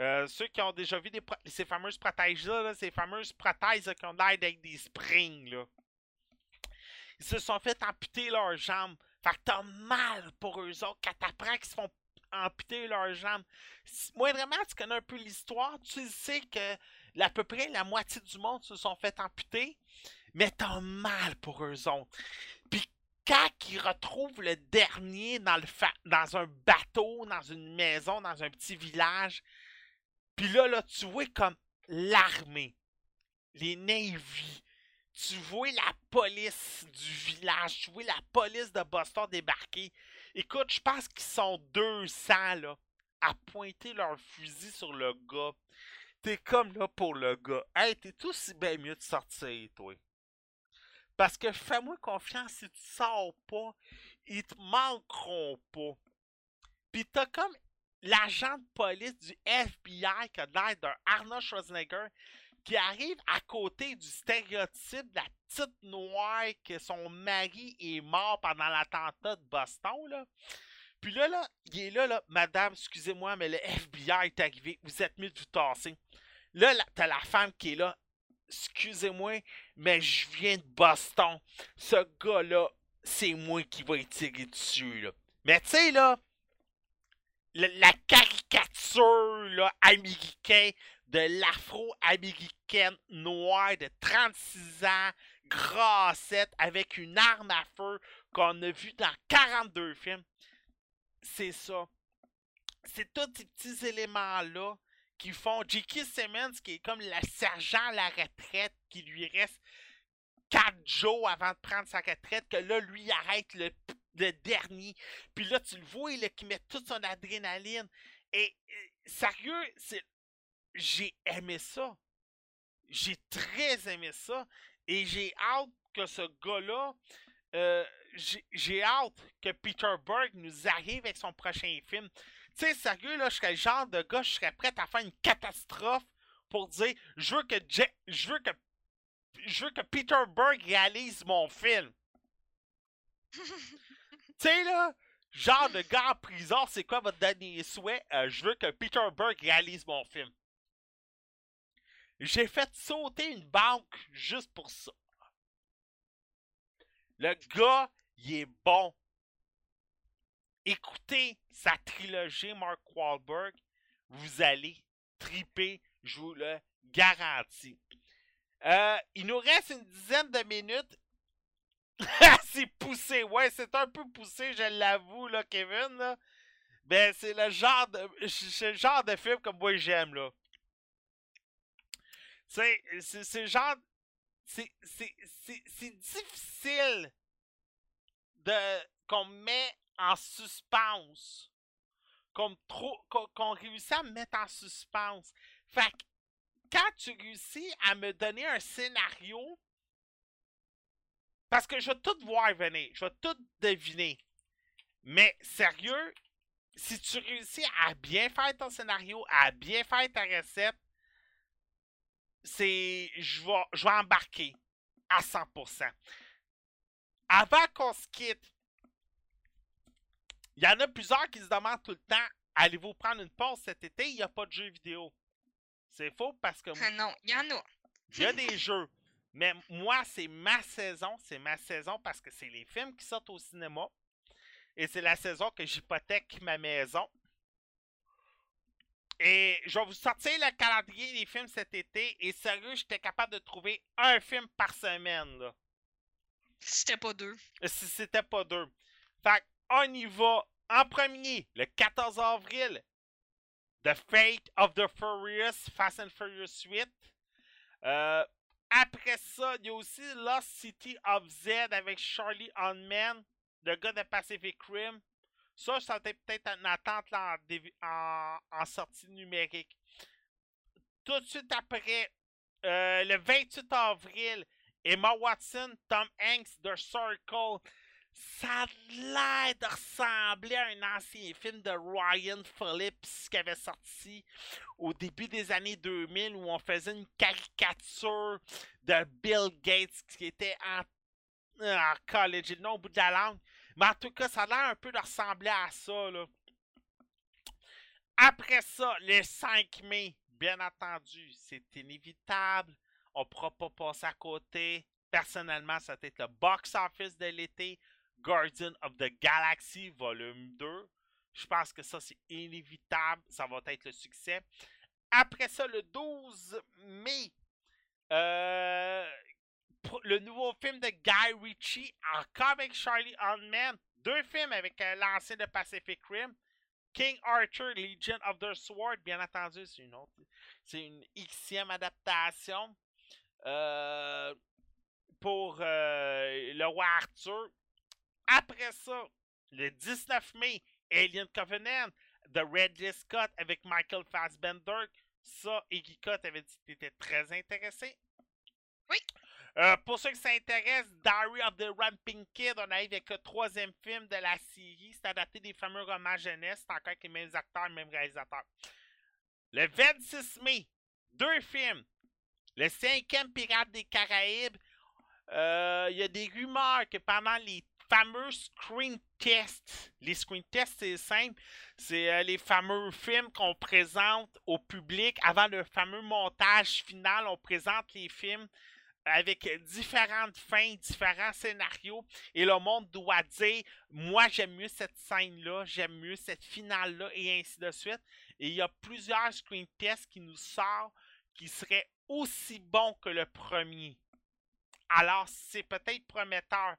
Euh, ceux qui ont déjà vu ces fameuses prothèses-là, là, ces fameuses prothèses là, qui ont l'air avec des springs, là. Ils se sont fait amputer leurs jambes. Fait que t'as mal pour eux autres quand t'apprends qu'ils se font amputer leurs jambes. Moi, vraiment, tu connais un peu l'histoire, tu sais que à peu près la moitié du monde se sont fait amputer, mais t'as mal pour eux autres. Puis quand ils retrouvent le dernier dans un bateau, dans une maison, dans un petit village, puis là, là, tu vois comme l'armée, les Navy, tu vois la police du village, tu vois la police de Boston débarquer. Écoute, je pense qu'ils sont 200 là, à pointer leur fusil sur le gars. T'es comme là pour le gars. Hey, t'es aussi bien mieux de sortir, toi. Parce que fais-moi confiance, si tu sors pas, ils te manqueront pas. Pis t'as comme l'agent de police du FBI qui a l'air d'un Arnold Schwarzenegger qui arrive à côté du stéréotype de la petite noire que son mari est mort pendant l'attentat de Boston, là. Puis là, là, il est là, là, madame, excusez-moi, mais le FBI est arrivé, vous êtes mieux de vous tasser. Là, t'as la femme qui est là, excusez-moi, mais je viens de Boston. Ce gars-là, c'est moi qui vais tiré dessus. Mais tu sais, là, la, caricature, là, américaine de l'afro-américaine noire de 36 ans, grassette, avec une arme à feu qu'on a vu dans 42 films. C'est ça. C'est tous ces petits éléments-là qui font J.K. Simmons, qui est comme le sergent à la retraite, qui lui reste 4 jours avant de prendre sa retraite, que là, lui, arrête le, dernier. Puis là, tu le vois, là, qui met toute son adrénaline. Et, sérieux, j'ai aimé ça. J'ai très aimé ça. Et j'ai hâte que ce gars-là. euh, j'ai j'ai hâte que Peter Berg nous arrive avec son prochain film. Tu sais, sérieux, là, je serais le genre de gars, je serais prêt à faire une catastrophe pour dire je veux que je veux que je veux que Peter Berg réalise mon film. Tu sais, là, genre de gars en prison, c'est quoi votre dernier souhait? Euh, je veux que Peter Berg réalise mon film. J'ai fait sauter une banque juste pour ça. Le gars, il est bon. Écoutez sa trilogie Mark Wahlberg, vous allez triper, je vous le garantis. Euh, il nous reste une dizaine de minutes. c'est poussé, ouais, c'est un peu poussé, je l'avoue, là, Kevin. Là. Ben, c'est le genre de. Le genre de film comme moi j'aime, là. C'est c'est genre. C'est- c'est difficile de qu'on met en suspense. Qu'on trop qu'on réussit à me mettre en suspense. Fait que quand tu réussis à me donner un scénario, parce que je vais tout voir venir, je vais tout deviner. Mais sérieux, si tu réussis à bien faire ton scénario, à bien faire ta recette, c'est. Je vais, je vais embarquer à 100%. Avant qu'on se quitte, il y en a plusieurs qui se demandent tout le temps allez-vous prendre une pause cet été? Il n'y a pas de jeux vidéo. C'est faux parce que Ah non, il y en a. il y a des jeux. Mais moi, c'est ma saison. C'est ma saison parce que c'est les films qui sortent au cinéma. Et c'est la saison que j'hypothèque ma maison. Et je vais vous sortir le calendrier des films cet été. Et sérieux, j'étais capable de trouver un film par semaine. Là, C'était pas deux. si c'était pas deux. Fait on y va. En premier, le 14 avril, The Fate of the Furious, Fast and Furious 8. Euh, après ça, il y a aussi Lost City of Z avec Charlie Hunman, le gars de Pacific Rim. Ça, ça était peut-être en attente là, en sortie numérique. Tout de suite après, euh, le 28 avril, Emma Watson, Tom Hanks, The Circle. Ça a l'air de ressembler à un ancien film de Ryan Phillips qui avait sorti au début des années 2000 où on faisait une caricature de Bill Gates qui était en, en college, le nom au bout de la langue. Mais en tout cas, ça a l'air un peu de ressembler à ça. Là. Après ça, le 5 mai, bien entendu, c'est inévitable. On ne pourra pas passer à côté. Personnellement, ça va être le box-office de l'été. Guardian of the Galaxy, volume 2. Je pense que ça, c'est inévitable. Ça va être le succès. Après ça, le 12 mai, euh, le nouveau film de Guy Ritchie, encore avec Charlie Hunman. Deux films avec euh, l'ancien de Pacific Rim. King Arthur, Legion of the Sword, bien entendu, c'est une autre. C'est une Xème adaptation. Euh, pour le roi Arthur. Après ça, le 19 mai, Alien Covenant de Ridley Scott avec Michael Fassbender. Ça, Iggy Scott avait dit qu'il était très intéressé. Oui. Euh, pour ceux qui s'intéressent, Diary of the Ramping Kid, on arrive avec le troisième film de la série. C'est adapté des fameux romans jeunesse. C'est encore avec les mêmes acteurs, les mêmes réalisateurs. Le 26 mai, deux films. Le cinquième Pirate des Caraïbes. Euh, Il y a des rumeurs que pendant les fameux screen tests, les screen tests, c'est simple, c'est euh, les fameux films qu'on présente au public avant le fameux montage final. On présente les films avec différentes fins, différents scénarios, et le monde doit dire moi j'aime mieux cette scène-là, j'aime mieux cette finale-là, et ainsi de suite. Et il y a plusieurs screen tests qui nous sortent qui seraient aussi bons que le premier. Alors c'est peut-être prometteur.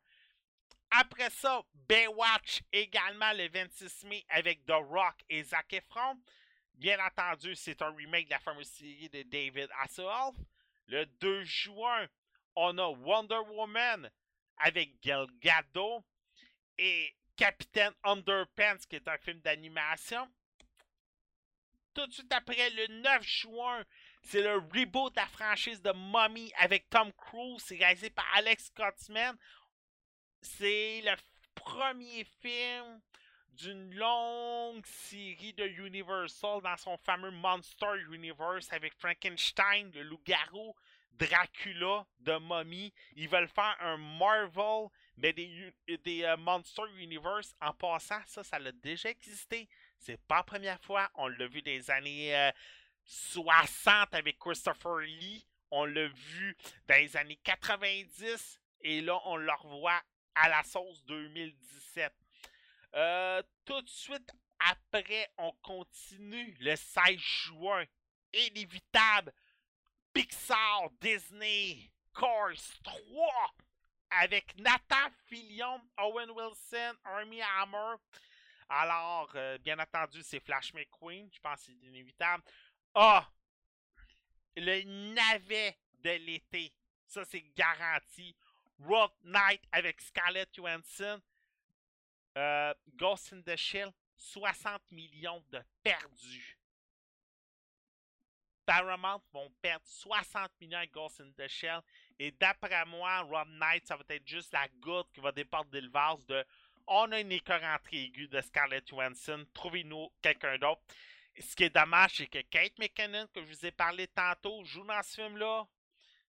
Après ça, Baywatch également le 26 mai avec The Rock et Zac Efron. Bien entendu, c'est un remake de la fameuse série de David Hasselhoff. Le 2 juin, on a Wonder Woman avec Gal et Capitaine Underpants, qui est un film d'animation. Tout de suite après, le 9 juin, c'est le reboot de la franchise de Mummy avec Tom Cruise. Réalisé par Alex Scotsman. C'est le premier film d'une longue série de Universal dans son fameux Monster Universe avec Frankenstein, le loup-garou, Dracula, de Mummy. Ils veulent faire un Marvel, mais des, euh, Monster Universe. En passant, ça, ça a déjà existé. C'est pas la première fois. On l'a vu des années euh, 60 avec Christopher Lee. On l'a vu dans les années 90. Et là, on le revoit à la sauce 2017. Euh, tout de suite après, on continue le 16 juin. Inévitable. Pixar, Disney, Cars 3 avec Nathan Fillion, Owen Wilson, Army Hammer. Alors, euh, bien entendu, c'est Flash McQueen. Je pense que c'est inévitable. Ah! Le navet de l'été. Ça, c'est garanti. Road Night avec Scarlett Johansson. Euh, Ghost in the Shell, 60 millions de perdus. Paramount vont perdre 60 millions avec Ghost in the Shell. Et d'après moi, Rob Knight, ça va être juste la goutte qui va déporter le vase de on a une écœur aiguë de Scarlett Johansson, trouvez-nous quelqu'un d'autre. Ce qui est dommage, c'est que Kate McKinnon, que je vous ai parlé tantôt, joue dans ce film-là.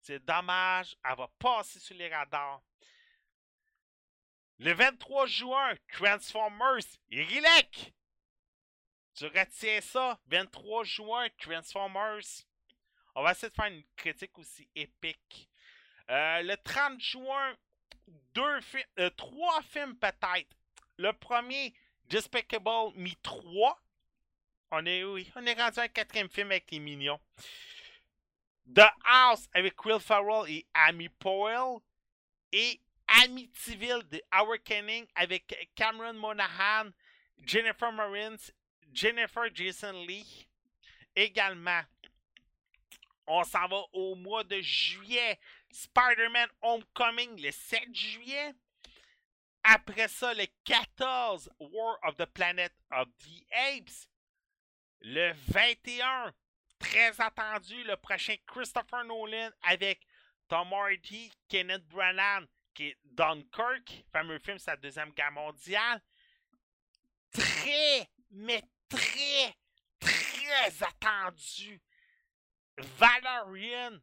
C'est dommage, elle va passer sur les radars. Le 23 juin, Transformers, Irilek! Tu retiens ça, 23 juin, Transformers. On va essayer de faire une critique aussi épique. Euh, le 30 juin, deux films, euh, trois films peut-être. Le premier, Despicable Me 3. On est, oui, on est rendu à un quatrième film avec les mignons. The House avec Will Ferrell et Amy Powell. Et Amityville de Howard Kenning avec Cameron Monahan, Jennifer Marines, Jennifer Jason Lee. Également, on s'en va au mois de juillet. Spider-Man Homecoming le 7 juillet. Après ça, le 14, War of the Planet of the Apes. Le 21, très attendu, le prochain Christopher Nolan avec Tom Hardy, Kenneth Branagh, qui est Dunkirk, fameux film sur la Deuxième Guerre mondiale. Très, mais très, très attendu. Valerian,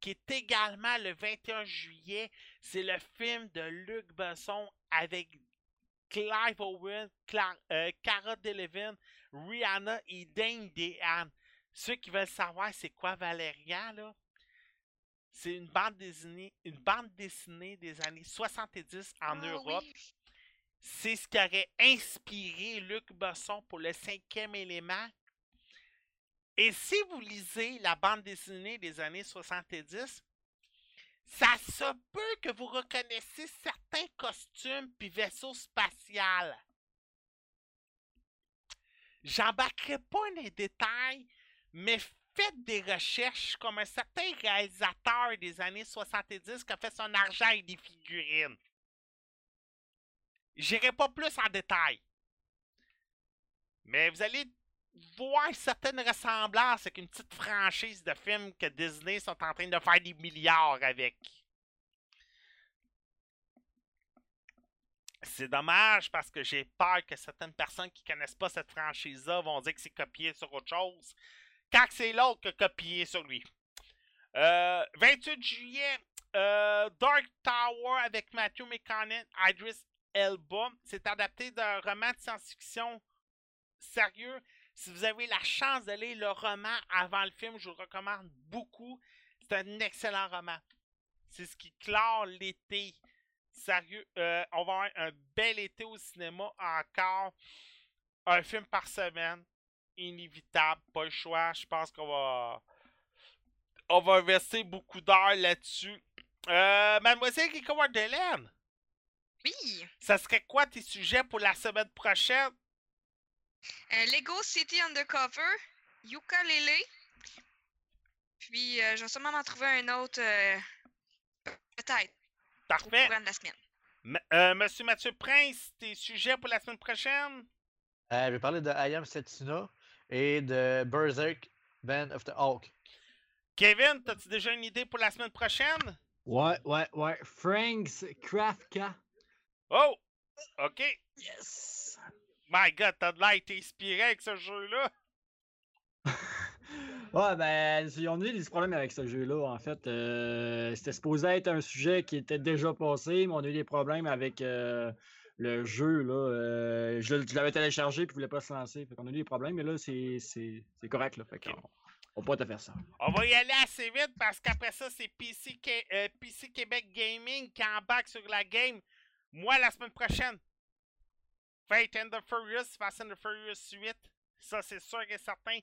qui est également le 21 juillet. C'est le film de Luc Besson avec Clive Owen, Cla- euh, Delevingne, Rihanna et Dane DeHaan. Ceux qui veulent savoir c'est quoi Valérian, là, c'est une bande dessinée, une bande dessinée des années 70 en Ah Europe. oui. C'est ce qui aurait inspiré Luc Besson pour le cinquième élément. Et si vous lisez la bande dessinée des années 70, ça se peut que vous reconnaissiez certains costumes puis vaisseaux spatials. J'embarquerai pas les détails, mais faites des recherches comme un certain réalisateur des années 70 qui a fait son argent avec des figurines. J'irai pas plus en détail. Mais vous allez voir certaines ressemblances avec une petite franchise de films que Disney sont en train de faire des milliards avec. C'est dommage parce que j'ai peur que certaines personnes qui connaissent pas cette franchise-là vont dire que c'est copié sur autre chose. Quand c'est l'autre qui a copié sur lui. Euh, 28 juillet, euh, Dark Tower avec Matthew McConaughey, Idris Elba. C'est adapté d'un roman de science-fiction sérieux. Si vous avez la chance lire le roman avant le film, je vous le recommande beaucoup. C'est un excellent roman. C'est ce qui clore l'été. Sérieux, euh, on va avoir un bel été au cinéma encore. Un film par semaine. Inévitable, pas le choix. Je pense qu'on va. On va investir beaucoup d'heures là-dessus. Euh, Mademoiselle Kiko Hélène, Oui. ça serait quoi tes sujets pour la semaine prochaine? Euh, Lego City Undercover, Ukulele. Puis, euh, je vais sûrement m'en trouver un autre. euh, Peut-être. Au Parfait. courant de la semaine. M- euh, Monsieur Mathieu Prince, tes sujets pour la semaine prochaine? Euh, je vais parler de I Am Setsuna et de Berserk, Band of the Hulk. Kevin, as-tu déjà une idée pour la semaine prochaine? Ouais, ouais, ouais. Frank's Krafka. Oh! OK. Yes! My God, t'as de l'air inspiré avec ce jeu-là. Ouais, ben, ils ont eu des problèmes avec ce jeu-là, en fait. Euh, C'était supposé être un sujet qui était déjà passé, mais on a eu des problèmes avec euh, le jeu, là. Euh, je je l'avais téléchargé, puis il voulait pas se lancer. Fait qu'on a eu des problèmes, mais là, c'est c'est- c'est correct, là. Fait qu'on on peut pas te faire ça. On va y aller assez vite parce qu'après ça, c'est PC, PC Québec Gaming qui embarque sur la game. Moi, la semaine prochaine, Fate and the Furious, Fast and the Furious 8. Ça, c'est sûr et certain.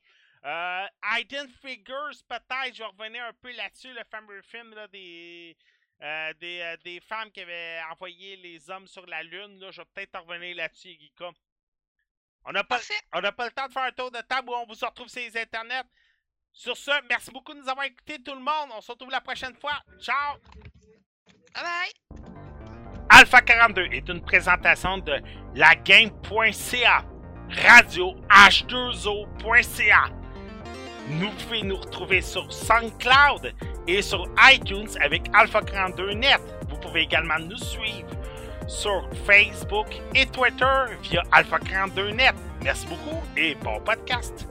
Euh, Hidden Figures, peut-être, je vais revenir un peu là-dessus, le fameux film là, des, euh, des, euh, des femmes qui avaient envoyé les hommes sur la Lune. Là. Je vais peut-être en revenir là-dessus, Guika. On n'a pas, on pas le temps de faire un tour de table où on vous retrouve sur les internets. Sur ce, merci beaucoup de nous avoir écoutés, tout le monde. On se retrouve la prochaine fois. Ciao! Bye bye. Alpha 42 est une présentation de lagame.ca, radio h2o.ca. Nous pouvez nous retrouver sur SoundCloud et sur iTunes avec Alpha 42 Net. Vous pouvez également nous suivre sur Facebook et Twitter via Alpha 42 Net. Merci beaucoup et bon podcast.